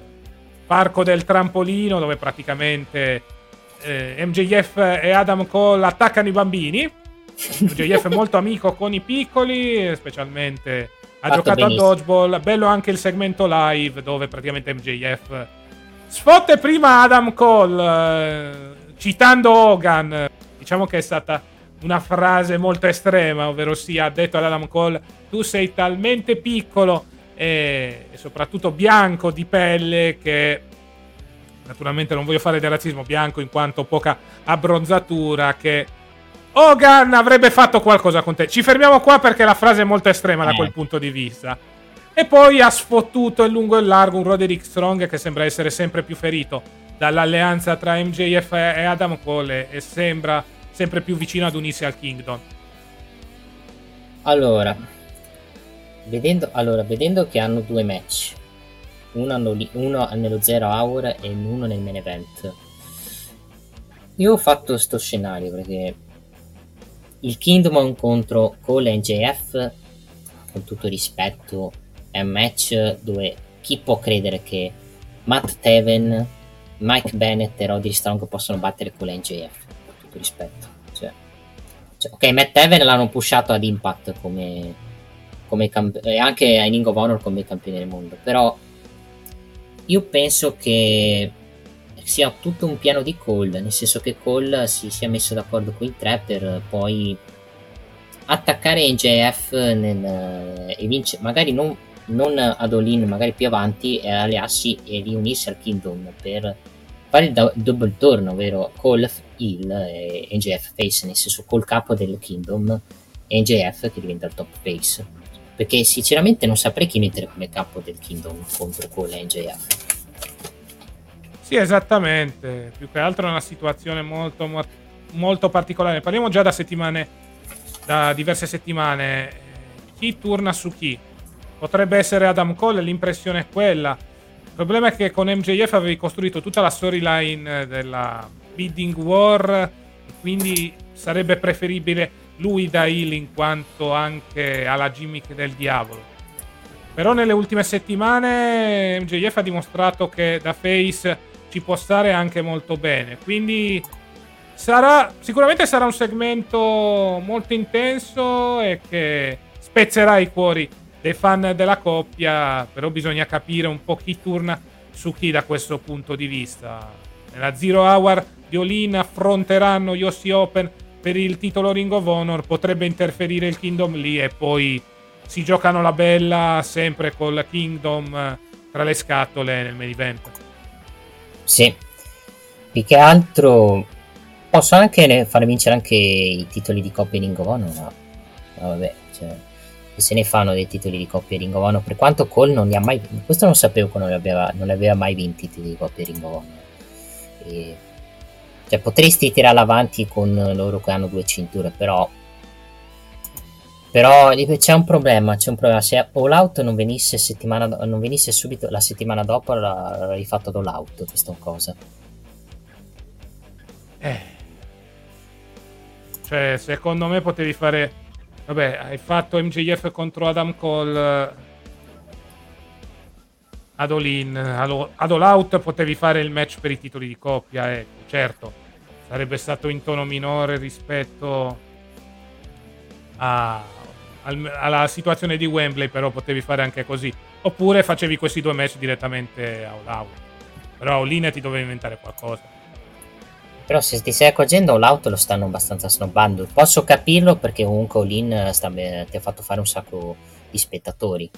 parco del trampolino dove praticamente eh, MJF e Adam Cole attaccano i bambini. MJF è molto amico con i piccoli, specialmente ha Fatto giocato benissimo. a dodgeball. Bello anche il segmento live dove praticamente MJF sfotte prima Adam Cole eh, citando Hogan. Diciamo che è stata una frase molto estrema, ovvero sia ha detto ad Adam Cole tu sei talmente piccolo e, e soprattutto bianco di pelle che naturalmente non voglio fare del razzismo bianco in quanto poca abbronzatura che Hogan avrebbe fatto qualcosa con te. Ci fermiamo qua perché la frase è molto estrema da quel punto di vista. E poi ha sfottuto in lungo e in largo un Roderick Strong che sembra essere sempre più ferito dall'alleanza tra MJF e Adam Cole e sembra sempre più vicino ad unirsi al Kingdom. Allora, vedendo, allora, vedendo che hanno due match, uno, hanno li- uno nello Zero Hour e uno nel main event, io ho fatto sto scenario perché il Kingdom contro Cole e NJF, con tutto rispetto, è un match dove chi può credere che Matt Taven, Mike Bennett e Roddy Strong possono battere Cole e NJF, con tutto rispetto. Cioè, cioè, ok, Matt Taven l'hanno pushato ad Impact come, come camp- e anche a Ring of Honor come campione del mondo, però io penso che sia tutto un piano di Cole, nel senso che Cole si sia messo d'accordo con i tre per poi attaccare NJF nel, e vincere, magari non, non ad All-In, magari più avanti, e allearsi e riunirsi al Kingdom per fare il do- double turn, ovvero Cole Hill e NJF Face, nel senso col capo del Kingdom e NJF che diventa il top face. Perché sinceramente non saprei chi mettere come capo del Kingdom contro Cole e NJF. Sì, esattamente. Più che altro è una situazione molto, mo- molto particolare. Parliamo già da settimane, da diverse settimane. Eh, Chi turna su chi? Potrebbe essere Adam Cole, l'impressione è quella. Il problema è che con MJF avevi costruito tutta la storyline della bidding war, quindi sarebbe preferibile lui da heel in quanto anche alla gimmick del diavolo. Però nelle ultime settimane MJF ha dimostrato che da face ci può stare anche molto bene. Quindi sarà sicuramente sarà un segmento molto intenso e che spezzerà i cuori dei fan della coppia, però bisogna capire un po' chi turna su chi da questo punto di vista. Nella Zero Hour di Olin affronteranno Yossi Open per il titolo Ring of Honor, potrebbe interferire il Kingdom lì e poi si giocano la bella sempre col Kingdom tra le scatole nel main event. Sì, più che altro posso anche far vincere anche i titoli di coppia Ring of Honor, ma vabbè, cioè, se ne fanno dei titoli di coppia Ring of Honor, per quanto Cole non li ha mai questo non sapevo che non li aveva, non li aveva mai vinti i titoli di coppia Ring of Honor. E, cioè, potresti tirare avanti con loro che hanno due cinture, però però c'è un problema, c'è un problema. Se All Out non venisse, non venisse subito la settimana dopo, l'avrei fatto All Out questa cosa. Eh. Cioè, secondo me potevi fare... Vabbè, hai fatto MJF contro Adam Cole ad All In, ad All Out potevi fare il match per i titoli di coppia, ecco, certo. Sarebbe stato in tono minore rispetto a alla situazione di Wembley, però potevi fare anche così. Oppure facevi questi due match direttamente a All. Però All ti dovevi inventare qualcosa. Però se ti stai accorgendo All lo stanno abbastanza snobbando. Posso capirlo perché comunque All In ti ha fatto fare un sacco di spettatori.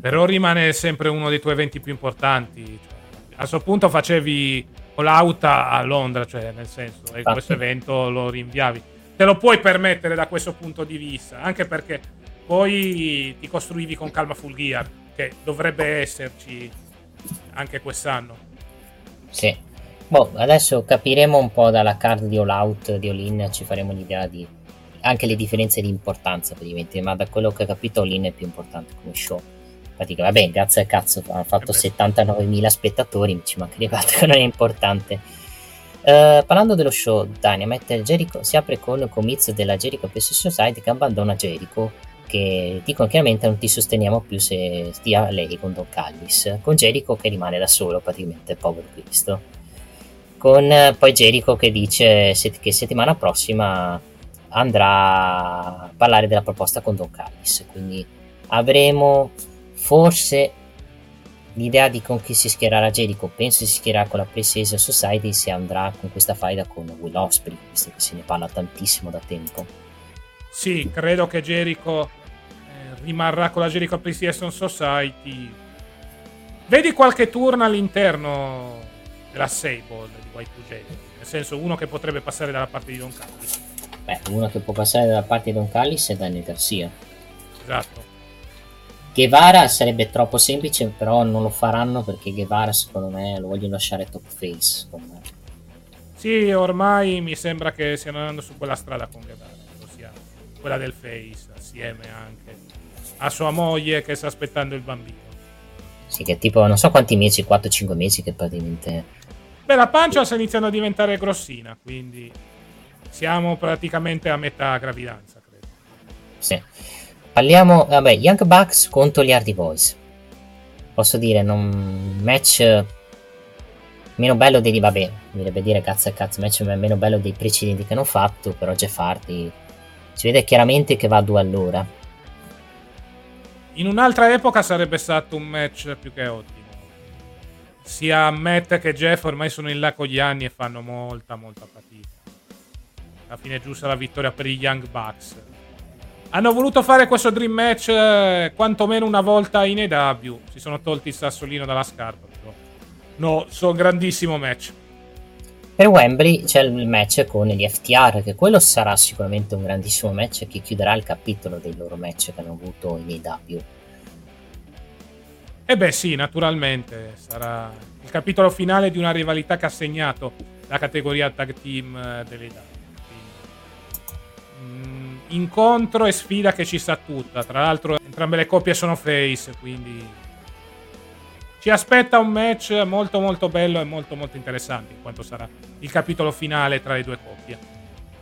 Però rimane sempre uno dei tuoi eventi più importanti. Cioè, a questo punto facevi All a Londra, cioè nel senso, e questo evento lo rinviavi te lo puoi permettere da questo punto di vista, anche perché poi ti costruivi con calma Full Gear, che dovrebbe esserci anche quest'anno. Sì. Boh, adesso capiremo un po' dalla card di All Out, di All In, ci faremo un'idea di anche le differenze di importanza praticamente, ma da quello che ho capito All In è più importante come show. Praticamente, vabbè, grazie al cazzo, hanno fatto 79.000 eh spettatori, ci mancherebbe altro che non è importante Uh, parlando dello show, Dynamite Jericho si apre con il comizio della Jericho Press Society che abbandona Jericho che dicono chiaramente non ti sosteniamo più se stia lei con Don Callis. Con Jericho che rimane da solo praticamente povero Cristo. Con uh, poi Jericho che dice che settimana prossima andrà a parlare della proposta con Don Callis. Quindi avremo forse l'idea di con chi si schiererà Jericho penso si schiererà con la Precision Society se andrà con questa faida con Will Osprey visto che se ne parla tantissimo da tempo. Sì credo che Jericho eh, rimarrà con la Jericho Appreciation Society. Vedi qualche turno all'interno della Sable di Y2J nel senso uno che potrebbe passare dalla parte di Don Callis. Beh uno che può passare dalla parte di Don Callis è Daniel Garcia. Esatto Guevara sarebbe troppo semplice, però non lo faranno perché Guevara secondo me lo vogliono lasciare top face. Sì, ormai mi sembra che stiano andando su quella strada con Guevara, ossia quella del face, assieme anche a sua moglie che sta aspettando il bambino. Sì, che tipo non so quanti mesi, 4-5 mesi che praticamente... Beh, la pancia sta iniziando a diventare grossina, quindi siamo praticamente a metà gravidanza, credo. Sì. Parliamo, vabbè, Young Bucks contro gli Hardy Boys. Posso dire, un match meno bello dei, vabbè, dovrebbe dire cazzo e cazzo, match meno bello dei precedenti che hanno fatto, però Jeff Hardy si vede chiaramente che va a due all'ora. In un'altra epoca sarebbe stato un match più che ottimo. Sia Matt che Jeff ormai sono in là con gli anni e fanno molta, molta fatica. Alla fine è giusta la vittoria per i Young Bucks hanno voluto fare questo Dream Match eh, quantomeno una volta in EW. Si sono tolti il sassolino dalla scarpa. Però. No, sono grandissimo match. Per Wembley c'è il match con gli FTR, che quello sarà sicuramente un grandissimo match che chiuderà il capitolo dei loro match che hanno avuto in EW. Eh beh sì, naturalmente sarà il capitolo finale di una rivalità che ha segnato la categoria tag team eh, dell'EW incontro e sfida che ci sta tutta. Tra l'altro, entrambe le coppie sono face, quindi ci aspetta un match molto molto bello e molto molto interessante in quanto sarà il capitolo finale tra le due coppie.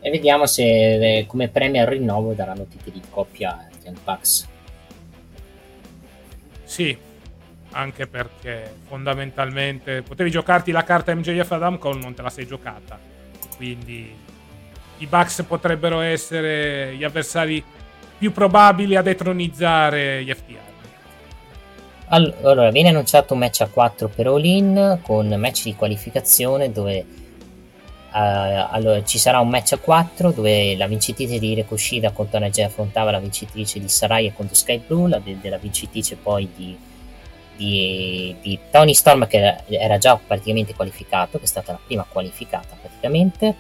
E vediamo se come premio al rinnovo daranno titoli di coppia Young Bucks. sì, anche perché fondamentalmente potevi giocarti la carta MJF Adam Cole, non te la sei giocata. Quindi i Bucks potrebbero essere gli avversari più probabili a detronizzare gli FTR. Allora, viene annunciato un match a 4 per All-In con match di qualificazione dove uh, allora, ci sarà un match a 4 dove la vincitrice di Rikushida contro Najee affrontava la vincitrice di Saraya contro Sky Blue, la della vincitrice poi di, di, di, Tony Storm che era, era già praticamente qualificato, che è stata la prima qualificata praticamente.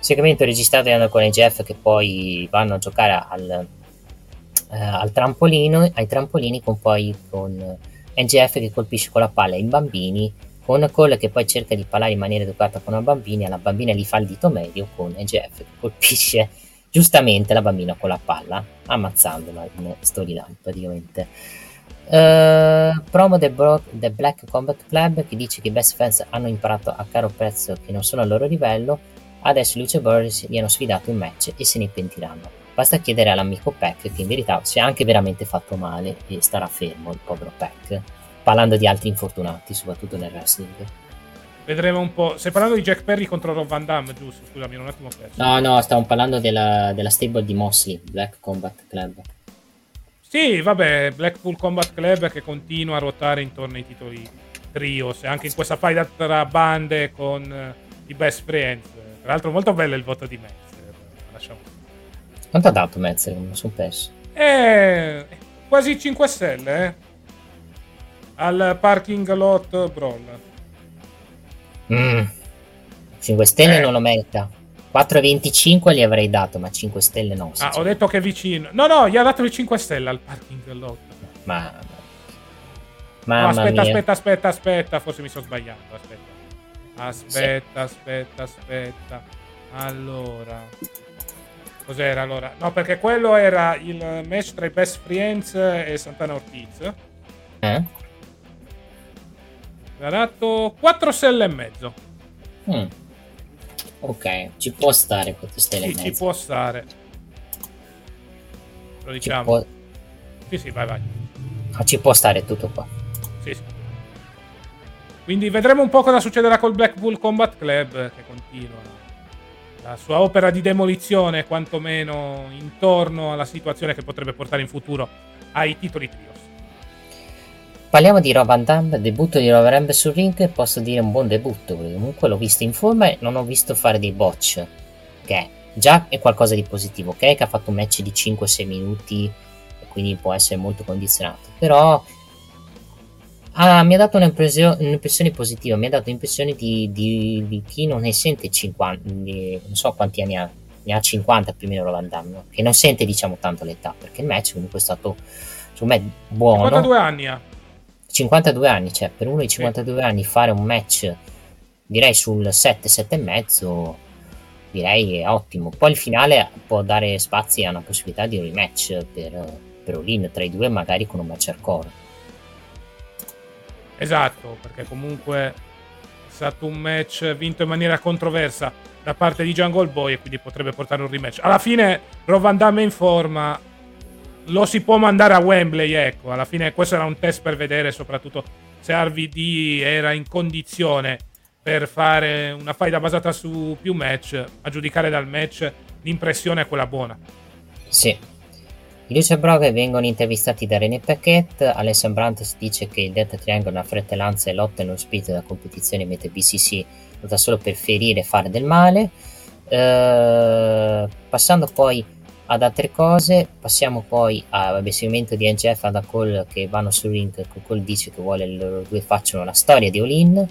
Segmento registrato con Jeff che poi vanno a giocare al, eh, al trampolino, ai trampolini con poi con NGF che colpisce con la palla i bambini con Cole che poi cerca di parlare in maniera educata con la bambina, la bambina gli fa il dito medio con NGF che colpisce giustamente la bambina con la palla, ammazzandola in storyline praticamente. Uh, promo del, Bro- Black Combat Club che dice che i best fans hanno imparato a caro prezzo che non sono al loro livello, adesso Luce Boris gli hanno sfidato in match e se ne pentiranno. Basta chiedere all'amico Peck che in verità si è anche veramente fatto male e starà fermo il povero Peck, parlando di altri infortunati, soprattutto nel wrestling. Vedremo un po'. Stai parlando di Jack Perry contro Rob Van Damme, giusto? Scusami, un attimo perso. No, no, stavo parlando della, della stable di Mosley, Black Combat Club. Sì, vabbè, Blackpool Combat Club che continua a ruotare intorno ai titoli trios e anche in questa fight tra bande con uh, i best friends. Tra l'altro molto bello il voto di Metzer. Lasciamo quanto ha dato Metzer? Non sono perso. Eh, quasi 5 stelle, eh. Al parking lot Brawl. Mm. 5 stelle eh. non lo merita. 4,25 gli avrei dato, ma 5 stelle no. Ah, ho detto che è vicino. No, no, gli ha dato le 5 stelle al parking lot. Ma... Mamma no, aspetta, mia. aspetta, aspetta, aspetta. Forse mi sto sbagliando. Aspetta. Aspetta, sì. aspetta, aspetta. Allora. Cos'era allora? No, perché quello era il match tra i Best Friends e Santana Ortiz. Eh? Ha dato 4 stelle e mezzo. Mm. Ok, ci può stare 4 stelle sì, e mezzo. Ci può stare. Lo diciamo. Può... Sì, sì, vai, vai. Ah, ci può stare tutto qua. Sì, sì. Quindi vedremo un po' cosa succederà col Black Bull Combat Club che continua la sua opera di demolizione, quantomeno intorno alla situazione che potrebbe portare in futuro ai titoli trios. Parliamo di Rob Van Damme, debutto di Rob Rambe sul ring, posso dire un buon debutto, comunque l'ho visto in forma e non ho visto fare dei botch, che già è qualcosa di positivo, ok? Che ha fatto un match di 5-6 minuti, quindi può essere molto condizionato, però Ah, mi ha dato un'impressione, positiva, mi ha dato l'impressione di, di, di chi non ne sente 50, di, non so quanti anni ha, ne ha 50 più o meno Van Damme, che non sente diciamo tanto l'età, perché il match comunque è stato, secondo me, buono. 52 anni ha. 52 anni, cioè per uno di 52 sì. anni fare un match, direi sul 7, 7 e mezzo, direi è ottimo. Poi il finale può dare spazi a una possibilità di un rematch per, per Olin tra i due, magari con un match hardcore. Esatto, perché comunque è stato un match vinto in maniera controversa da parte di Jungle Boy e quindi potrebbe portare un rematch. Alla fine Rob Van Damme in forma lo si può mandare a Wembley, ecco, alla fine questo era un test per vedere soprattutto se RVD era in condizione per fare una fight basata su più match, a giudicare dal match l'impressione è quella buona. Sì, i Lucia Brogher vengono intervistati da René Paquette, Alessandro Brantes dice che il Delta Triangle ha fratellanza e lotta nello spirito della competizione, mentre BCC lotta solo per ferire e fare del male. Uh, passando poi ad altre cose, passiamo poi al segmento di NGF ad Cole che vanno sul ring, Cole dice che vuole che loro due facciano la storia di Olin,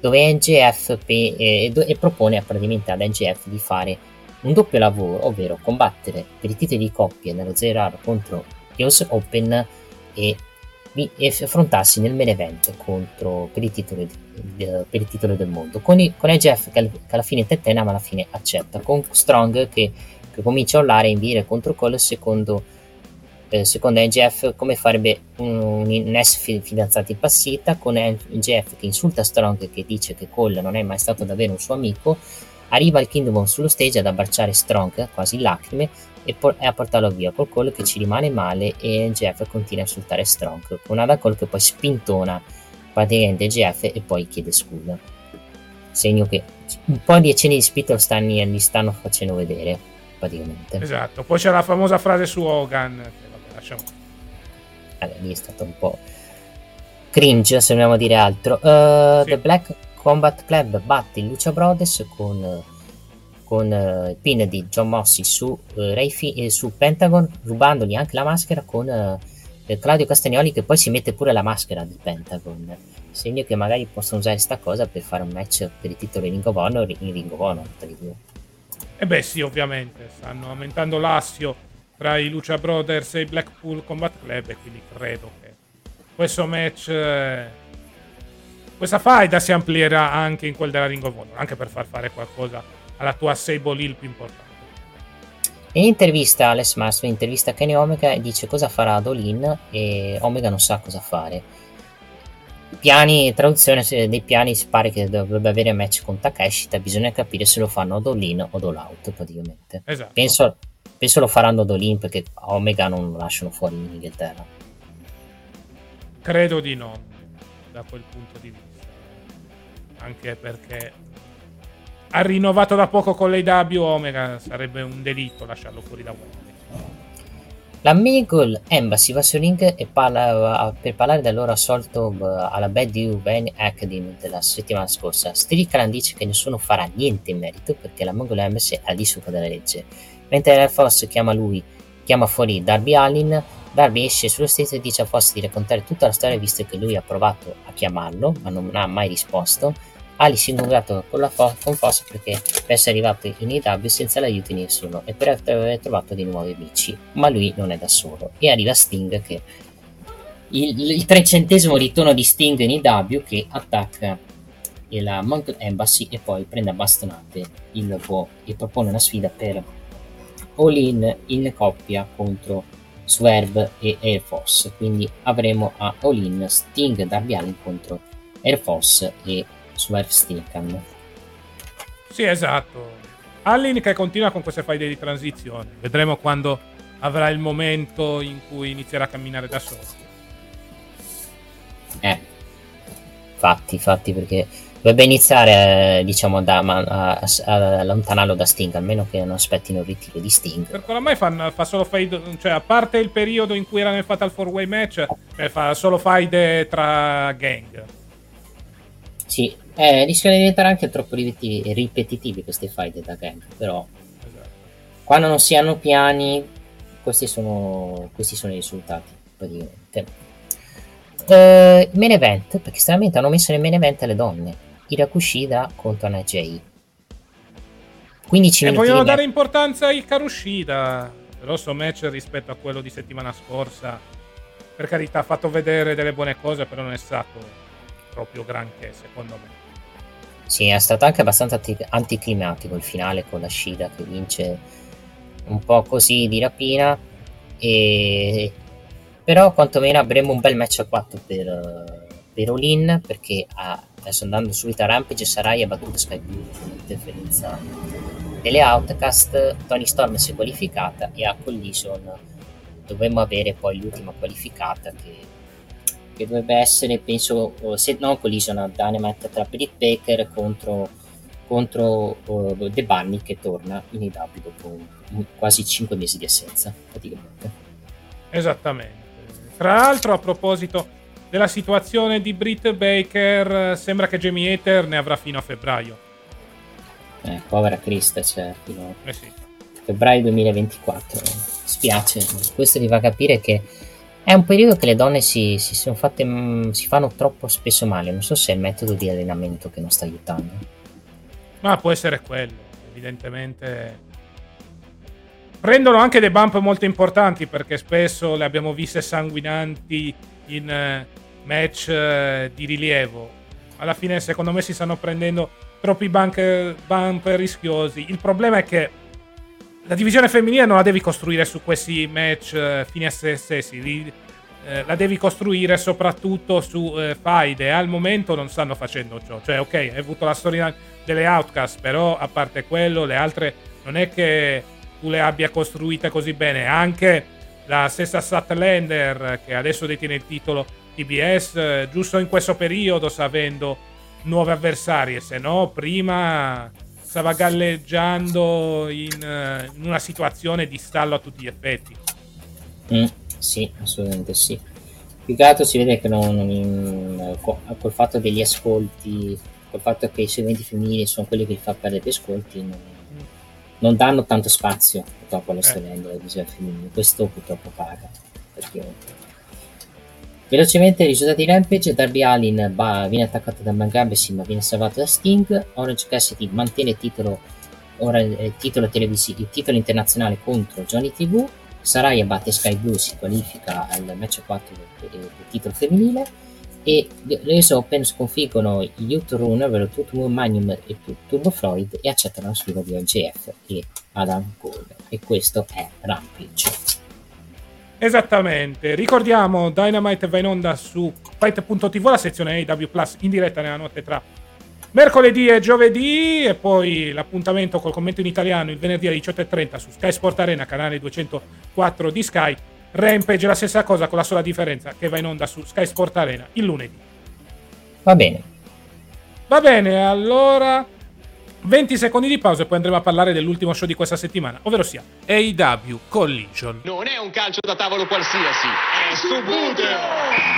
dove NGF pe- e, e, propone praticamente ad NGF di fare un doppio lavoro, ovvero combattere per i titoli di coppia nello 0 contro Chaos Open e, e, affrontarsi nel main event contro, per, i titoli, per il titolo del mondo. Con, i, con EGF che, che, alla fine tettena ma alla fine accetta, con Strong che, che comincia a urlare e invire contro Cole secondo, eh, secondo NGF come farebbe un, un ex fidanzato in passita, con NGF che insulta Strong che dice che Cole non è mai stato davvero un suo amico Arriva il Kingdom sullo stage ad abbracciare Strong, quasi in lacrime, e, por- e a portarlo via. Col Cole che ci rimane male e Jeff continua a insultare Strong. Con Adam Cole che poi spintona praticamente Jeff e poi chiede scusa. Segno che un po' di accenni di spirito stanno, li stanno facendo vedere, praticamente. Esatto. Poi c'è la famosa frase su Hogan. Che vabbè, lasciamo. Allora, lì è stato un po' cringe, se vogliamo dire altro. Uh, Sì. The Black Combat Club batte Lucia Brothers con, con eh, il pin di John Mossy su, eh, Fi- eh, su Pentagon, rubandogli anche la maschera con eh, eh, Claudio Castagnoli che poi si mette pure la maschera di Pentagon. Segno che magari possono usare sta cosa per fare un match per il titolo di Ring of Honor in Ring of Honor tra i due. E beh sì, ovviamente, stanno aumentando l'assio tra i Lucha Brothers e i Blackpool Combat Club e quindi credo che questo match, eh, questa faida si amplierà anche in quel della Ring of Honor, anche per far fare qualcosa alla tua Sable Hill più importante. In intervista Alex Mastro intervista Kenny Omega e dice cosa farà ad All-In e Omega non sa cosa fare. Piani, traduzione dei piani si pare che dovrebbe avere match con Takeshita, bisogna capire se lo fanno ad All-In o ad All-Out praticamente. Esatto. Penso, penso lo faranno ad All-In perché Omega non lo lasciano fuori in Inghilterra. Credo di no, da quel punto di vista. Anche perché ha rinnovato da poco con l'AW Omega, sarebbe un delitto lasciarlo fuori da Wembley. La Miracle Embassy va su e parla, per parlare del loro assolto alla Bad U Van Academy della settimana scorsa. Strickland dice che nessuno farà niente in merito perché la Mongol Embassy è al di sopra della legge. Mentre Air Force chiama lui, chiama fuori Darby Allin, Darby esce sullo stage e dice a Foss di raccontare tutta la storia visto che lui ha provato a chiamarlo ma non ha mai risposto. Ali si è incontrato con, Fo- con Foss perché per essere arrivato in IW senza l'aiuto di nessuno e per aver trovato dei nuovi amici, ma lui non è da solo. E arriva Sting che il, il trecentesimo ritorno di Sting in IW che attacca la Monkey Embassy e poi prende a bastonate il Bo e propone una sfida per All In in coppia contro Swerve e Air Force. Quindi avremo a All In Sting Darby Allin contro Air Force e Swerve Stinkham. Sì, esatto. Allin che continua con queste faide di transizione. Vedremo quando avrà il momento in cui inizierà a camminare da solo. Eh, fatti, fatti perché dovrebbe iniziare, eh, diciamo, da, ma- a, a- a allontanarlo da Sting, almeno che non aspettino il ritiro di Sting. Perché oramai fa, fa solo faide, cioè a parte il periodo in cui era nel Fatal 4-Way match, eh, fa solo faide tra gang. Sì, eh, rischiano di diventare anche troppo ripeti- ripetitivi queste fight da gang, però Esatto. quando non si hanno piani, questi sono, questi sono i risultati, praticamente. Eh, main event, perché stranamente hanno messo nel main event le donne. Hirakushida contro NJ. 15 E minuti vogliono dare importanza ai Karushida. Grosso match rispetto a quello di settimana scorsa. Per carità, ha fatto vedere delle buone cose, però non è stato proprio granché, secondo me. Sì, è stato anche abbastanza anti- anticlimatico il finale con la Shida che vince un po' così di rapina. E... Però quantomeno avremo un bel match a 4 per, per All-In perché ah, adesso andando subito a Rampage Sarai ha battuto Sky Blue con l'interferenza delle Outcast. Tony Storm si è qualificata e a Collision dovremmo avere poi l'ultima qualificata che, che dovrebbe essere, penso, se non Collision a Dynamite tra Britt Baker contro, contro oh, The Bunny che torna in EW dopo quasi 5 mesi di assenza praticamente. Esattamente. Tra l'altro, a proposito della situazione di Britt Baker, sembra che Jamie Hater ne avrà fino a febbraio. Eh, povera Krista, cioè, fino Eh sì. febbraio 2024. Spiace, questo vi fa capire che è un periodo che le donne si, si sono fatte, mm, si fanno troppo spesso male. Non so se è il metodo di allenamento che non sta aiutando. Ma può essere quello, evidentemente. Prendono anche dei bump molto importanti perché spesso le abbiamo viste sanguinanti in eh, match eh, di rilievo. Alla fine, secondo me, si stanno prendendo troppi bump, bump rischiosi. Il problema è che la divisione femminile non la devi costruire su questi match eh, fini a se stessi. Li- eh, la devi costruire soprattutto su eh, faide. Al momento non stanno facendo ciò. Cioè, ok, hai avuto la storia delle Outcast, però a parte quello, le altre non è che tu le abbia costruite così bene. Anche la stessa Statlander, che adesso detiene il titolo TBS, eh, giusto in questo periodo sta avendo nuove avversarie, se no prima stava galleggiando in, eh, in una situazione di stallo a tutti gli effetti. Mm, sì, assolutamente sì. Più che altro si vede che non, non, col fatto degli ascolti, col fatto che i segmenti femminili sono quelli che gli fa perdere più ascolti, non, non danno tanto spazio purtroppo storie eh. delle visione femminili. Questo purtroppo paga. Perché Velocemente i risultati di Rampage, Darby Allin bah, viene attaccato da Mangabesim ma viene salvato da Sting, Orange Cassidy mantiene il titolo, ora, il titolo, televisivo, il titolo internazionale contro Johnny TV, Saraya batte Sky Blue, si qualifica al match 4 del, del, del titolo femminile. E le US Open sconfiggono Youth Rune, ovvero Tutum Magnum e Turbo Freud e accettano la sfida di OGF e Adam Cole. E questo è Rampage. Esattamente, ricordiamo Dynamite va in onda su Fight.tv, la sezione AW Plus in diretta nella notte tra mercoledì e giovedì e poi l'appuntamento col commento in italiano il venerdì alle 18.30 su Sky Sport Arena, canale 204 di Sky. Rampage la stessa cosa con la sola differenza che va in onda su Sky Sport Arena il lunedì. Va bene. Va bene, allora 20 secondi di pausa e poi andremo a parlare dell'ultimo show di questa settimana, ovvero sia AEW Collision. Non è un calcio da tavolo qualsiasi, è subuteo!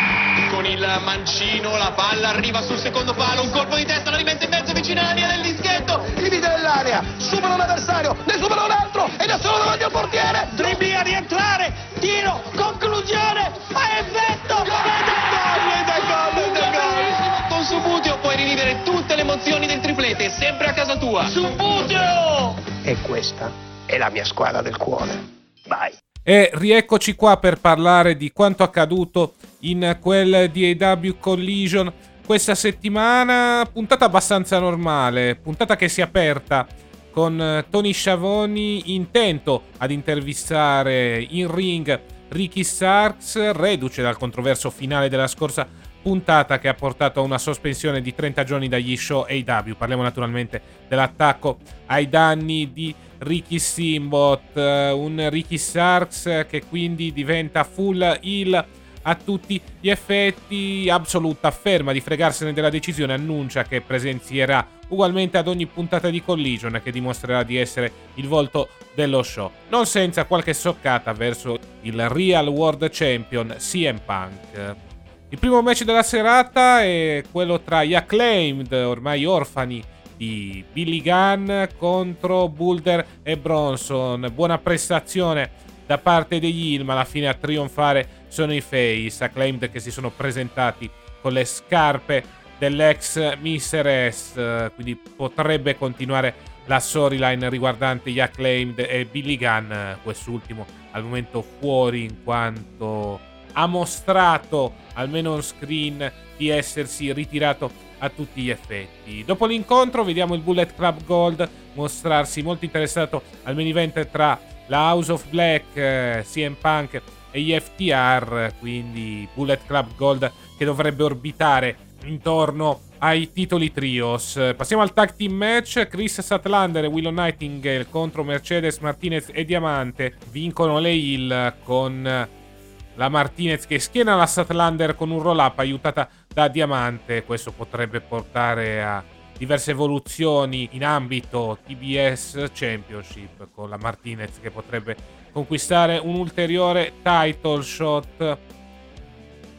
Con il mancino, la palla arriva sul secondo palo, un colpo di testa la rimette in mezzo vicino alla linea del dischetto, divide nell'area, supera un avversario, ne supera un altro ed è solo davanti al portiere, dribbling a rientrare, tiro, conclusione, fa effetto, ed è gol, ed è gol, ed è gol! Con Subuteo puoi rivivere tutte le emozioni del triplete, sempre a casa tua. Subuteo! E questa è la mia squadra del cuore. Vai! E rieccoci qua per parlare di quanto accaduto in quel DAW Collision questa settimana. Puntata abbastanza normale, puntata che si è aperta con Tony Sciavoni intento ad intervistare in ring Ricky Starks, reduce dal controverso finale della scorsa puntata che ha portato a una sospensione di 30 giorni dagli show AW. Parliamo naturalmente dell'attacco ai danni di Ricky Simbot, eh, un Ricky Starks che quindi diventa full heal a tutti gli effetti. Absolute afferma di fregarsene della decisione, annuncia che presenzierà ugualmente ad ogni puntata di Collision che dimostrerà di essere il volto dello show, non senza qualche soccata verso il Real World Champion CM Punk. Il primo match della serata è quello tra gli acclaimed, ormai orfani di Billy Gunn contro Boulder e Bronson. Buona prestazione da parte degli Hill, ma alla fine a trionfare sono i Face, acclaimed che si sono presentati con le scarpe dell'ex Mr. S, quindi potrebbe continuare la storyline riguardante gli acclaimed e Billy Gunn, quest'ultimo al momento fuori in quanto ha mostrato, almeno on screen, di essersi ritirato a tutti gli effetti. Dopo l'incontro vediamo il Bullet Club Gold mostrarsi molto interessato al main event tra la House of Black, eh, CM Punk e gli FTR, quindi Bullet Club Gold che dovrebbe orbitare intorno ai titoli trios. Passiamo al tag team match. Chris Statlander e Willow Nightingale contro Mercedes Martinez e Diamante vincono le Hill con la Martinez che schiena la Statlander con un roll up aiutata da Diamante. Questo potrebbe portare a diverse evoluzioni in ambito TBS Championship con la Martinez che potrebbe conquistare un ulteriore title shot.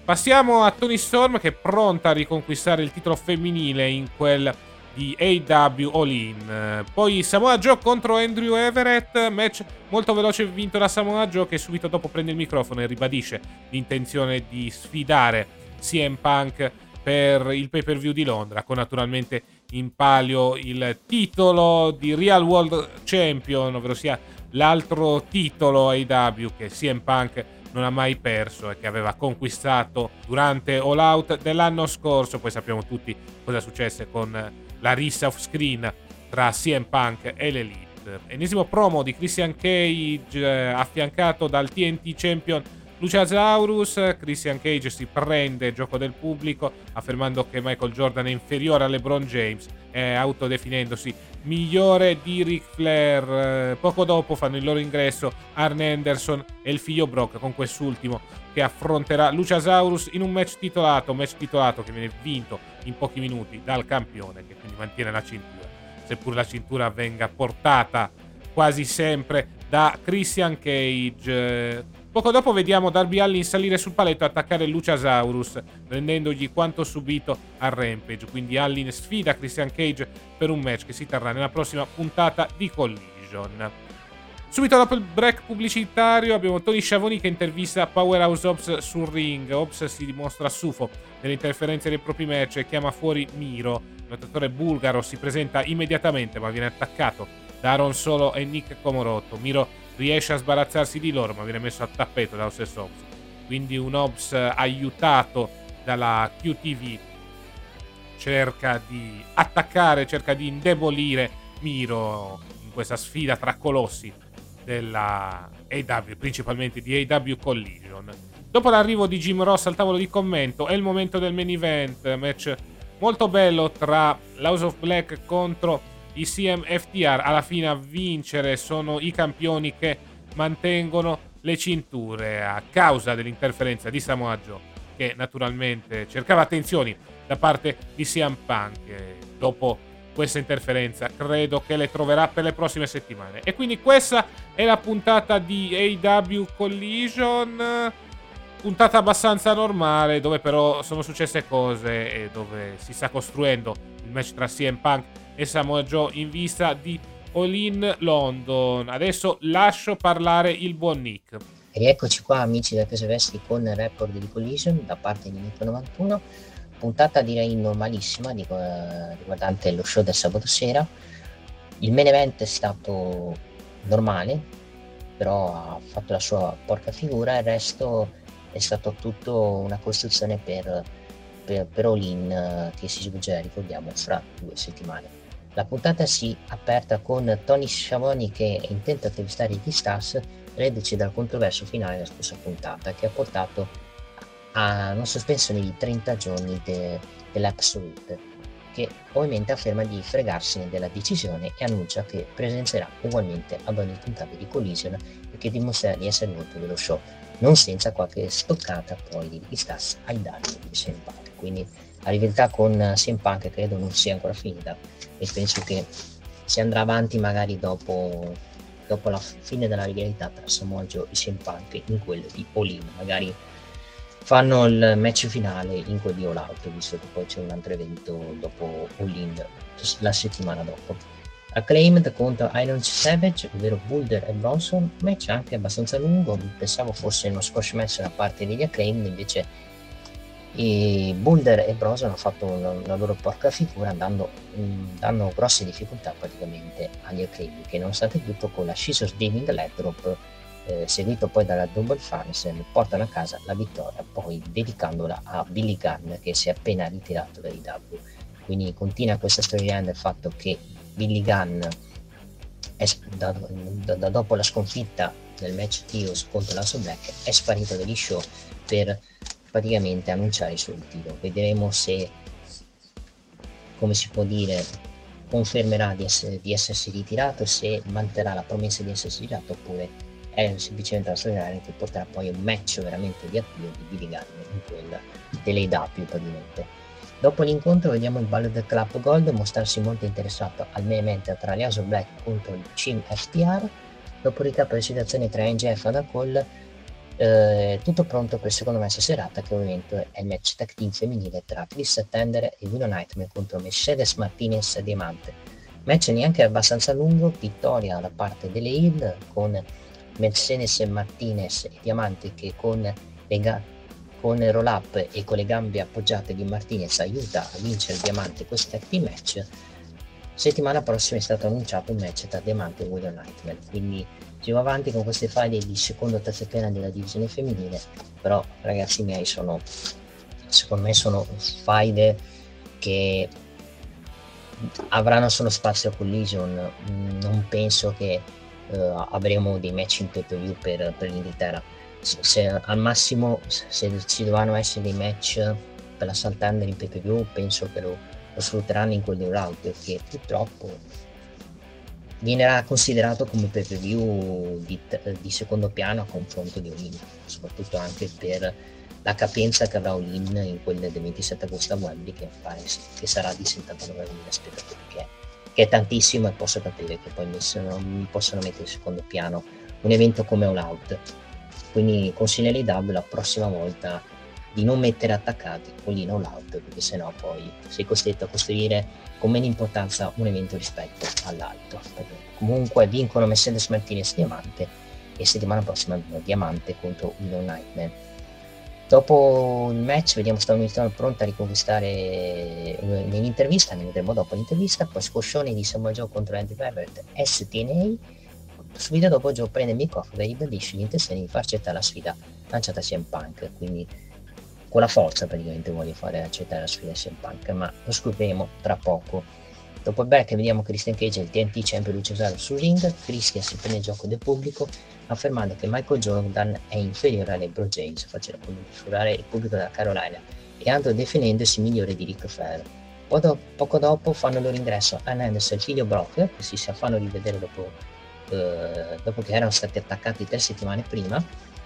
Passiamo a Tony Storm che è pronta a riconquistare il titolo femminile in quel di AW All In. Poi Samoa Joe contro Andrew Everett, match molto veloce vinto da Samoa Joe che subito dopo prende il microfono e ribadisce l'intenzione di sfidare CM Punk per il pay per view di Londra, con naturalmente in palio il titolo di Real World Champion, ovvero sia l'altro titolo AW che CM Punk non ha mai perso e che aveva conquistato durante All Out dell'anno scorso. Poi sappiamo tutti cosa successe con la rissa off screen tra CM Punk e l'Elite. Ennesimo promo di Christian Cage eh, affiancato dal TNT Champion Luciasaurus, Christian Cage si prende gioco del pubblico affermando che Michael Jordan è inferiore a LeBron James e autodefinendosi migliore di Ric Flair. Poco dopo fanno il loro ingresso Arne Anderson e il figlio Brock con quest'ultimo che affronterà Luciasaurus in un match titolato, match titolato che viene vinto in pochi minuti dal campione che quindi mantiene la cintura, seppur la cintura venga portata quasi sempre da Christian Cage. Poco dopo vediamo Darby Allin salire sul paletto e attaccare Luciasaurus, rendendogli quanto subito a Rampage. Quindi Allin sfida Christian Cage per un match che si terrà nella prossima puntata di Collision. Subito dopo il break pubblicitario abbiamo Tony Schiavoni che intervista Powerhouse Ops sul ring. Ops si dimostra stufo delle interferenze dei propri match e chiama fuori Miro. Il lottatore bulgaro si presenta immediatamente ma viene attaccato da Aaron Solo e Nick Comorotto. Miro riesce a sbarazzarsi di loro ma viene messo a tappeto dallo stesso Ops. Quindi un Ops aiutato dalla QTV cerca di attaccare, cerca di indebolire Miro in questa sfida tra colossi della AW, principalmente di AW Collision. Dopo l'arrivo di Jim Ross al tavolo di commento è il momento del main event, match molto bello tra l'House of Black contro i CMFTR. Alla fine a vincere sono i campioni che mantengono le cinture a causa dell'interferenza di Samoa Joe, che naturalmente cercava attenzioni da parte di CM Punk. Dopo questa interferenza. Credo che le troverà per le prossime settimane. E quindi questa è la puntata di AW Collision. Puntata abbastanza normale, dove però sono successe cose e dove si sta costruendo il match tra CM Punk e Samoa Joe in vista di All In London. Adesso lascio parlare il buon Nick. Rieccoci qua amici da Casa Vesti con il report di Collision da parte di Nick 91 puntata direi normalissima riguardante lo show del sabato sera. Il main event è stato normale, però ha fatto la sua porca figura, il resto è stato tutto una costruzione per, per, per All-In che si svolgerà, ricordiamo, fra due settimane. La puntata si è aperta con Tony Sciavoni che è intento a intervistare i T-Stars, reduce dal controverso finale della scorsa puntata, che ha portato a una sospensione di 30 giorni de, dell'Absolute, che ovviamente afferma di fregarsene della decisione e annuncia che presenterà ugualmente ad ogni puntata di Collision e che dimostrerà di essere molto dello show, non senza qualche stoccata poi di Pistas ai danni di Punk. Quindi la rivalità con Punk credo non sia ancora finita e penso che si andrà avanti magari dopo, dopo la fine della rivalità tra Samoa Joe e CM Punk in quello di Olin, magari fanno il match finale in quel di All visto che poi c'è un altro evento dopo All la settimana dopo. Acclaimed contro Iron Savage, ovvero Boulder e Bronson, match anche abbastanza lungo, pensavo fosse uno squash match da parte degli Acclaimed, invece i Boulder e Bronson hanno fatto una, una loro porca figura dando, mh, dando, grosse difficoltà praticamente agli Acclaimed che nonostante tutto con la Scissors Leg Drop eh, seguito poi dalla Double Farnesen, portano a casa la vittoria, poi dedicandola a Billy Gunn che si è appena ritirato dai W. Quindi continua questa storyline del fatto che Billy Gunn è, da, da, da, dopo la sconfitta del match Tios contro l'Asso Black è sparito dagli show per praticamente annunciare il suo ritiro. Vedremo se, come si può dire, confermerà di, essere, di essersi ritirato, se manterrà la promessa di essersi ritirato oppure è semplicemente una storyline che porterà poi un match veramente di attivo di Billy Gunn in quella dell'AW praticamente. Dopo l'incontro vediamo il ballo del Club Gold mostrarsi molto interessato al main event tra gli Aso Black contro il Team FTR. Dopodiché la situazione tra NGF e Ada Cole, eh, tutto pronto per il secondo match serata che ovviamente è il match tag team femminile tra Chris Tender e Willow Nightmare contro Mercedes Martinez Diamante. Match neanche abbastanza lungo, vittoria da parte delle Hill con Mercedes Martinez e Diamante che con, le ga- con roll up e con le gambe appoggiate di Martinez aiuta a vincere Diamante questo tag match settimana prossima è stato annunciato un match tra Diamante e William Nightmare quindi va avanti con queste file di secondo e terza piana della divisione femminile però ragazzi miei sono secondo me sono file che avranno solo spazio a collision non penso che uh, avremo dei match in pay per view per, l'Inghilterra. Se, se, al massimo, se ci dovranno essere dei match per la Santander in pay per view, penso che lo, lo sfrutteranno in quelli round perché purtroppo viene considerato come pay per view di, di, secondo piano a confronto di Olin, soprattutto anche per la capienza che avrà Olin in quelle del 27 agosto a Wembley che che sarà di 79.000 spettatori che che è tantissimo e posso capire che poi mi possono mettere in secondo piano un evento come All Out. Quindi consiglierei W la prossima volta di non mettere attaccati Olin All Out perché sennò poi sei costretto a costruire con meno importanza un evento rispetto all'altro. Comunque vincono Mercedes Martinez Diamante e settimana prossima Diamante contro Willow Nightmare. Dopo il match vediamo Cold pronta a riconquistare eh, nell'intervista, ne vedremo dopo l'intervista, poi scoscione di Samuel Joe contro Andy Barrett, STNA, subito dopo Joe prende il microfono e ribadisce l'intenzione di far accettare la sfida lanciata a CM Punk, quindi con la forza praticamente vuole fare accettare la sfida a CM Punk, ma lo scopriremo tra poco. Dopo il break vediamo Christian Cage e il TNT Champion Lucio Cesaro sul ring, Christian si prende il gioco del pubblico affermando che Michael Jordan è inferiore a LeBron James, facendo furare il pubblico della Carolina e Andrew definendosi migliore di Ric Flair. Do- poco dopo fanno il loro ingresso Ann Anderson e il figlio Brock, che si fanno rivedere dopo, eh, dopo che erano stati attaccati tre settimane prima,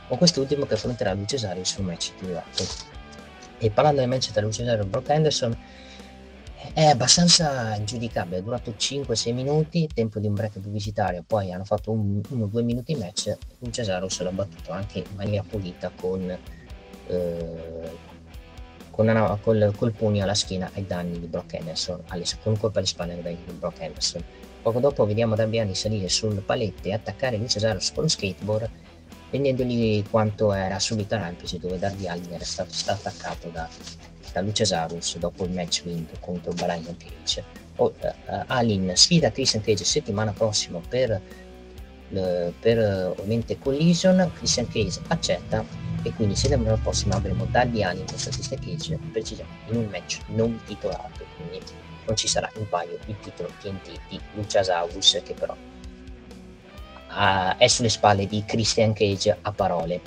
con quest'ultimo che affronterà Lucio Cesaro sul match titolato. E parlando del Cesaro e Brock Anderson, è abbastanza ingiudicabile, è durato 5-6 minuti, tempo di un break pubblicitario, poi hanno fatto 1-2 minuti di match, un Cesaro se l'ha battuto anche in maniera pulita con, eh, con una, col, col, pugno alla schiena ai danni di Brock Henderson, alle, con colpo alle spalle di Brock Henderson. Poco dopo vediamo Darbiani salire sul palette e attaccare lui Cesaro con lo vendendogli quanto era subito Rampage dove Darbiani era stato, stato attaccato da da Lucesarus dopo il match vinto contro Brian Cage. Oh, uh, Alin sfida Christian Cage settimana prossima per, uh, per uh, ovviamente Collision. Christian Cage accetta e quindi settimana prossima avremo Darby Allin contro Christian Cage precisamente in un match non titolato, quindi non ci sarà in paio il titolo TNT di Luciasaurus che però uh, è sulle spalle di Christian Cage a parole.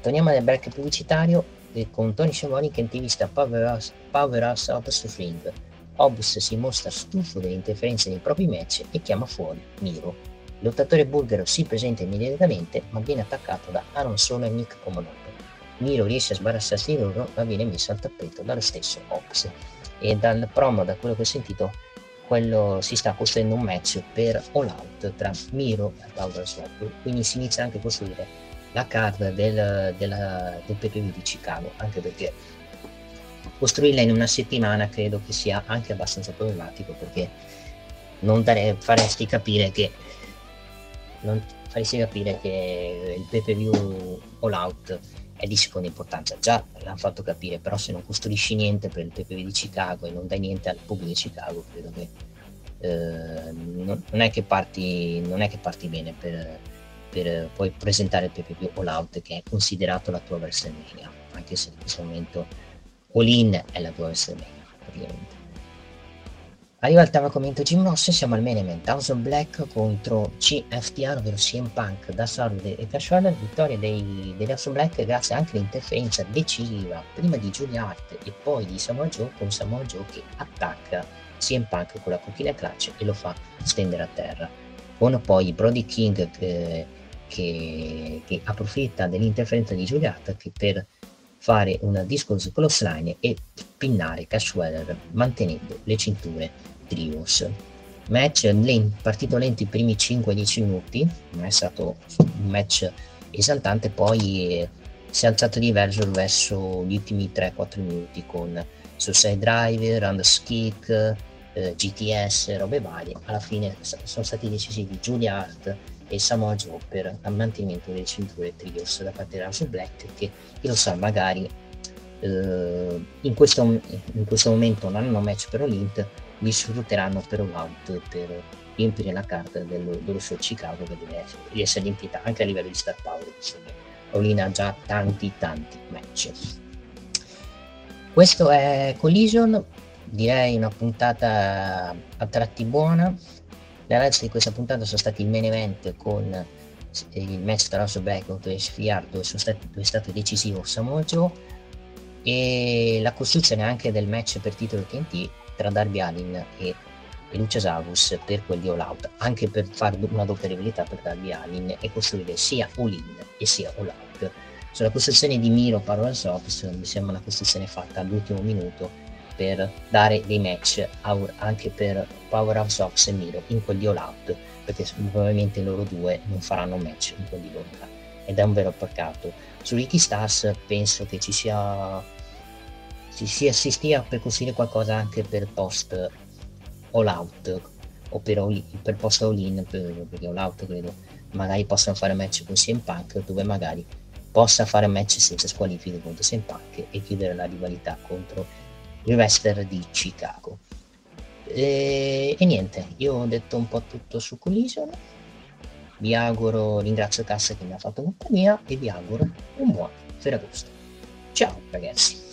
Torniamo nel break pubblicitario con Tony Schiavone che intervista Powerhouse, Powerhouse Hobbs su Ring. Hobbs si mostra stufo delle interferenze nei propri match e chiama fuori Miro. Lottatore bulgaro si presenta immediatamente ma viene attaccato da Aaron Solo e Nick Comonopo. Miro riesce a sbarazzarsi di loro ma viene messo al tappeto dallo stesso Hobbs. E dal promo, da quello che ho sentito, quello si sta costruendo un match per All Out tra Miro e Power Swap, quindi si inizia anche a costruire la card del, della, del PPV di Chicago, anche perché costruirla in una settimana credo che sia anche abbastanza problematico perché non dare, faresti capire che non faresti capire che il PPV All Out è di seconda importanza. Già l'hanno fatto capire, però se non costruisci niente per il PPV di Chicago e non dai niente al pubblico di Chicago, credo che eh, non, non, è che parti, non è che parti bene per, per poi presentare il PPV All Out che è considerato la tua WrestleMania, anche se in questo momento All In è la tua WrestleMania praticamente. Arriva il tema commento Jim Ross, siamo al main event, House Black contro CFTR, ovvero CM Punk, da Saturday e Cash Wheeler, vittoria dei, degli House Black grazie anche all'interferenza decisiva prima di Julia Hart e poi di Samoa Joe con Samoa Joe che attacca CM Punk con la cochina clutch e lo fa stendere a terra. Con poi Brody King che che, che approfitta dell'interferenza di Giulietta per fare una discorso clothesline e pinnare Cash Weller mantenendo le cinture trios. Match lent, partito lento i primi 5-10 minuti, non è stato un match esaltante, poi si è alzato diverso verso gli ultimi 3-4 minuti con Suicide Driver, Roundhouse Kick, eh, GTS, robe varie. Alla fine sono stati decisivi Julia Hart e Samoa Joe per il mantenimento delle cinture trios da parte della Black che chi lo sa magari eh, in, questo, in, questo, momento non hanno match per Olymp li sfrutteranno per un out per riempire la carta dello, dello show Chicago che deve essere, riempita anche a livello di star power che Olin ha già tanti tanti match questo è Collision direi una puntata a tratti buona. Le highlights di questa puntata sono stati il main event con il match tra Rosso Black contro SFR dove, stati, dove è stato decisivo Samoa Joe. E la costruzione anche del match per titolo TNT tra Darby Allin e, e Luciasaurus per quelli All Out anche per fare una doppia rivalità per Darby Allin e costruire sia All In e sia All Out. Sulla costruzione di Miro Power Sox mi sembra una costruzione fatta all'ultimo minuto per dare dei match anche per Powerhouse Sox e Miro in quelli all out perché probabilmente loro due non faranno match in quelli all out. Ed è un vero peccato. Su Ricky Stars penso che ci sia ci si stia per costruire qualcosa anche per post all out o per, all, per post all in per, perché all out credo magari possano fare match con CM Punk dove magari possa fare match senza squalifiche contro CM Punk e chiudere la rivalità contro il wrestler di Chicago. E, e, niente, io ho detto un po' tutto su Collision. Vi auguro, ringrazio Cassa che mi ha fatto compagnia e vi auguro un buon Ferragosto. Ciao ragazzi.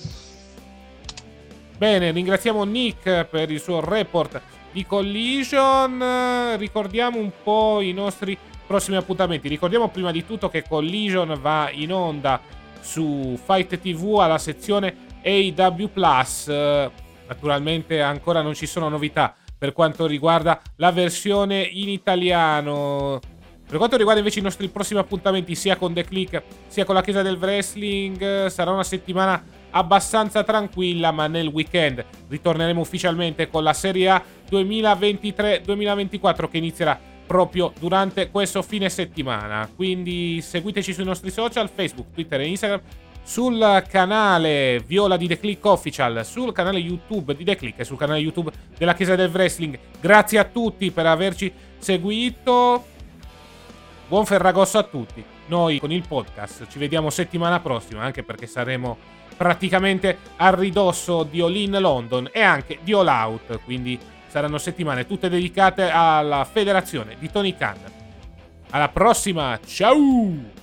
Bene, ringraziamo Nick per il suo report di Collision. Ricordiamo un po' i nostri prossimi appuntamenti. Ricordiamo prima di tutto che Collision va in onda su Fight TV alla sezione AW Plus. Naturalmente ancora non ci sono novità per quanto riguarda la versione in italiano. Per quanto riguarda invece i nostri prossimi appuntamenti, sia con The Click sia con la Chiesa del Wrestling, sarà una settimana abbastanza tranquilla, ma nel weekend ritorneremo ufficialmente con la Serie A 2023-2024 che inizierà proprio durante questo fine settimana. Quindi seguiteci sui nostri social, Facebook, Twitter e Instagram sul canale Viola di The Click Official, sul canale YouTube di The Click e sul canale YouTube della Chiesa del Wrestling. Grazie a tutti per averci seguito. Buon Ferragosto a tutti. Noi con il podcast ci vediamo settimana prossima, anche perché saremo praticamente a ridosso di All In London e anche di All Out, quindi saranno settimane tutte dedicate alla federazione di Tony Khan. Alla prossima, ciao!